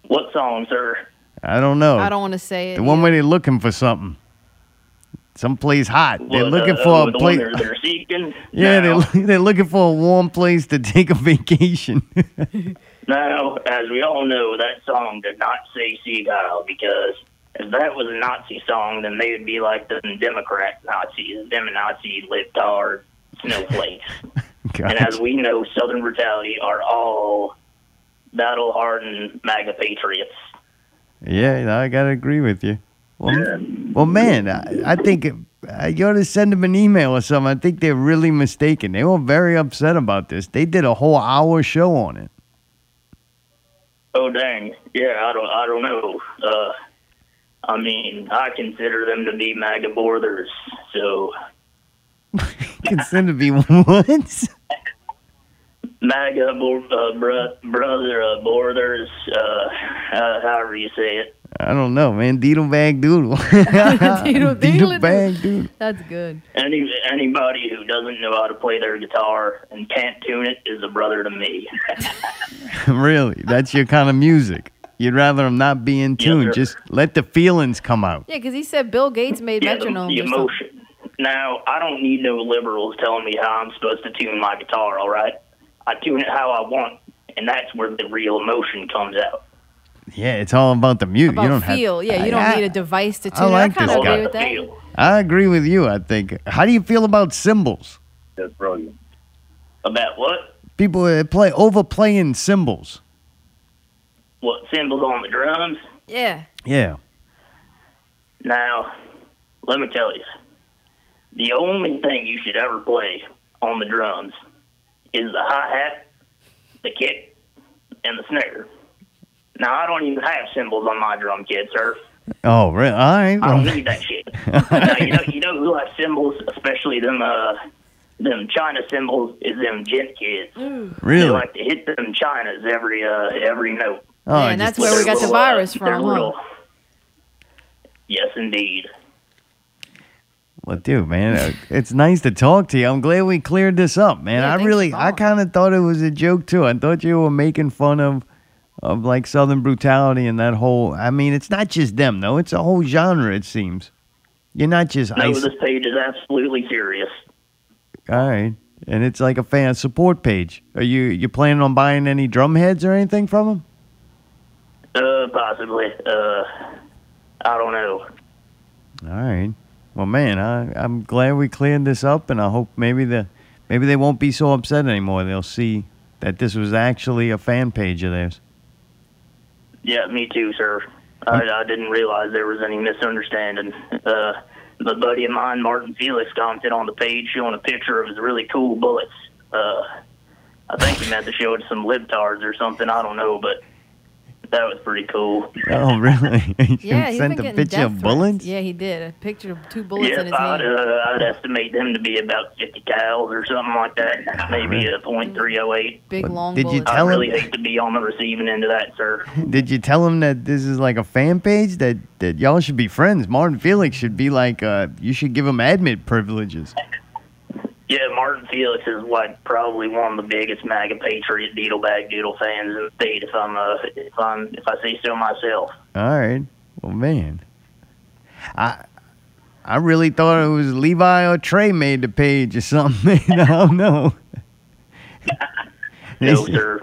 What song, sir? I don't know. I don't want to say it. The one where they're looking for something. Someplace hot. They're looking uh, for a the place. they're, they're seeking. Yeah, Now, they're, they're looking for a warm place to take a vacation. now, as we all know, that song did not say Seagull because if that was a Nazi song, then they would be like the Democrat Nazis, them Nazi libtard snowflakes. and as we know, Southern brutality are all battle hardened MAGA patriots. yeah, I gotta agree with you. Well, well man, I, I think uh, you ought to send them an email or something. I think they're really mistaken. They were very upset about this. They did a whole hour show on it. Oh dang, yeah, I don't, I don't know. Uh, I mean, I consider them to be MAGA borders, so Consider to be what? MAGA uh, bro- brother uh, borders, uh, uh, however you say it. I don't know, man. Deedle bag doodle. Deedle Deedle bag doodle. That's good. Any anybody who doesn't know how to play their guitar and can't tune it is a brother to me. really? That's your kind of music. You'd rather them not be in tune. sir. Just let the feelings come out. Yeah, because he said Bill Gates made Yeah, the, metronomes. the emotion. Now, I don't need no liberals telling me how I'm supposed to tune my guitar. All right, I tune it how I want, and that's where the real emotion comes out. Yeah, it's all about the music. About you don't feel. have. yeah, you don't I, need a device to I like it. I kind of agree with that. I agree with you. I think. How do you feel about cymbals? That's brilliant. About what? People that play overplaying cymbals. What symbols on the drums? Yeah. Yeah. Now, let me tell you, the only thing you should ever play on the drums is the hi hat, the kick, and the snare. Now, I don't even have cymbals on my drum kit, sir. Oh, really? All right. I don't need that shit. now, you know, you know who has cymbals, especially them, uh, them China cymbals, is them djent kids. Really? They like to hit them Chinas every, uh, every note. Oh, Yeah, and that's where we got the virus They're from, huh? little- Yes, indeed. Well, dude, man, uh, it's nice to talk to you. I'm glad we cleared this up, man. Yeah, I really, I kind of thought it was a joke too. I thought you were making fun of, of like Southern brutality and that whole. I mean, it's not just them though; it's a whole genre. It seems. You're not just No, ice. this page is absolutely serious. All right, and it's like a fan support page. Are you you planning on buying any drum heads or anything from them? Uh, possibly. Uh, I don't know. All right. Well, man, I, I'm glad we cleared this up, and I hope maybe the maybe they won't be so upset anymore. They'll see that this was actually a fan page of theirs. Yeah, me too, sir. I, I didn't realize there was any misunderstanding. Uh, a buddy of mine, Martin Felix, commented on the page showing a picture of his really cool bullets. Uh, I think he meant to show it to some libtards or something. I don't know, but that was pretty cool. Oh, really? You Yeah, he's sent a picture death of threats. bullets? Yeah, he did. A picture of two bullets in his I'd, hand. uh, I'd estimate them to be about 50 cals or something like that. Maybe a .308. Big long did you bullets. tell I him- really hate to be on the receiving end of that, sir. Did you tell him that this is like a fan page that that y'all should be friends? Martin Felix should be like uh you should give him admit privileges. Yeah, Martin Felix is like probably one of the biggest MAGA patriot Beetle Bag Doodle fans in the state. If I'm, uh, if I'm, if I say so myself. All right. Well, man, I I really thought it was Levi or Trey made the page or something. I don't know. No, sir.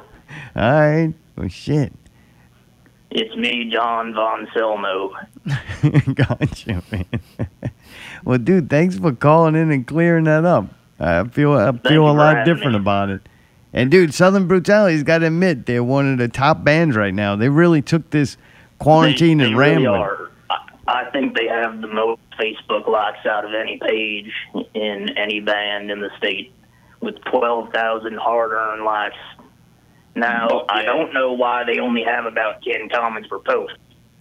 All right. Well, shit. It's me, John Von Selmo. gotcha, man. well, dude, thanks for calling in and clearing that up. I feel I you feel a lot different me. about it. And dude, Southern Brutality's got to admit they're one of the top bands right now. They really took this quarantine they, and they really rambling. are. I, I think they have the most Facebook likes out of any page in any band in the state, with twelve thousand hard-earned likes. Now, I don't know why they only have about 10 comments per post,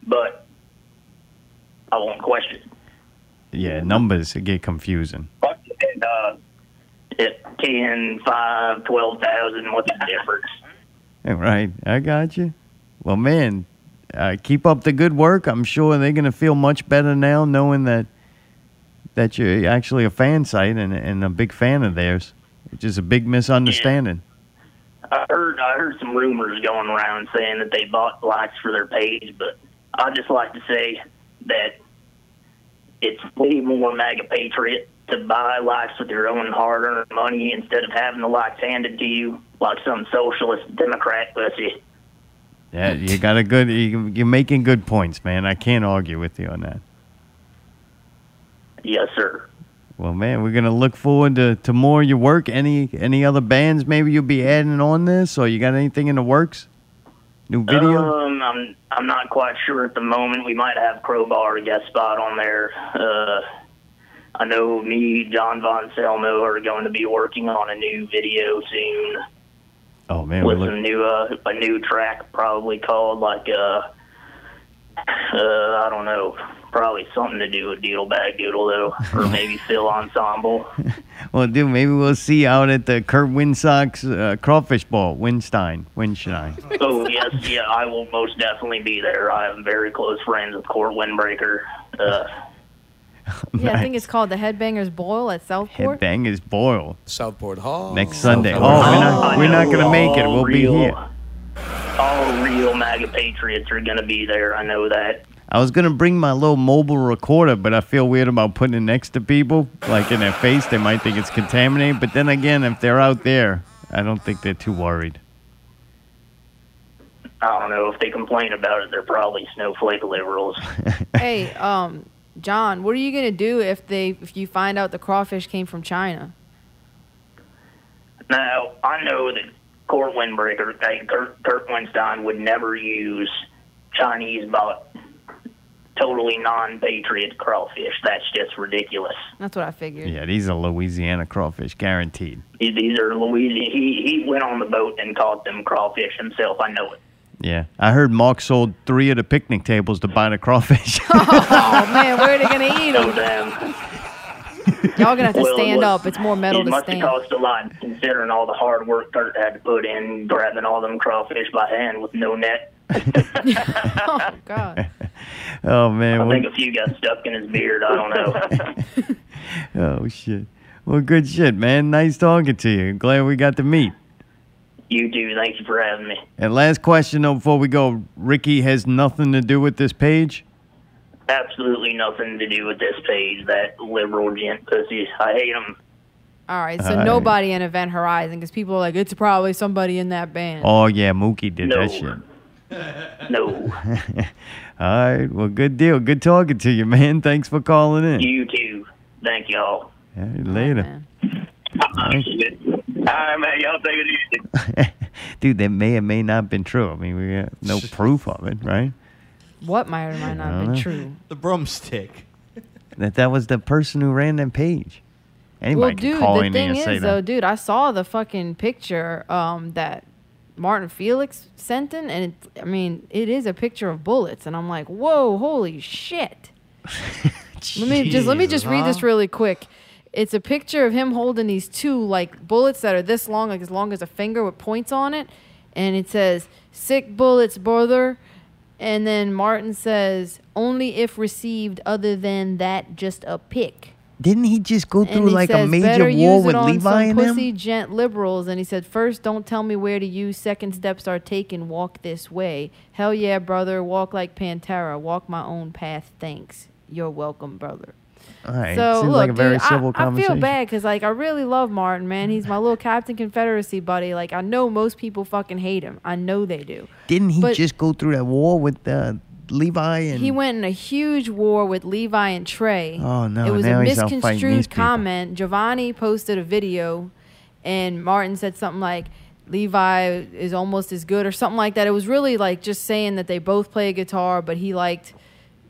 but I won't question. Yeah, numbers get confusing. And, uh, at 10, 5, 12,000, what's the difference? Yeah, Right, I got you. Well, man, uh, keep up the good work. I'm sure they're gonna feel much better now, knowing that that you're actually a fan site and, and a big fan of theirs, which is a big misunderstanding. I heard I heard some rumors going around saying that they bought likes for their page, but I'd just like to say that it's way more MAGA patriot to buy likes with your own hard-earned money instead of having the likes handed to you like some socialist Democrat pussy. Yeah, you got a good. You, you're making good points, man. I can't argue with you on that. Yes, sir. Well, man, we're gonna look forward to, to more of your work. Any any other bands maybe you'll be adding on this, or you got anything in the works? New video? Um, I'm I'm not quite sure at the moment. We might have Crowbar a guest spot on there. Uh, I know me, John Von Selmo, are going to be working on a new video soon oh man, with look. some new uh, a new track probably called like uh, uh I don't know, probably something to do with Doodle Bag Doodle though, or maybe Phil Ensemble. Well, dude, maybe we'll see out at the Kurt Winsock's uh, crawfish ball, Winstein, Winstein. oh yes, yeah, I will most definitely be there. I am very close friends with Court Windbreaker. Uh, Yeah, I think it's called the Headbangers Boil at Southport. Headbangers Boil Southport Hall. next Sunday. Oh, we're not we're not gonna make it. We'll be here. all real MAGA patriots are going to be there. I know that. I was gonna bring my little mobile recorder, but I feel weird about putting it next to people, like in their face. They might think it's contaminated. But then again, if they're out there, I don't think they're too worried. I don't know if they complain about it. They're probably snowflake liberals. hey, um, John, what are you gonna do if they if you find out the crawfish came from China? now I know that Court Windbreaker, hey, Kurt, Kurt Winstein would never use Chinese bought, totally non-patriot crawfish. That's just ridiculous. That's what I figured. Yeah, these are Louisiana crawfish, guaranteed. These- These are Louisiana. He he went on the boat and caught them crawfish himself. I know it. Yeah, I heard Mark sold three of the picnic tables to buy the crawfish. oh man, where are they gonna eat So them? damn. Y'all gonna have to Well, it stand was- up. It's more metal it to must stand. have cost a lot considering all the hard work Kurt had to put in grabbing all them crawfish by hand with no net. oh God. oh man, I well, think a few got stuck in his beard. I don't know. oh shit. Well, good shit, man. Nice talking to you. Glad we got to meet. You too. Thank you for having me. And last question though, before we go, Ricky has nothing to do with this page. Absolutely nothing to do with this page. That liberal djent pussy. I hate him. All right, so All right. nobody in Event Horizon because people are like, it's probably somebody in that band. Oh yeah, Mookie did No. that shit. No. All right, well, good deal. Good talking to you, man. Thanks for calling in. you too. Thank y'all. All right, later. All right, man. Y'all take it easy. Dude, that may or may not have been true. I mean, we got no proof of it, right? What might or might not have been know. true? The broomstick. That that was the person who ran that page. Anybody well, can dude, call the in thing there and say is, though, that. dude, I saw the fucking picture um, that Martin Felix sent in, and it, I mean, it is a picture of bullets, and I'm like, whoa, holy shit! let me just let me just read this really quick. It's a picture of him holding these two like bullets that are this long, like as long as a finger with points on it, and it says "sick bullets, brother." And then Martin says, "Only if received, other than that, just a pick." Didn't he just go through like a says, major "Better war use it with on Levi some and pussy djent liberals. And he said, first, don't tell me where to use. Second steps are taken. Walk this way. Hell yeah, brother. Walk like Pantera. Walk my own path. Thanks. You're welcome, brother. All right, So seems look, like a very dude, civil I, I feel bad because like I really love Martin, man. He's my little Captain Confederacy buddy. Like I know most people fucking hate him. I know they do. Didn't he But- just go through that war with uh, Levi and? He went in a huge war with Levi and Trey. Oh, no, It was now a he's out fighting these misconstrued comment. Giovanni posted a video, and Martin said something like, "Levi is almost as good" or something like that. It was really like just saying that they both play guitar, but he liked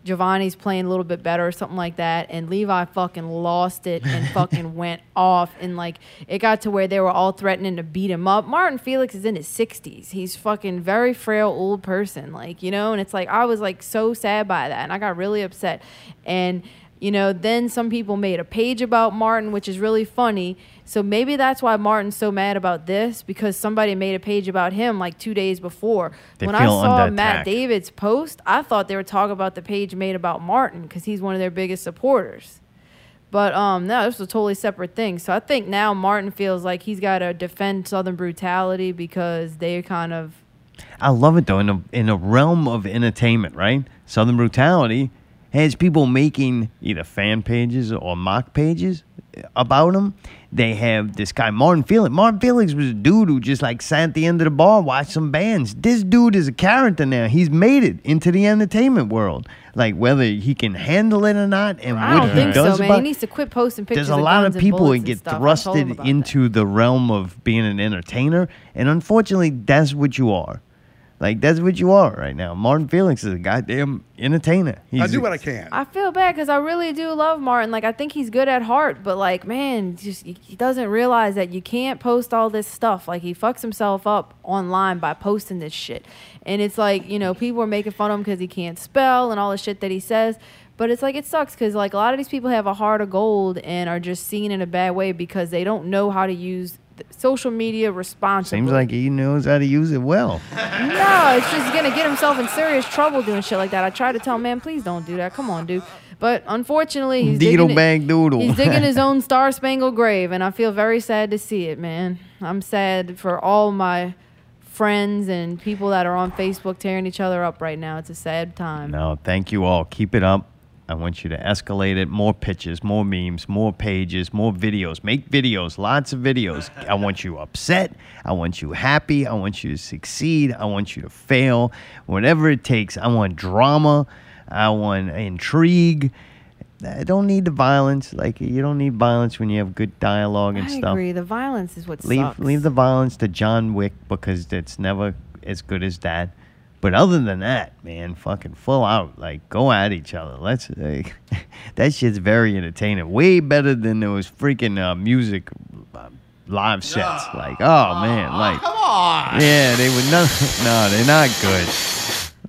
Giovanni's playing a little bit better or something like that, and Levi fucking lost it and fucking went off, and like it got to where they were all threatening to beat him up. Martin Felix is in his sixties. He's fucking very frail old person, like you know, and it's like I was like so sad by that, and I got really upset, and you know, then some people made a page about Martin, which is really funny. So maybe that's why Martin's so mad about this because somebody made a page about him like two days before. They when I saw Matt. David's post, I thought they were talking about the page made about Martin because he's one of their biggest supporters. But um, no, this was a totally separate thing. So I think now Martin feels like he's got to defend Southern brutality because they kind of I love it though. In a in a realm of entertainment, right? Southern Brutality has people making either fan pages or mock pages about him. They have this guy Martin Felix. Martin Felix was a dude who just like sat at the end of the bar, watched some bands. This dude is a character now. He's made it into the entertainment world. Like whether he can handle it or not, and I what don't he think so, does man. about He needs to quit posting pictures. there's a lot guns of and people bullets that get and stuff. I told him thrusted about into the realm of being an entertainer, and unfortunately, that's what you are. Like that's what you are right now. Martin Felix is a goddamn entertainer. I He's do what I can. I feel bad because I really do love Martin. Like I think he's good at heart, but like man, just he he doesn't realize that you can't post all this stuff. Like he fucks himself up online by posting this shit, and it's like you know people are making fun of him because he can't spell and all the shit that he says. But it's like it sucks because like a lot of these people have a heart of gold and are just seen in a bad way because they don't know how to use th- social media responsibly. Seems like he knows how to use it well. No, it's just gonna get himself in serious trouble doing shit like that. I try to tell him, man, please don't do that. Come on, dude. But unfortunately, he's Deedle digging, bag doodle. He's digging his own star spangled grave, and I feel very sad to see it, man. I'm sad for all my friends and people that are on Facebook tearing each other up right now. It's a sad time. No, thank you all. Keep it up. I want you to escalate it. More pictures, more memes, more pages, more videos. Make videos, lots of videos. I want you upset. I want you happy. I want you to succeed. I want you to fail. Whatever it takes. I want drama. I want intrigue. I don't need the violence. Like you don't need violence when you have good dialogue and I stuff. agree. The violence is what Leave sucks. leave the violence to John Wick because it's never as good as that. But other than that, man, fucking full out, like go at each other. Let's like, that shit's very entertaining. Way better than those freaking uh, music uh, live sets. Like oh man, like Come on. yeah, they were not. No, they're not good.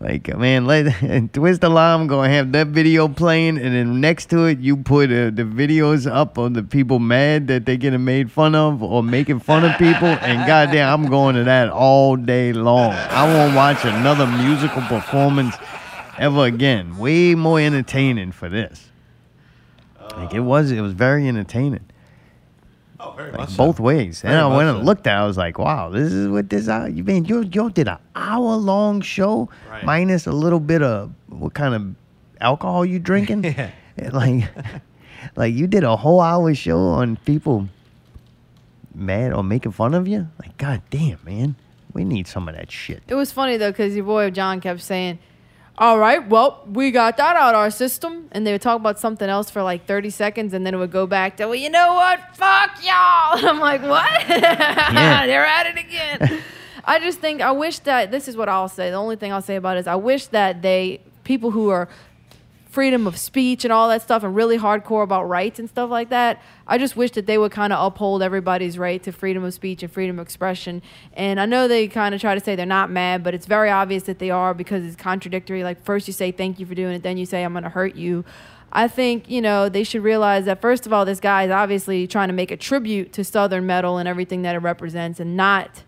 Like man, let Twist Alarm gonna have that video playing, and then next to it, you put uh, the videos up of the people mad that they getting made fun of or making fun of people. And goddamn, I'm going to that all day long. I won't watch another musical performance ever again. Way more entertaining for this. Like it was, it was very entertaining. Very Like much so. both ways. And I went much and so. looked at it, I was like, wow, this is what this hour. You mean you you did an hour long show Right. minus a little bit of what kind of alcohol you drinking? Yeah. Like like you did a whole hour show on people mad or making fun of you? Like, god damn, man. We need some of that shit. It was funny though because your boy John kept saying, "All right, well, we got that out of our system," and they would talk about something else for like thirty seconds, and then it would go back to, "Well, you know what? Fuck y'all." And I'm like, "What? They're at it again." I just think I wish that this is what I'll say. The only thing I'll say about it is I wish that they people who are freedom of speech and all that stuff and really hardcore about rights and stuff like that. I just wish that they would kind of uphold everybody's right to freedom of speech and freedom of expression. And I know they kind of try to say they're not mad, but it's very obvious that they are because it's contradictory. Like first you say thank you for doing it, then you say I'm going to hurt you. I think, you know, they should realize that first of all this guy is obviously trying to make a tribute to southern metal and everything that it represents and not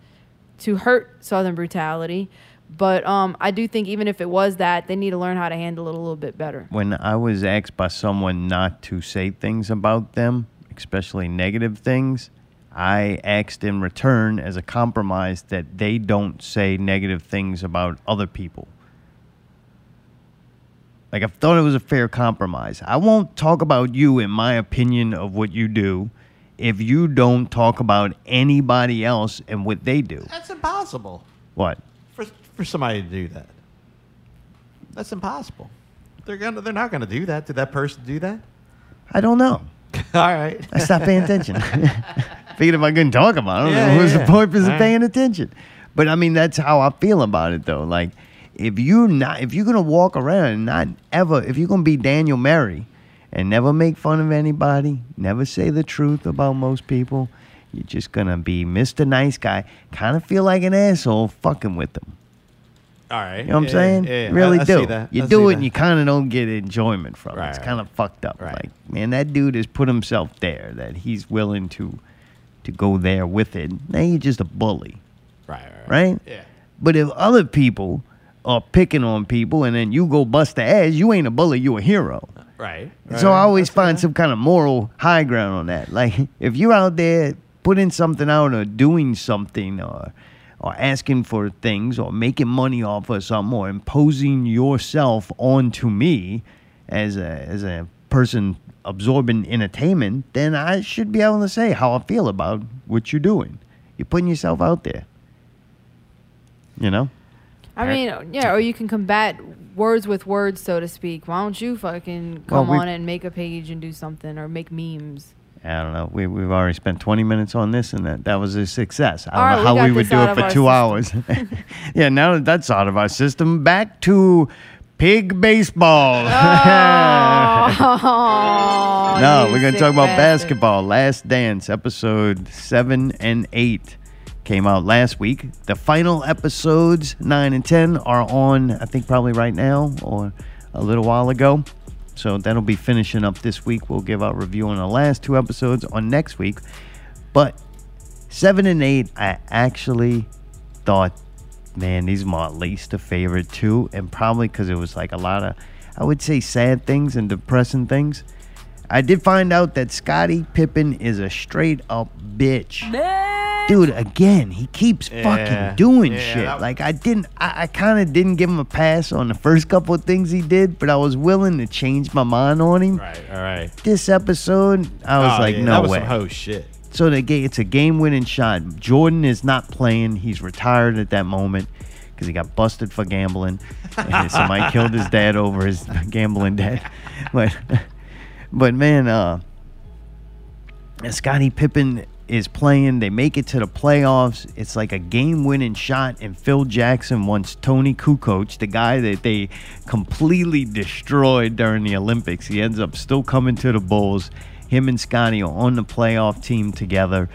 to hurt southern brutality. But um, I do think even if it was that, they need to learn how to handle it a little bit better. When I was asked by someone not to say things about them, especially negative things, I asked in return as a compromise that they don't say negative things about other people. Like I thought it was a fair compromise. I won't talk about you in my opinion of what you do if you don't talk about anybody else and what they do. That's impossible What? For somebody to do that. That's impossible. They're gonna. They're not gonna do that. Did that person do that? I don't know. All right. I stopped paying attention. Figured if I couldn't talk about it, I don't Yeah, know yeah, what's the yeah. purpose All of right. paying attention. But I mean, that's how I feel about it, though. Like, if you're not if you're gonna walk around and not ever if you're gonna be Daniel Mary, and never make fun of anybody, never say the truth about most people, you're just gonna be Mr. Nice Guy. Kind of feel like an asshole fucking with them. All right. You know what I'm saying? yeah, yeah. Really I, I do. You I do it that. and you kind of don't get enjoyment from it. It's kind of fucked up. Like, man, that dude has put himself there that he's willing to to go there with it. Now you're just a bully. Right, right. Right? Yeah. But if other people are picking on people and then you go bust their ass, you ain't a bully, you a hero. Right. So I always find some kind of moral high ground on that. Like if you're out there putting something out or doing something or or asking for things or making money off of something or imposing yourself onto me as a as a person absorbing entertainment, then I should be able to say how I feel about what you're doing. You're putting yourself out there. You know? I mean, yeah, or you can combat words with words, so to speak. Why don't you fucking Well, come we- on and make a page and do something or make memes? I don't know. We, we've already spent 20 minutes on this, and that, that was a success. I don't All right, know we how got we would this do out it of for our two hours. yeah, now that that's out of our system, back to pig baseball. Oh, no, you we're going to sick talk about bastard. basketball. Last Dance, episode 7 and 8 came out last week. The final episodes, 9 and 10, are on, I think, probably right now or a little while ago. So that'll be finishing up this week. We'll give our review on the last two episodes on next week. But 7 and 8, I actually thought, man, these are my least a favorite too. And probably because it was like a lot of, I would say, sad things and depressing things. I did find out that Scottie Pippen is a straight up bitch. Dude, again, he keeps Yeah, fucking doing yeah, shit. that- like I didn't I, I kinda didn't give him a pass on the first couple of things he did, but I was willing to change my mind on him. Right. All right. This episode, I was Oh, like, yeah, no that was way. some hoe shit. So the ga- it's a game-winning shot. Jordan is not playing. He's retired at that moment because he got busted for gambling. And somebody killed his dad over his gambling debt. But, but man, uh, Scottie Pippen is playing. They make it to the playoffs. It's like a game-winning shot, and Phil Jackson wants Toni Kukoc, the guy that they completely destroyed during the Olympics. He ends up still coming to the Bulls. Him and Scottie are on the playoff team together.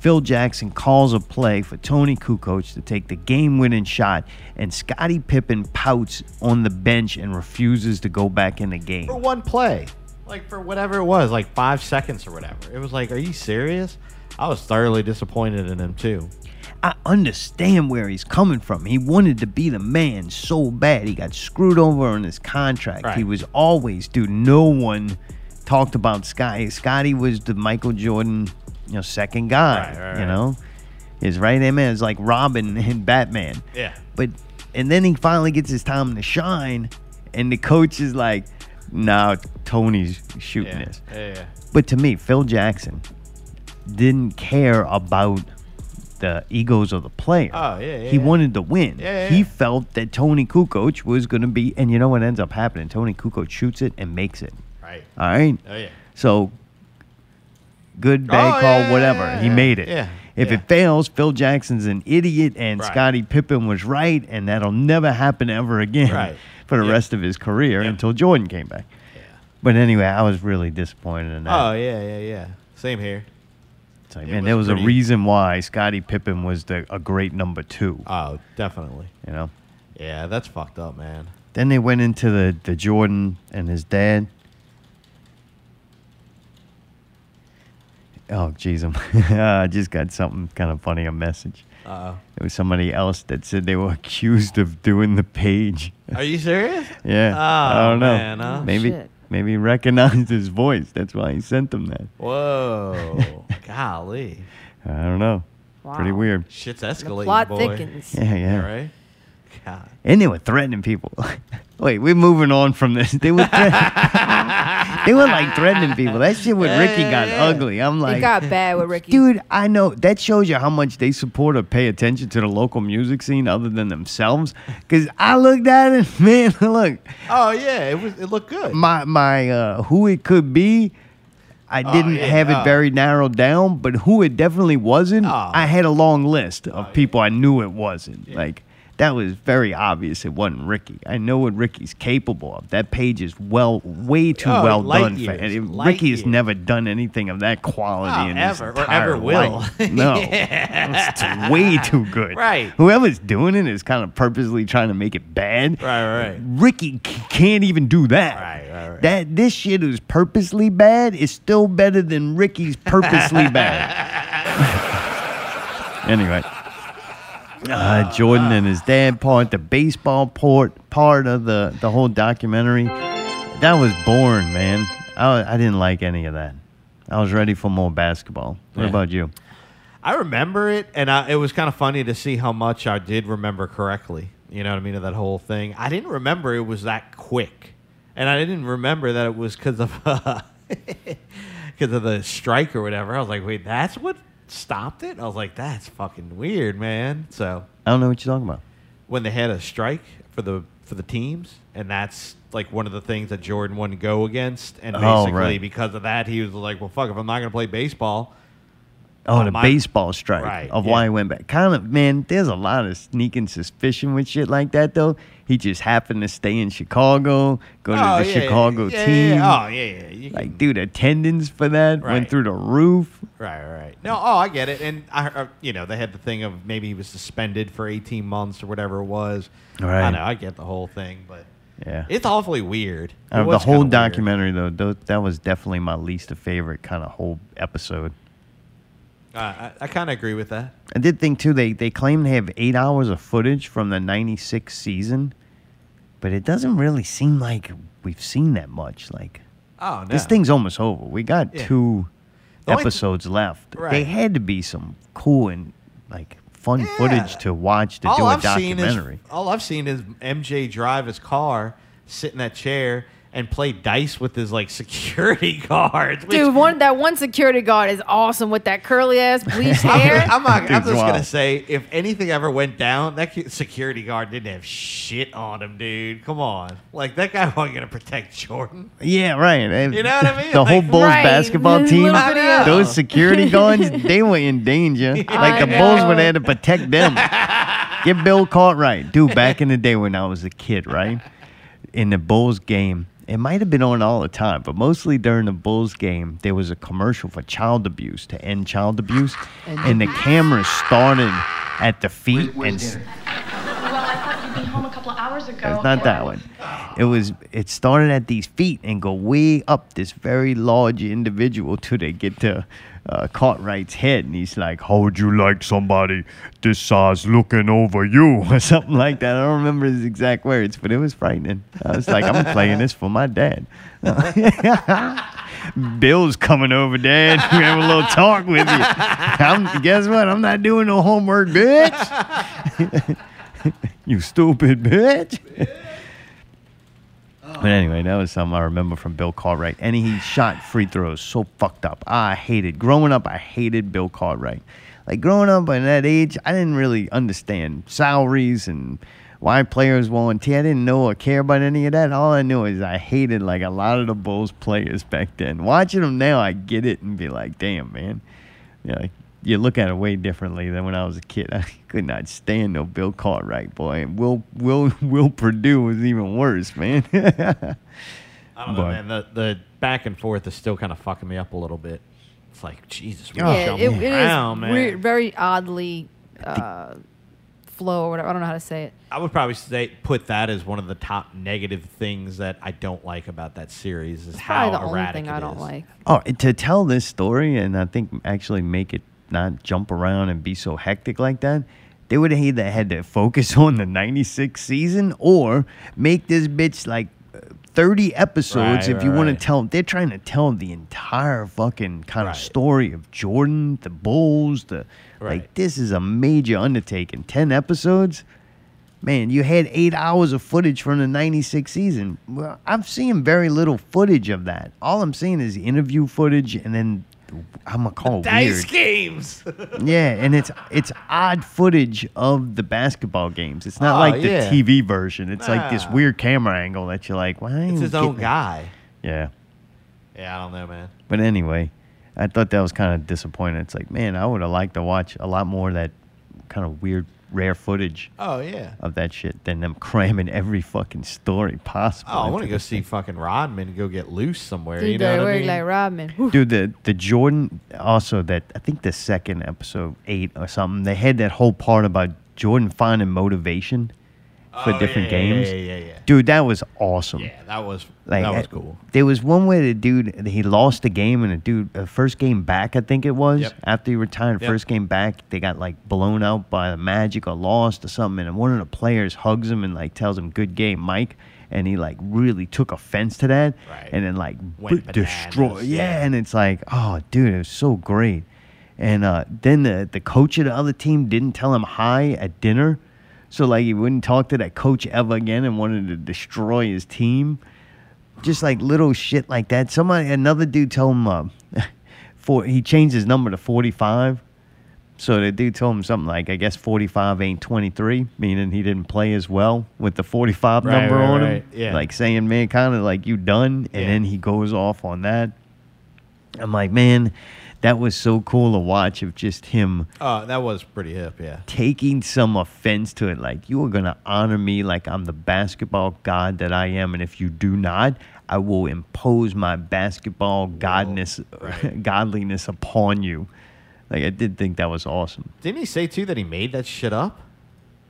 Phil Jackson calls a play for Toni Kukoc to take the game-winning shot, and Scottie Pippen pouts on the bench and refuses to go back in the game. For one play. Like for whatever it was, like five seconds or whatever. It was like, are you serious? I was thoroughly disappointed in him too. I understand where he's coming from. He wanted to be the man so bad. He got screwed over on his contract. He was always, dude. No one talked about Scottie. Scottie was the Michael Jordan, you know, second guy. Right, right, You right. know, his right hand man is like Robin and Batman. Yeah. But and then he finally gets his time to shine, and the coach is like, "Nah, Toni's shooting Yeah. this." Yeah, yeah. But to me, Phil Jackson didn't care about the egos of the player. Oh, yeah, yeah, He yeah. wanted to win. Yeah, he felt that Toni Kukoc was going to be, and you know what ends up happening? Toni Kukoc shoots it and makes it. Right. All right. Oh, yeah. So good, bad Oh, call, whatever. he made it. Yeah, If it fails, Phil Jackson's an idiot, and Right. Scottie Pippen was right, and that'll never happen ever again Right. For the rest of his career until Jordan came back. But anyway, I was really disappointed in that. Oh yeah, yeah, yeah. Same here. It's like, It man, was there was pretty- a reason why Scottie Pippen was the, a great number two. Oh, definitely. You know. Yeah, that's fucked up, man. Then they went into the the Jordan and his dad. Oh, jeez, I just got something kind of funny. A message. Uh-oh. It was somebody else that said they were accused of doing the page. Are you serious? Yeah. Oh, I Oh, don't know. man, huh? Maybe Shit. maybe he recognized his voice. That's why he sent them that. Whoa. Golly. I don't know. Pretty weird. Shit's escalating, plot boy. thickens. Yeah, yeah. Right? God. And they were threatening people. Wait, we're moving on from this. They were thre- they were like threatening people. That shit with Ricky got ugly. I'm like, it got bad with Ricky. dude, I know that shows you how much they support or pay attention to the local music scene other than themselves. Because I looked at it, man. Look, Oh yeah, it was. It looked good. my my uh, who it could be. I Oh, didn't yeah, have it oh. very narrowed down, but who it definitely wasn't, Oh. I had a long list of people I knew it wasn't. Like that was very obvious it wasn't Ricky. I know what Ricky's capable of. That page is well, way too Oh, well done. For, years, light Ricky has never done anything of that quality Oh, in his ever, or entire ever will. life. No, it's way too good. Right. Whoever's doing it is kind of purposely trying to make it bad. Right, right. Ricky can't even do that. Right, right, right. That this shit is purposely bad is still better than Ricky's purposely bad. anyway, uh, Jordan and his dad part, the baseball port part of the the whole documentary, that was boring, man. I I didn't like any of that. I was ready for more basketball. What Yeah. about you? I remember it, and I, it was kind of funny to see how much I did remember correctly. You know what I mean? Of that whole thing. I didn't remember it was that quick, and I didn't remember that it was because of because of the strike or whatever. I was like, wait, that's what stopped it. I was like, that's fucking weird, man. So I don't know what you're talking about. when they had a strike for the for the teams, and that's like one of the things that Jordan wouldn't go against, and Oh, basically right. because of that, he was like, well, fuck, if I'm not gonna play baseball. Oh, Oh, the my- baseball strike Right, of yeah. why he went back. Kind of, man, there's a lot of sneaking suspicion with shit like that, though. He just happened to stay in Chicago, go to Oh, the yeah, Chicago yeah, team. yeah. Oh, yeah, yeah. You Like, dude, attendance for that Right. went through the roof. Right, right. No, oh, I get it. And I, uh, you know, they had the thing of maybe he was suspended for 18 months or whatever it was. Right. I know, I get the whole thing, but Yeah. it's awfully weird. It Uh, the whole kinda weird. documentary, though, tho- that was definitely my least favorite kind of whole episode. Uh, I, I kind of agree with that. I did think too. They they claim they have eight hours of footage from the '96 season, but it doesn't really seem like we've seen that much. Like, Oh, no. this thing's almost over. We got Yeah. two The episodes left. Right. They had to be some cool and like fun footage to watch to all do a I've seen is documentary. all I've seen is MJ drive his car, sit in that chair, and play dice with his like security guards. which- Dude, one that one security guard is awesome with that curly ass bleached I'm, hair. I'm, not, I'm just wild. gonna say, if anything ever went down, that security guard didn't have shit on him, dude. Come on, like that guy wasn't gonna protect Jordan. Yeah, right. And You know what I mean? The whole Bulls Right. basketball team, those security guards, they were in danger. Like the Bulls were there to protect them. Get Bill Cartwright, Dude, back in the day when I was a kid, right? In the Bulls game, it might have been on all the time, but mostly during the Bulls game, there was a commercial for child abuse to end child abuse. And the camera started at the feet and s- Well, I thought you'd be home a couple of hours ago. it's not that one. It was. It started at these feet and go way up this very large individual till they get to uh, Cartwright's head, and he's like, "How would you like somebody this size looking over you?" or something like that. I don't remember his exact words, but it was frightening. I was like, "I'm playing this for my dad." Bill's coming over, Dad. We have a little talk with you. I'm, guess what? I'm not doing no homework, bitch. you stupid bitch. But anyway, that was something I remember from Bill Cartwright. And he shot free throws so fucked up. I hated growing up. I hated Bill Cartwright. Like growing up at that age, I didn't really understand salaries and why players volunteer. I didn't know or care about any of that. All I knew is I hated like a lot of the Bulls players back then. Watching them now, I get it and be like, damn, man. Yeah, know, you look at it way differently than when I was a kid. I could not stand no Bill Cartwright, boy. And Will Will Will Perdue was even worse, man. I don't know, But- man. The the back and forth is still kind of fucking me up a little bit. It's like Jesus, we yeah, jumped it, it is around, man. weird, very oddly uh, flow or whatever. I don't know how to say it. I would probably say put that as one of the top negative things that I don't like about that series is how Probably the only erratic thing I it don't is. like. Oh, to tell this story and I think actually make it not jump around and be so hectic like that, they would have either had to focus on the 96 season or make this bitch like uh, 30 episodes Right, if you right, want right. to tell. They're trying to tell the entire fucking kind of story of Jordan, the Bulls, the. Like, this is a major undertaking. 10 episodes? Man, you had eight hours of footage from the 96 season. Well, I've seen very little footage of that. All I'm seeing is interview footage and then I'm to call it Dice weird. games. Yeah, and it's it's odd footage of the basketball games. It's not Oh, like the yeah. TV version. It's like this weird camera angle that you're like, why? It's his own getting- guy. Yeah. Yeah, I don't know, man. But anyway, I thought that was kind of disappointing. It's like, man, I would have liked to watch a lot more of that kind of weird rare footage Oh yeah. of that shit than them cramming every fucking story possible. Oh, I want to go this see fucking Rodman go get loose somewhere. Dude, you know they what I mean? like Rodman. Whew. Dude, the the Jordan also that I think the second episode eight or something, they had that whole part about Jordan finding motivation for Oh, different yeah, games. yeah, yeah, yeah. Dude, that was awesome. Yeah, that was Like that was cool. There was one where the dude he lost the game and the dude uh, first game back I think it was Yep. after he retired Yep. first game back they got like blown out by the Magic or lost or something and one of the players hugs him and like tells him good game Mike and he like really took offense to that Right. and then like Went b- destroy yeah. yeah. and it's like oh dude it was so great and uh, then the the coach of the other team didn't tell him hi at dinner. So like he wouldn't talk to that coach ever again and wanted to destroy his team. Just like little shit like that. Somebody another dude told him uh, for he changed his number to 45. So the dude told him something like I guess 45 ain't 23, meaning he didn't play as well with the 45 Right, number right, on him. right, yeah. Like saying man kind of like you done and Yeah. then he goes off on that. I'm like, man, that was so cool to watch of just him Oh, that was pretty hip. Yeah. taking some offense to it. Like, you are going to honor me like I'm the basketball god that I am. And if you do not, I will impose my basketball godness, godliness upon you. Like, I did think that was awesome. Didn't he say too that he made that shit up?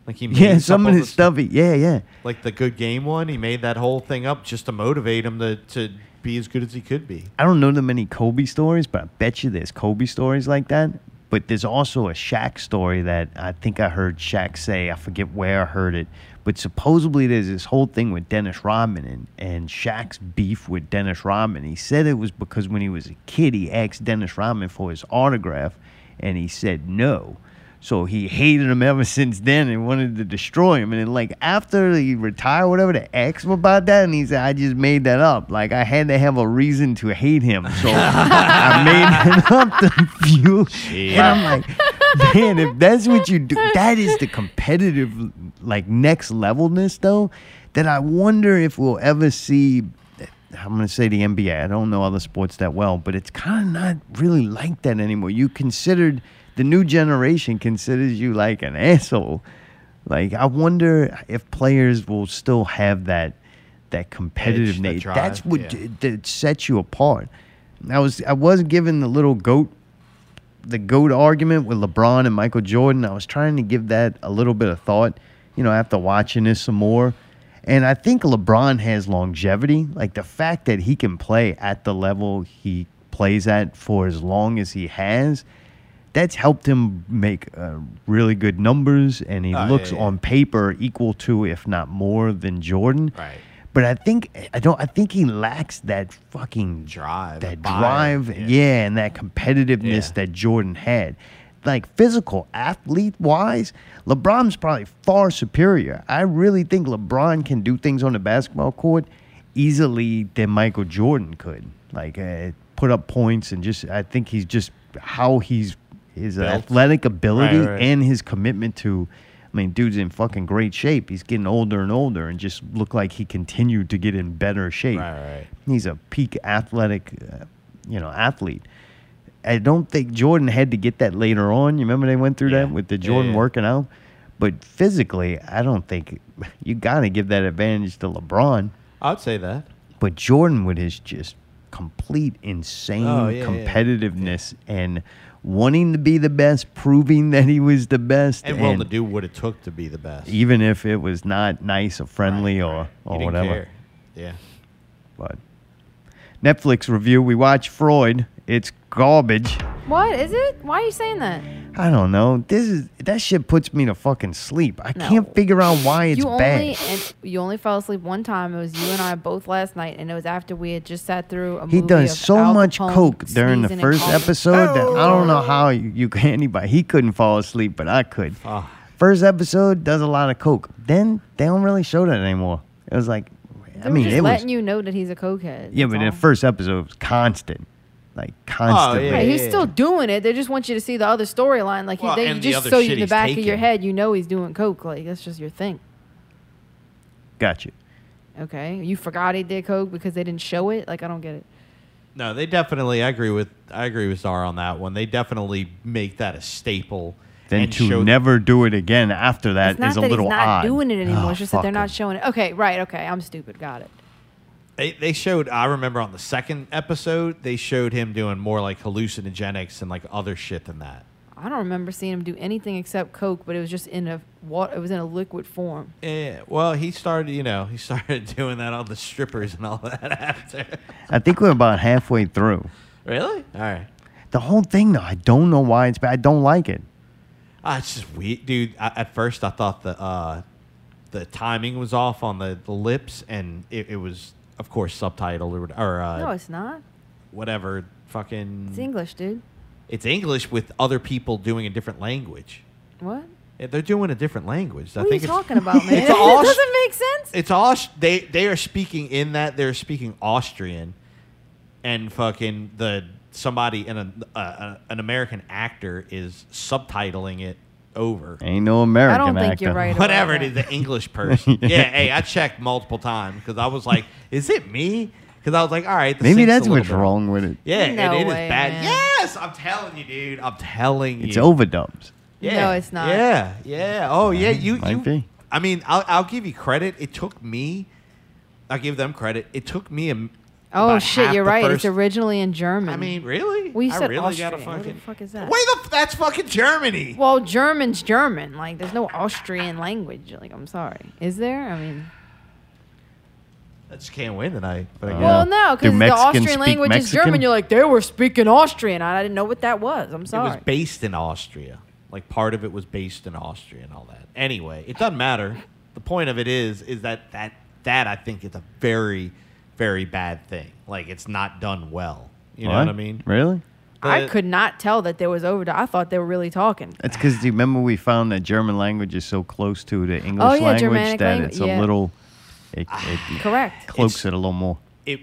Like he made Yeah, some of his this- stuff, he- yeah, yeah. like the good game one. He made that whole thing up just to motivate him to to be as good as he could be. I don't know that many Kobe stories, but I bet you there's Kobe stories like that. But there's also a Shaq story that I think I heard Shaq say. I forget where I heard it, but supposedly there's this whole thing with Dennis Rodman and, and Shaq's beef with Dennis Rodman. He said it was because when he was a kid, he asked Dennis Rodman for his autograph, and he said no. So he hated him ever since then and wanted to destroy him. And then, like, after he retired, whatever, they asked him about that. And he said, I just made that up. Like, I had to have a reason to hate him. So I made it up to fuel. And I'm like, man, if that's what you do, that is the competitive, like, next levelness, though, that I wonder if we'll ever see. I'm going to say the NBA. I don't know other sports that well, but it's kind of not really like that anymore. You considered the new generation considers you like an asshole. Like I wonder if players will still have that that competitive nature. That's what yeah. d- that sets you apart. I was I was given the little goat the goat argument with LeBron and Michael Jordan. I was trying to give that a little bit of thought, you know, after watching this some more. And I think LeBron has longevity. Like the fact that he can play at the level he plays at for as long as he has, that's helped him make uh, really good numbers. And he Oh, looks yeah. on paper equal to, if not more, than Jordan. Right. But I think I don't. I think he lacks that fucking Drive, that drive, yeah. yeah. and that competitiveness Yeah. that Jordan had. Like physical athlete wise, LeBron's probably far superior. I really think LeBron can do things on the basketball court easily than Michael Jordan could. Like uh, put up points and just. I think he's just how he's his Built. athletic ability Right, right. and his commitment to. I mean, dude's in fucking great shape. He's getting older and older, and just look like he continued to get in better shape. Right. He's a peak athletic, uh, you know, athlete. I don't think Jordan had to get that later on. You remember they went through that with the Jordan yeah. working out, but physically, I don't think you got to give that advantage to LeBron. I'd say that. But Jordan with his just complete insane Oh, yeah, yeah. competitiveness and wanting to be the best, proving that he was the best, And willing to do what it took to be the best. even if it was not nice or friendly or, He or didn't whatever. care. Yeah. But Netflix review, we watch Freud. It's garbage. What is it? Why are you saying that? I don't know. This is that shit puts me to fucking sleep. I No. can't figure out why it's you bad. only and you only fell asleep one time. It was you and I both last night, and it was after we had just sat through a he movie does of so Al much Capone coke during the sneezing and first coughing. episode that I don't know how you, you can anybody. He couldn't fall asleep, but I could. Ah. First episode does a lot of coke. Then they don't really show that anymore. It was like, They I were mean, just it was letting you know that he's a cokehead. yeah, that's but in all. the first episode it was constant, like oh, constantly. Right, he's still doing it. They just want you to see the other storyline. Like Well, he, they and the just other so you shit in the he's back of your taking. head, you know he's doing coke. Like that's just your thing. Gotcha. Okay, you forgot he did coke because they didn't show it. Like I don't get it. No, they definitely. I agree with. I agree with Zara on that one. They definitely make that a staple, Then and to show never do it again after that it's not a that little he's not odd. doing it anymore. Oh, it's ah, just that they're fuck not it. showing it. Okay, right. Okay, I'm stupid. Got it. They, they showed. I remember on the second episode, they showed him doing more like hallucinogenics and like other shit than that. I don't remember seeing him do anything except coke, but it was just in a what? It was in a liquid form. Yeah. Well, he started. You know, he started doing that on the strippers and all that after. I think we're about halfway through. Really? All right. The whole thing, though, I don't know why it's bad. I don't like it. Ah, it's just weird, dude. I, at first, I thought the uh, the timing was off on the, the lips, and it, it was, of course, subtitled or, or uh, no, it's not. whatever. Fucking. It's English, dude. It's English with other people doing a different language. What? They're doing a different language. I What are you talking about, man? It's it Aus- doesn't make sense. It's Aus- They they are speaking in that they're speaking Austrian, and fucking the somebody and a, uh, uh, an American actor is subtitling it over. Ain't no American I don't think actor. you're right Whatever it that. is, the English person. yeah, hey, I checked multiple times because I was like, is it me? Because I was like, all right, the Maybe sync's a that's what's bit- wrong with it. Yeah, No and it is way, bad. man. Yes, I'm telling you, dude. I'm telling you. It's you. overdubs. Yeah. No, it's not. Yeah, yeah. Oh, yeah. You, Might you. be. I mean, I'll, I'll give you credit. It took me. I'll give them credit. It took me a. m- Oh shit, you're right. first- It's originally in German. I mean, really? we I said really Austrian. gotta What the fuck is that? Wait, the, that's fucking Germany. Well, German's German. Like, there's no Austrian language. Like, I'm sorry. Is there? I mean, I just can't win tonight. But I Uh, guess. well, no, because the Austrian speak language is German. You're like, they were speaking Austrian. I didn't know what that was. I'm sorry. It was based in Austria. Like part of it was based in Austria and all that. Anyway, it doesn't matter. The point of it is, is that that that I think is a very, very bad thing. Like it's not done well. You know what I mean? Really? I could not tell that there was overdub. I thought they were really talking. That's because do you remember we found that German language is so close to the English Oh, yeah, language Germanic that langu- it's a yeah. little. It, ah, it Correct. cloaks it a little more. It,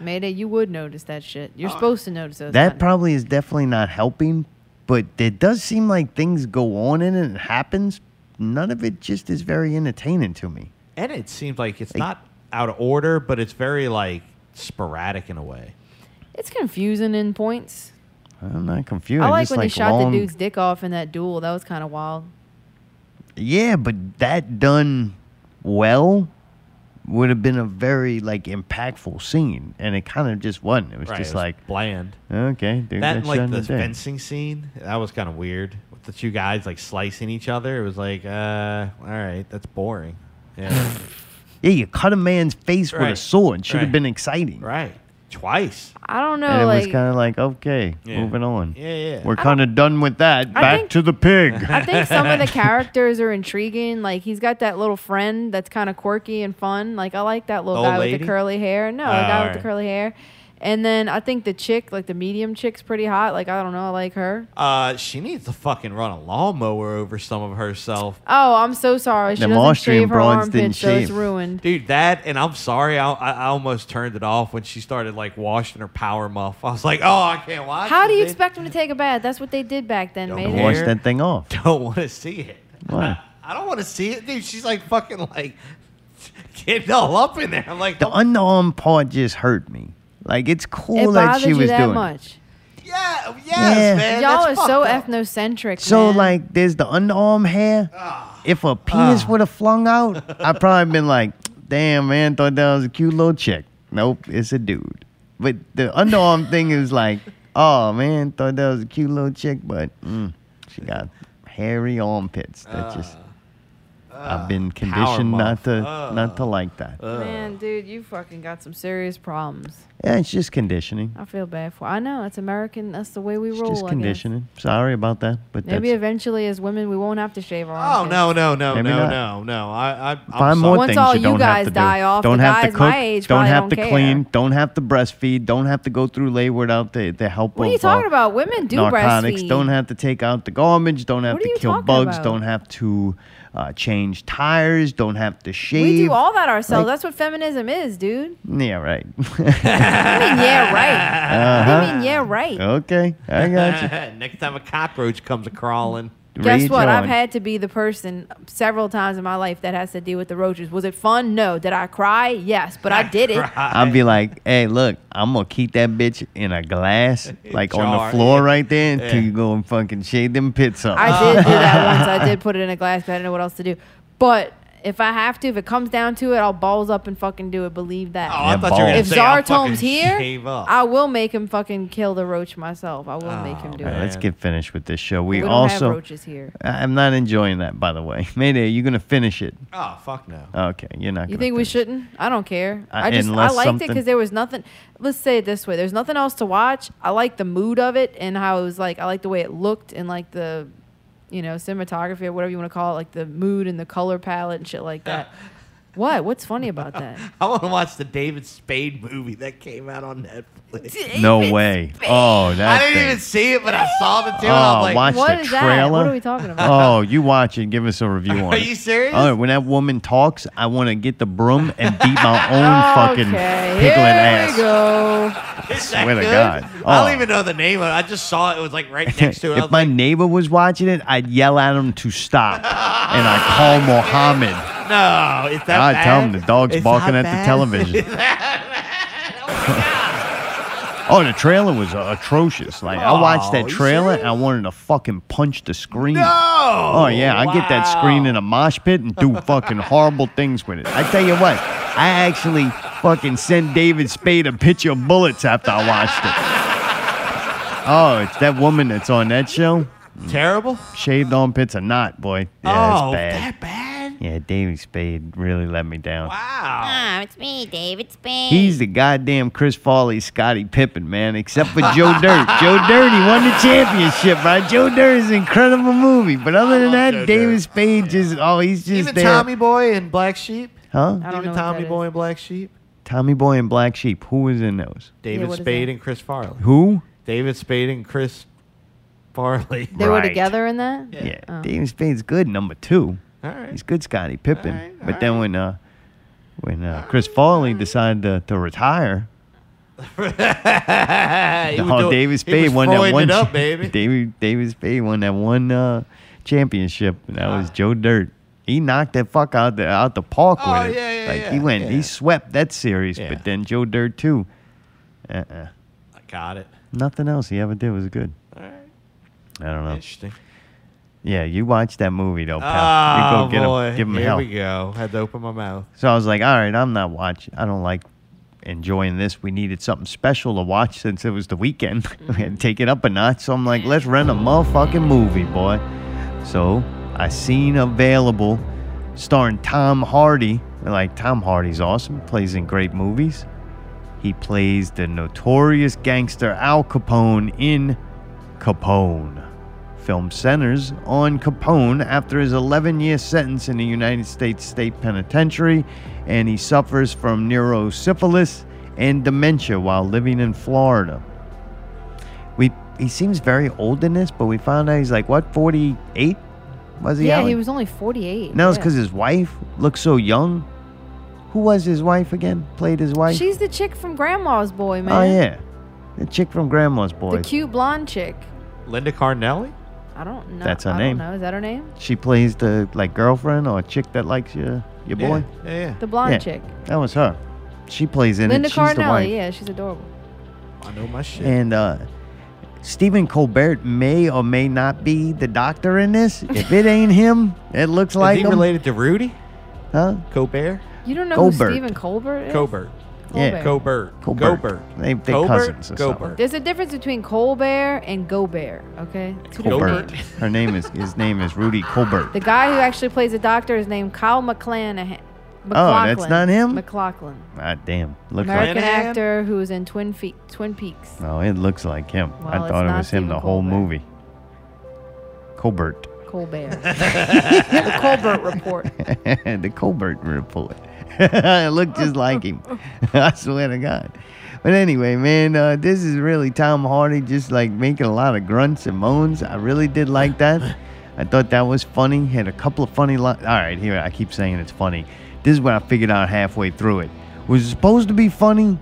Mayday, you would notice that shit. You're ah. supposed to notice those. That probably is definitely not helping, but it does seem like things go on in it and it happens. None of it just is very entertaining to me. and it seems like it's not out of order, but it's very like sporadic in a way. it's confusing in points. I'm not confused. I like Just when he like shot long- the dude's dick off in that duel. That was kind of wild. Yeah, but that done well would have been a very like impactful scene, and it kind of just wasn't. It was Right, just it was like bland. Okay, dude, that got and shot like the the dick. fencing scene, that was kind of weird. With the two guys like slicing each other, it was like, uh, all right, that's boring. Yeah, Yeah, you cut a man's face with a sword. Should have been exciting. right, twice. I don't know. and it like, was kind of like, okay, Yeah. moving on. Yeah, yeah. We're kind of done with that. I Back think- to the pig. I think some of the characters are intriguing. Like he's got that little friend that's kind of quirky and fun. Like I like that little Old guy with the curly hair. No, Oh, the ah, guy with the curly hair. And then I think the chick, like the medium chick's pretty hot. Like I don't know, I like her. Uh, she needs to fucking run a lawnmower over some of herself. Oh, I'm so sorry. She Them doesn't Austrian shave her broads didn't armpits, so it's shave. ruined. Dude, that and I'm sorry, I, I I almost turned it off when she started like washing her power muff. I was like, oh, I can't watch. How do you this, expect them to take a bath? That's what they did back then, Don't mate. Wash that thing off. bitch. Don't want to see it. Why? I don't want to see it, dude. She's like fucking like getting all up in there. I'm like, The don't- underarm part just hurt me. Like it's It cool that bothered she you was that doing. it. much. yeah, yes, Yeah. man. Y'all are so up. ethnocentric. So man. like, there's the underarm hair. Ah. If a penis would have flung out, I'd probably been like, "Damn, man, thought that was a cute little chick." Nope, it's a dude. But the underarm thing is like, "Oh man, thought that was a cute little chick," but mm, she got hairy armpits. That just I've been conditioned not to not to like that. Man, dude, you fucking got some serious problems. Yeah, it's just conditioning. I feel bad for. I know it's American. That's the way we It's roll. just I guess. conditioning. Sorry about that, but Maybe that's eventually, as women, we won't have to shave our Oh armpits. no, no, no, Maybe no, not. no, no. I, I, I'm Find sorry. more Once things all you you don't guys have to die do. off, don't the have to guys my cook. age don't probably have don't to care. clean. Don't have to breastfeed. Don't have to go through labor without the, the help What of are you talking uh, about? Women do narcotics. breastfeed. Don't have to take out the garbage. Don't have What are to you kill talking bugs. about? Don't have to uh, change tires. Don't have to shave. We do all that ourselves. Like- That's what feminism is, dude. Yeah, right. I mean, yeah, right. Uh-huh. I mean, yeah, right. Okay, I got you. Next time a cockroach comes a crawling. Guess rage what? I've had to be the person several times in my life that has to deal with the roaches. Was it fun? No. Did I cry? Yes, but I did it. I'll be like, hey, look, I'm gonna keep that bitch in a glass, like on the floor right there, until Yeah. you go and fucking shade them pits up. I did do that once. I did put it in a glass, but I didn't know what else to do. But if I have to, if it comes down to it, I'll balls up and fucking do it. Believe that. Oh, I thought you were gonna if say, I'll Zartom's fucking here, shave up. I will make him fucking kill the roach myself. I will make him do All right, it. let's get finished with this show. We, We don't have also, roaches here. I- I'm not enjoying that, by the way. Mayday, you gonna finish it? Oh fuck no. Okay, you're not. You gonna think we finish. shouldn't? I don't care. Uh, I just I unless liked it something- because there was nothing. Let's say it this way: there's nothing else to watch. I like the mood of it and how it was like. I like the way it looked and like the, you know, cinematography or whatever you want to call it, like the mood and the color palette and shit like that. what? What's funny about that? I want to watch the David Spade movie that came out on Netflix. No way. Oh, that I didn't thing. even see it, but I saw the two. Oh, I was like, watch What the is that? trailer. What are we talking about? Oh, you watch it. Give us a review on Are it. you serious? Oh, when that woman talks, I want to get the broom and beat my own fucking okay, piglet here ass. we go. Is that Swear to good? God. I Oh. don't even know the name of it. I just saw it. It was like right next to it. If my like, neighbor was watching it, I'd yell at him to stop, and I'd call Mohammed. No, it's that I bad? tell him the dog's It's barking at the television. Oh, oh the trailer was atrocious. Like I watched Oh, that trailer and I wanted to fucking punch the screen. No! Oh yeah, I get that screen in a mosh pit and do fucking horrible things with it. I tell you what, I actually fucking sent David Spade a picture of bullets after I watched it. Oh, it's that woman that's on that show. Mm. Terrible. Shaved on pits or not, boy. Yeah, oh, it's bad. that bad? Yeah, David Spade really let me down. Wow. Ah, it's me, David Spade. He's the goddamn Chris Farley, Scottie Pippen, man, except for Joe Dirt. Joe Dirt, he won the championship, right? Joe Dirt is an incredible movie. But other than that, Joe David Dirt. Spade just, oh, he's just Even there. Tommy Boy and Black Sheep. huh? I don't Even what Tommy Boy is. and Black Sheep. Tommy Boy and Black Sheep. Who was in those? David what is Spade that? and Chris Farley. Who? David Spade and Chris Farley. They were Right. together in that. Yeah, Oh. David Spade's good, number two. All right. He's good, Scottie Pippen. All right, but all then when uh, when uh, Chris Farley decided to, to retire, He was oh, doing- David he Spade won that one. up, baby. David David Spade won that one uh, championship, and that was Joe Dirt. He knocked that fuck out the out the park Oh, with it. yeah, yeah, like yeah, he went, he swept that series. But then Joe Dirt too. Uh-uh. I got it. Nothing else he ever did was good. All right. I don't know. Interesting. Yeah, you watch that movie though, pal. Oh, you go ah, get boy. him, give him Here hell. we go. Had to open my mouth. So I was like, all right, I'm not watching. I don't like enjoying this. We needed something special to watch since it was the weekend. we had to take it up a notch. So I'm like, let's rent a motherfucking movie, boy. So I seen available starring Tom Hardy. Like, Tom Hardy's awesome, plays in great movies. He plays the notorious gangster Al Capone in Capone. Film centers on Capone after his 11 year sentence in the United States State Penitentiary, and he suffers from neurosyphilis and dementia while living in Florida. We he seems very old in this, but we found out he's like what 48 was he? Yeah, Alan? he was only 48. No, it's because his wife looks so young. Who was his wife again? Played his wife? She's the chick from Grandma's Boy, oh, man. oh yeah, the chick from Grandma's Boy. The cute blonde chick. Linda Cardellini? I don't know. That's her I name. Don't know. Is that her name? She plays the like girlfriend or chick that likes your your boy. Yeah, yeah. The blonde Yeah, chick. That was her. She plays in Linda it. She's the wife. Yeah, she's adorable. I know my shit. And uh, Stephen Colbert may or may not be the doctor in this. If it ain't him, it looks Is like he him. related to Rudy? Huh? Colbert? You don't know Colbert. who Stephen Colbert is? Colbert. Yeah. Colbert. Colbert. Colbert. They- they Colbert? cousins or something. Colbert. There's a difference between Colbert and Gobert. Okay. Two different Colbert. names. Her name is his name is Rudy Colbert. The guy who actually plays the doctor is named Kyle McClanahan. Oh, that's not him? MacLachlan. God damn. Looks American like actor who was in Twin, Fe- Twin Peaks. Oh, it looks like him. Well, I it's thought it not was him Stephen the whole Colbert. movie. Colbert. Colbert. the Colbert Report. the Colbert report. it looked just like him. I swear to God. But anyway, man, uh, this is really Tom Hardy just like making a lot of grunts and moans. I really did like that. I thought that was funny. Had a couple of funny lines. All right, here I keep saying it's funny. This is what I figured out halfway through it. Was it supposed to be funny?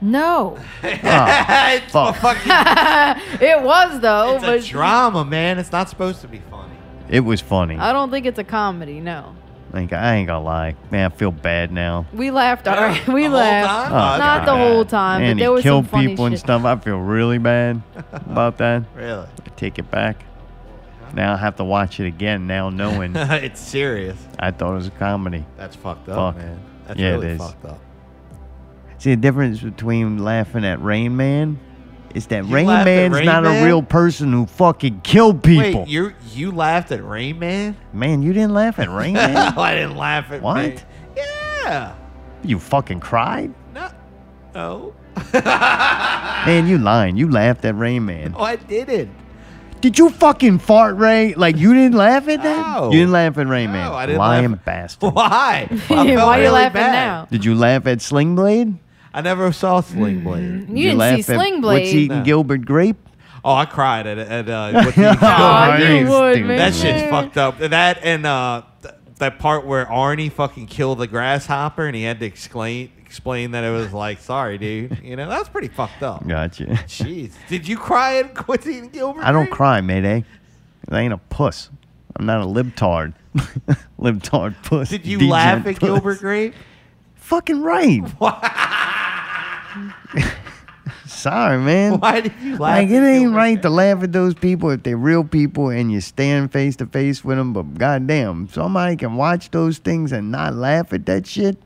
No. it's a fucking it was though, it's a drama, man. It's not supposed to be funny. It was funny. I don't think it's a comedy. No. Like I ain't gonna lie, man. I feel bad now. We laughed. All right, we whole laughed. time? Oh, Not God. the whole time, And but there he was killed some funny people and shit. stuff. I feel really bad about that. Really? I take it back. Now I have to watch it again. Now knowing it's serious. I thought it was a comedy. That's fucked up, Fuck. man. That's yeah, really it is. fucked up. See the difference between laughing at Rain Man is that You Rain Man's Rain not Man? a real person who fucking killed people. Wait, you you laughed at Rain Man? Man, you didn't laugh at Rain Man? no, I didn't laugh at What? Rain. Yeah. You fucking cried? No. Oh. man, you lying. You laughed at Rain Man. No, I didn't. Did you fucking fart, Ray? Like you didn't laugh at that? No. You didn't laugh at Rain Man. No, I didn't Lying laugh bastard. Why? Why are you really laughing bad. now? Did you laugh at Sling Blade? I never saw Sling Blade. You didn't laugh see at Sling What's Blade. eating No. Gilbert Grape? Oh, I cried at at uh, what's he- Aw, you would, Dude, man. that shit's fucked up. That and uh, th- that part where Arnie fucking killed the grasshopper and he had to explain explain that it was like, sorry, dude. You know, that's pretty fucked up. Gotcha. Jeez, did you cry at What's eating Gilbert? I don't Grape? cry, Mayday. I ain't a puss. I'm not a libtard. libtard puss. Did you Degen laugh at puss. Gilbert Grape? Fucking right. Sorry, man. Why did you laugh? Like it ain't right to laugh at those people if they're real people and you stand face to face with them. But goddamn, somebody can watch those things and not laugh at that shit.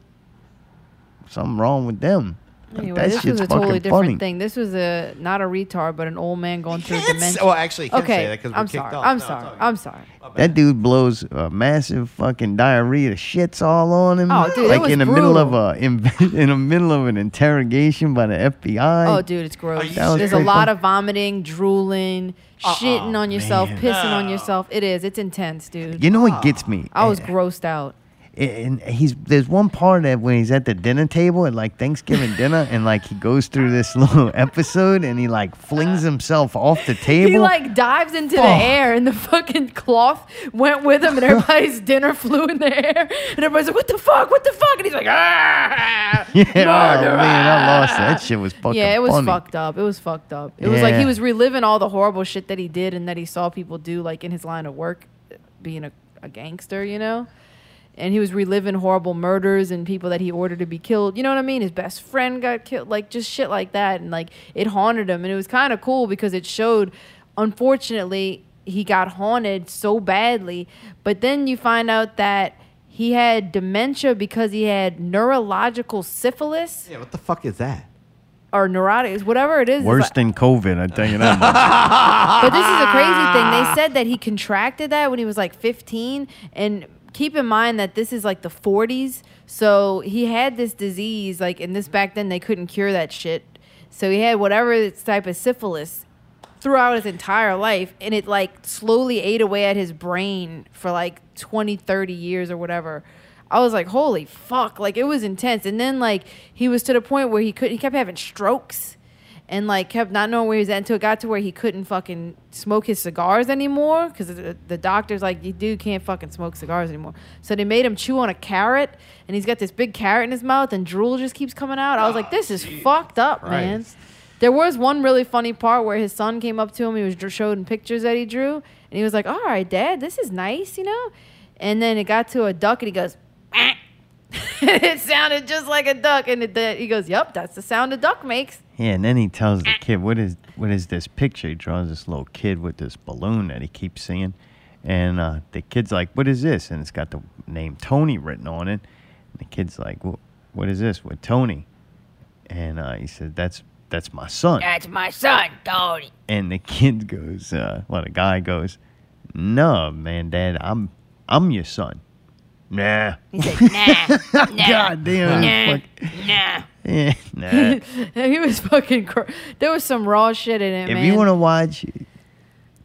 Something wrong with them. Like, Anyway, that this shit's was a totally different funny. thing. This was a not a retard, but an old man going through can't dementia. say- well, actually, you can okay, say that 'cause we're I'm kicked sorry. off. I'm No, it's sorry. good. I'm sorry. That dude blows a massive fucking diarrhea shits all on him. Oh, dude, it like was in the middle of a in, in the middle of an interrogation by the FBI. Oh, dude, it's gross. That was There's a pretty lot fun. of vomiting, drooling, uh-uh, shitting on yourself, man. pissing on yourself. It is. It's intense, dude. You know what uh-uh. gets me? I was grossed out. And he's there's one part that when he's at the dinner table at like Thanksgiving dinner and like he goes through this little episode and he like flings himself off the table. He like dives into the Oh. air and the fucking cloth went with him and everybody's dinner flew in the air and everybody's like, "What the fuck? What the fuck?" And he's like, "Ah!" yeah, oh man, I lost that shit was fucking yeah, it was funny. fucked up. It was fucked up. It was like he was reliving all the horrible shit that he did and that he saw people do, like in his line of work, being a, a gangster, you know. And he was reliving horrible murders and people that he ordered to be killed. You know what I mean? His best friend got killed, like just shit like that, and like it haunted him. And it was kind of cool because it showed, unfortunately, he got haunted so badly. But then you find out that he had dementia because he had neurological syphilis Yeah, what the fuck is that? or neurotics, whatever it is. Worse like- than COVID, I tell you that but this is a crazy thing. They said that he contracted that when he was like 15. And keep in mind that this is like the 40s. So he had this disease, like, and this back then they couldn't cure that shit. So he had whatever type of syphilis throughout his entire life. And it like slowly ate away at his brain for like 20, 30 years or whatever. I was like, holy fuck. Like, it was intense. And then, like, he was to the point where he could, he kept having strokes and like kept not knowing where he was at until it got to where he couldn't fucking smoke his cigars anymore because the, the doctor's like, you dude can't fucking smoke cigars anymore. So they made him chew on a carrot, and he's got this big carrot in his mouth, and drool just keeps coming out. I was like, this is fucked up, man. There was one really funny part where his son came up to him. He was showing pictures that he drew, and he was like, "All right, Dad, this is nice, you know." And then it got to a duck, and he goes, "Eh." it sounded just like a duck, and it, he goes, "Yep, that's the sound a duck makes." Yeah, and then he tells the kid, "What is what is this picture?" He draws this little kid with this balloon that he keeps seeing, and uh, the kid's like, "What is this?" And it's got the name Tony written on it. And the kid's like, "Wh- "What is this with Tony?" And uh, he said, "That's that's my son." That's my son, Tony. And the kid goes, uh, well, the guy goes, "No, man, Dad, I'm I'm your son." Nah. He said, nah, nah, God damn. nah, fuck- nah. Yeah, nah. he was fucking. Cr- there was some raw shit in it, if man. you want to watch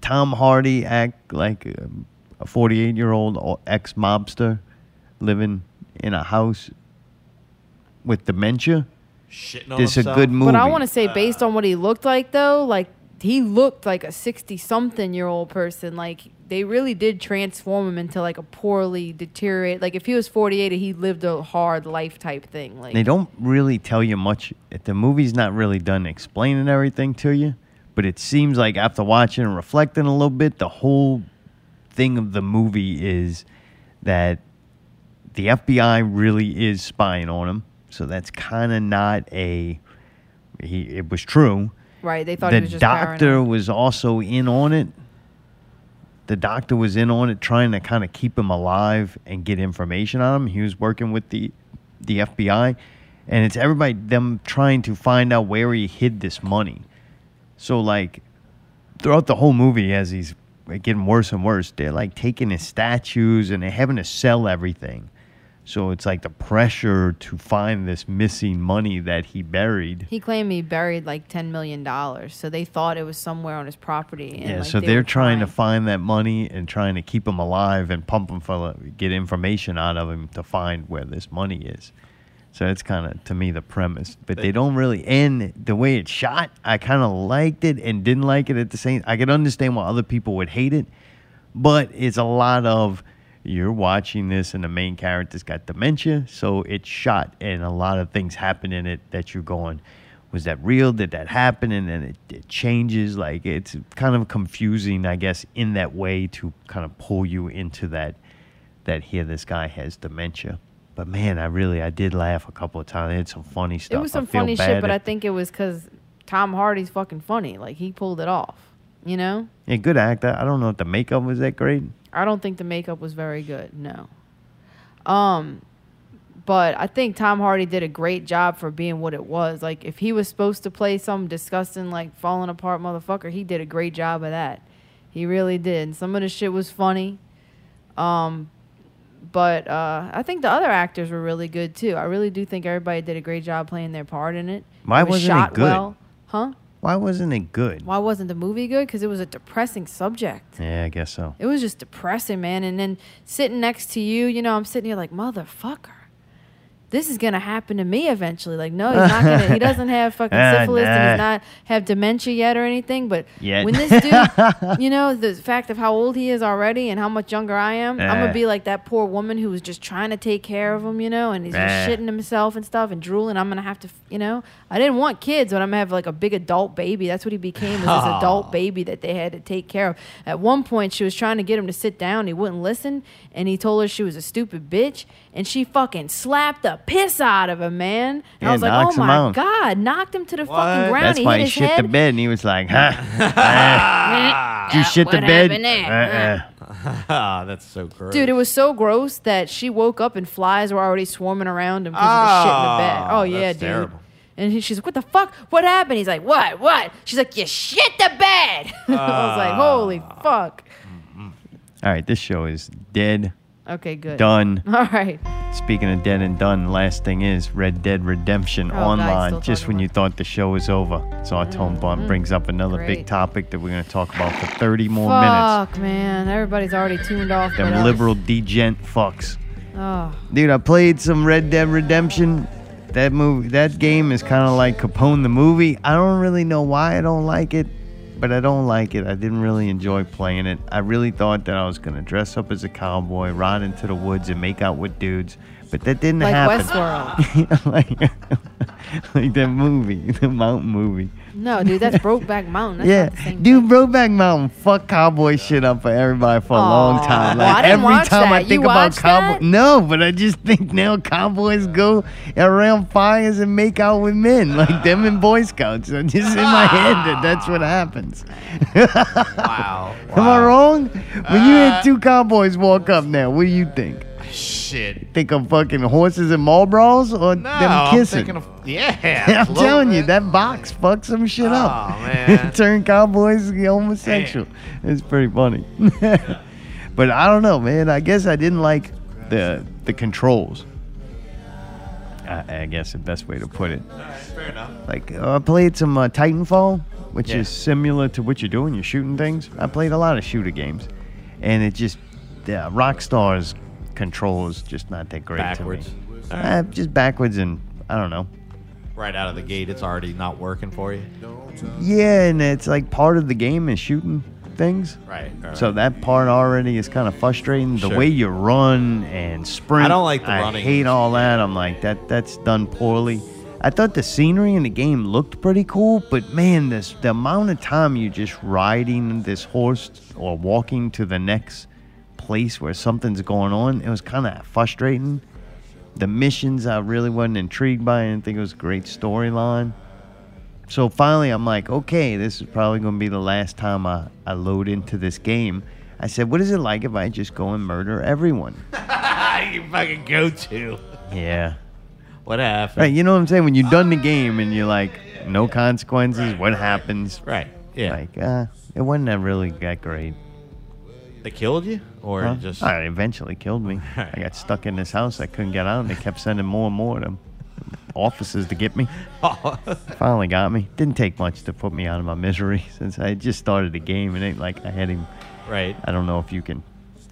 Tom Hardy act like a- a 48 year old ex mobster living in a house with dementia, Shitting on this is a himself. good movie. But I want to say, based on what he looked like, though, like he looked like a sixty-something-year-old person. Like they really did transform him into like a poorly deteriorate. Like if he was 48, he lived a hard life type thing. Like They don't really tell you much. The movie's not really done explaining everything to you, but it seems like after watching and reflecting a little bit, the whole thing of the movie is that the FBI really is spying on him. So that's kind of not a. He it was true. right, they thought the he was just doctor paranoid. was also in on it. The doctor was in on it, trying to kind of keep him alive and get information on him. He was working with the the FBI, and it's everybody them trying to find out where he hid this money. So like throughout the whole movie, as he's getting worse and worse, they're like taking his statues and they're having to sell everything. So it's like the pressure to find this missing money that he buried. He claimed he buried like ten million dollars, so they thought it was somewhere on his property. And Yeah, like, so they they're were trying to find that money and trying to keep him alive and pump him for get information out of him to find where this money is. So it's kind of to me the premise, but they don't really end the way it's shot. I kind of liked it and didn't like it at the same. I could understand why other people would hate it, but it's a lot of you're watching this and the main character's got dementia, so it's shot and a lot of things happen in it that you're going, was that real? Did that happen? And then it, it changes. Like it's kind of confusing, I guess, in that way to kind of pull you into that that here this guy has dementia. But man, I really I did laugh a couple of times. It had some funny stuff. It was some funny shit, bad but I think it was because Tom Hardy's fucking funny. Like he pulled it off. You know, yeah, good actor. I don't know if the makeup was that great. I don't think the makeup was very good. No. Um, but I think Tom Hardy did a great job for being what it was. Like if he was supposed to play some disgusting, like falling apart motherfucker, he did a great job of that. He really did. And some of the shit was funny. Um, but uh, I think the other actors were really good too. I really do think everybody did a great job playing their part in it. Why it was wasn't it shot good? well, huh? Why wasn't it good? Why wasn't the movie good? Because it was a depressing subject. Yeah, I guess so. It was just depressing, man. And then sitting next to you, you know, I'm sitting here like, motherfucker. This is gonna happen to me eventually. Like, no, he's not gonna. he doesn't have fucking Ah, syphilis and nah. he's not have dementia yet or anything. But Yet. when this dude, you know, the fact of how old he is already and how much younger I am, I'm Ah. gonna be like that poor woman who was just trying to take care of him, you know, and he's just Ah. shitting himself and stuff and drooling. I'm gonna have to, you know, I didn't want kids, but I'm gonna have like a big adult baby. That's what he became, was this adult baby that they had to take care of. At one point, she was trying to get him to sit down. He wouldn't listen, and he told her she was a stupid bitch, and she fucking slapped the piss out of him, man. And Yeah, I was like, oh my out. god, knocked him to the fucking ground. That's he why hit he his shit head. the bed and he was like, huh? Ah. Did you shit the bed? Uh-uh. Ah, that's so gross. Dude, it was so gross that she woke up and flies were already swarming around him because of the shit in the bed. Oh, Oh yeah, that's dude. terrible. And he, she's like, "What the fuck? What happened?" He's like, "What? What?" She's like, "You shit the bed." I was like, Ah. "Holy fuck!" All right, this show is dead. Okay, good. Done. All right. Speaking of dead and done, last thing is Red Dead Redemption Oh, online. still Just when you thought the show was over, so our tone bomb brings up another big great. topic that we're going to talk about for 30 more minutes. Fuck, man. Everybody's already tuned off. Them liberal degent fucks. Oh, Dude, I played some Red Dead Redemption. That movie, that game is kind of like Capone the movie. I don't really know why I don't like it, but I don't like it. I didn't really enjoy playing it. I really thought that I was gonna dress up as a cowboy, ride into the woods, and make out with dudes, but that didn't happen. like happen. Westworld. like, like that movie, the mountain movie. No, dude, that's Brokeback Mountain. That's yeah, not the same dude, Brokeback Mountain, fuck cowboy shit up for everybody for a long Aw. time. Well, Like I didn't every watch time I think You about watched cowboy, that? no, but I just think now cowboys go around fires and make out with men like them in Boy Scouts. So just in my head that that's what happens. wow. Am I wrong? When you hear uh, two cowboys walk up now, what do you think? Shit. Think of fucking horses and Marlboros or No, them I'm kissing? thinking of yeah. I'm telling you, that box fucks some shit up. Oh, man. Turn cowboys homosexual. It's pretty funny. but I don't know, man. I guess I didn't like the the controls. I, I guess the best way to put it. Fair enough. Like uh, I played some uh, Titanfall, which Yeah. is similar to what you're doing. You're shooting things. I played a lot of shooter games, and it just yeah, Rockstar's controls just not that great Backwards. to me. Uh, just backwards, and I don't know. Right out of the gate, it's already not working for you. Yeah, and it's like part of the game is shooting things. Right, right, So that part already is kind of frustrating. The Sure. way you run and sprint. I don't like the I running. hate all that. I'm like that. That's done poorly. I thought the scenery in the game looked pretty cool, but man, this the amount of time you're just riding this horse or walking to the next place where something's going on, it was kind of frustrating. The missions I really wasn't intrigued by. I didn't think it was a great storyline. So finally, I'm like, okay, this is probably going to be the last time I, I load into this game. I said, what is it like if I just go and murder everyone? you fucking go to. Yeah. What happened? Right, you know what I'm saying? When you're done the game and you're like, no consequences, what happens? Right. Yeah. Like, uh, it wasn't that really that great. They killed you, or Huh? just Oh, it eventually killed me. I got stuck in this house. I couldn't get out, and they kept sending more and more of them officers to get me. Finally got me. Didn't take much to put me out of my misery since I had just started the game. And it ain't like I had him. Right. I don't know if you can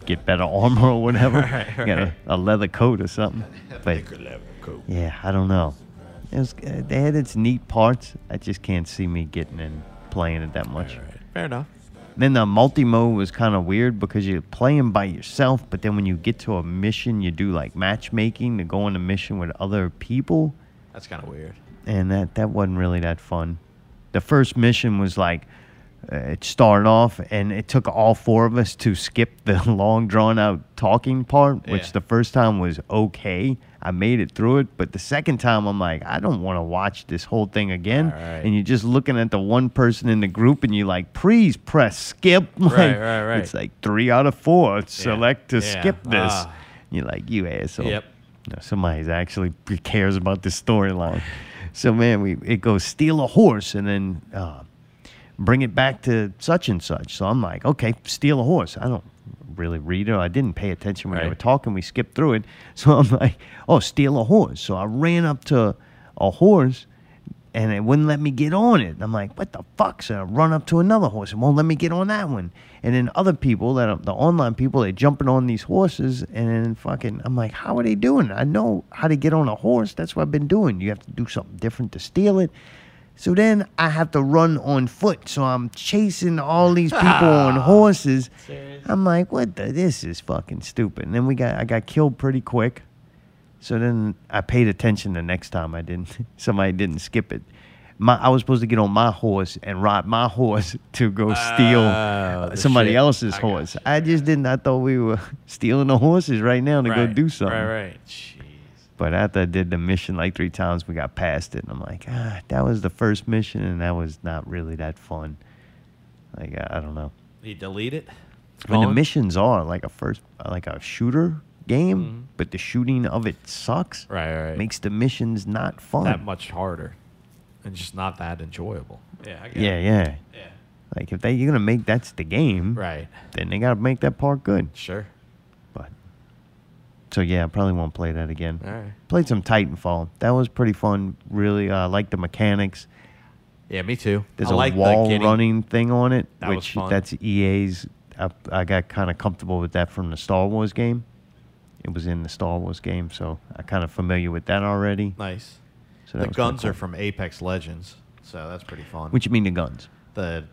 get better armor or whatever. Right, You got a, a leather coat or something. But yeah, I don't know. It was. Uh, they had its neat parts. I just can't see me getting in playing it that much. Fair enough. Then the multi mode was kind of weird because you're playing by yourself, but then when you get to a mission, you do like matchmaking to go on a mission with other people, That's kind of weird. and that that wasn't really that fun. The first mission was like it started off, and it took all four of us to skip the long drawn out talking part, which Yeah. the first time was okay. I made it through it, but the second time I'm like, I don't want to watch this whole thing again. And you're just looking at the one person in the group, and you're like, please press skip. Like, Right, right, right. It's like three out of four. Select to Yeah. skip this. Ah. You're like, you asshole. Yep. No, somebody's actually cares about the storyline. So man, we it goes steal a horse and then uh, bring it back to such and such. So I'm like, okay, steal a horse. I don't really read it. I didn't pay attention when they were talking. We skipped through it. So I'm like, oh, steal a horse. So I ran up to a horse and it wouldn't let me get on it. I'm like, what the fuck? So I run up to another horse. It won't let me get on that one. And then other people that are the online people, they're jumping on these horses and then fucking, I'm like, how are they doing? I know how to get on a horse. That's what I've been doing. You have to do something different to steal it. So then I have to run on foot. So I'm chasing all these people on horses. I'm like, what the? This is fucking stupid. And then we got, I got killed pretty quick. So then I paid attention the next time I didn't. Somebody didn't skip it. My, I was supposed to get on my horse and ride my horse to go steal the somebody shit. else's horse. I just didn't. I thought we were stealing the horses right now to go do something. Right, right. But after I did the mission like three times, we got past it, and I'm like, ah, that was the first mission, and that was not really that fun. Like I, I don't know. You delete it. It's When the missions are like a first, like a shooter game, but the shooting of it sucks. Mm-hmm. Right, right. Makes the missions not fun. that much harder, and just not that enjoyable. Yeah, I get yeah, it. yeah, Yeah. Like if they you're gonna make that's the game, Right. Then they gotta make that part good. Sure. So yeah, I probably won't play that again. All right. Played some Titanfall. That was pretty fun. Really, uh, like the mechanics. Yeah, me too. There's I a like wall getting- running thing on it, That which that's EA's. I, I got kind of comfortable with that from the Star Wars game. It was in the Star Wars game, so I kind of familiar with that already. Nice. So that the guns cool. are from Apex Legends, so that's pretty fun. What you mean the guns? The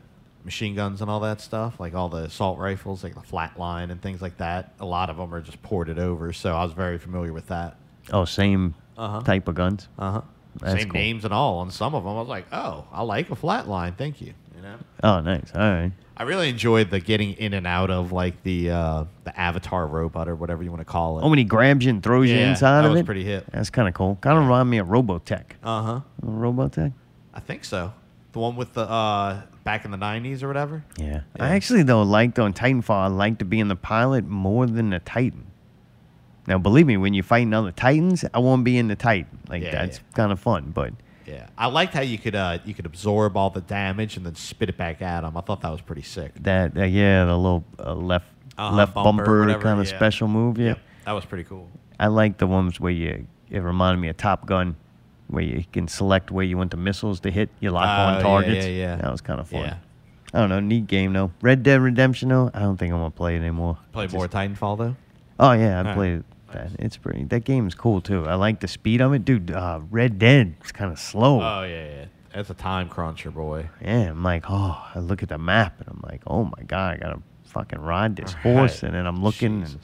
machine guns and all that stuff, like all the assault rifles, like the flatline and things like that. A lot of them are just ported over, so I was very familiar with that. Oh, same Uh-huh. type of guns. Uh huh. That's Same cool. names and all on some of them. I was like, oh, I like a flatline. Thank you. You know. Oh, nice. All right. I really enjoyed the getting in and out of like the uh, the avatar robot or whatever you want to call it. Oh, when he grabs you and throws you Yeah, inside that of was it. pretty hit. That's kind of cool. Kind of remind me of Robotech. Uh huh. Robotech. I think so. The one with the uh, back in the '90s or whatever. Yeah. I actually though liked on Titanfall. I liked to be in the pilot more than the Titan. Now, believe me, when you're fighting other Titans, I won't be in the Titan. Like Yeah, that's kind of fun. But Yeah, I liked how you could uh, you could absorb all the damage and then spit it back at them. I thought that was pretty sick. that uh, yeah, the little uh, left Uh-huh, left bumper, bumper, kind of yeah. special move. Yeah. That was pretty cool. I like the ones where you. It reminded me of Top Gun, where you can select where you want the missiles to hit. You lock Oh, on yeah, targets. yeah, yeah. That was kind of fun. Yeah. I don't know, neat game though. Red Dead Redemption though, I don't think I'm gonna play it anymore. Play It's more just- Titanfall though. Oh yeah, I Alright. played that. It's pretty. That game's cool too. I like the speed of it, dude. Uh, Red Dead is kind of slow. Oh yeah, yeah. That's a time cruncher, boy. yeah, I'm like, oh, I look at the map and I'm like, oh my god, I gotta fucking ride this horse, and then I'm looking and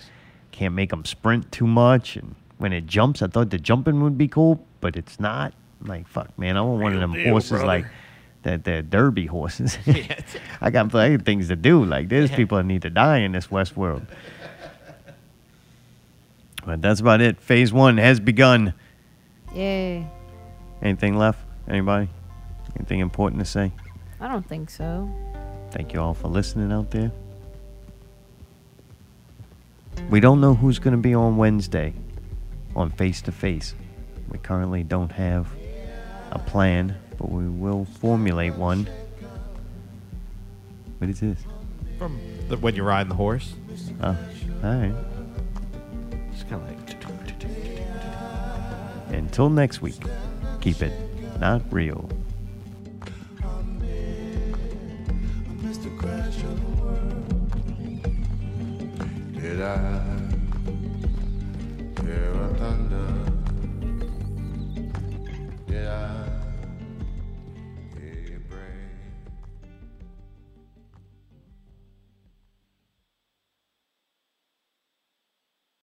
can't make them sprint too much, and when it jumps, I thought the jumping would be cool, but it's not. I'm like, fuck, man, I want one of them deal, horses brother. like that, the derby horses. I got plenty of things to do. Like there's Yeah. people that need to die in this West world. But that's about it. Phase one has begun. Yay. Anything left? Anybody? Anything important to say? I don't think so. Thank you all for listening out there. We don't know who's going to be on Wednesday on Face to Face. We currently don't have a plan, but we will formulate one. What is this? From the, when you're riding the horse. Uh, oh, all right. Kind of like. Until next week, keep it not real. Did I hear a thunder?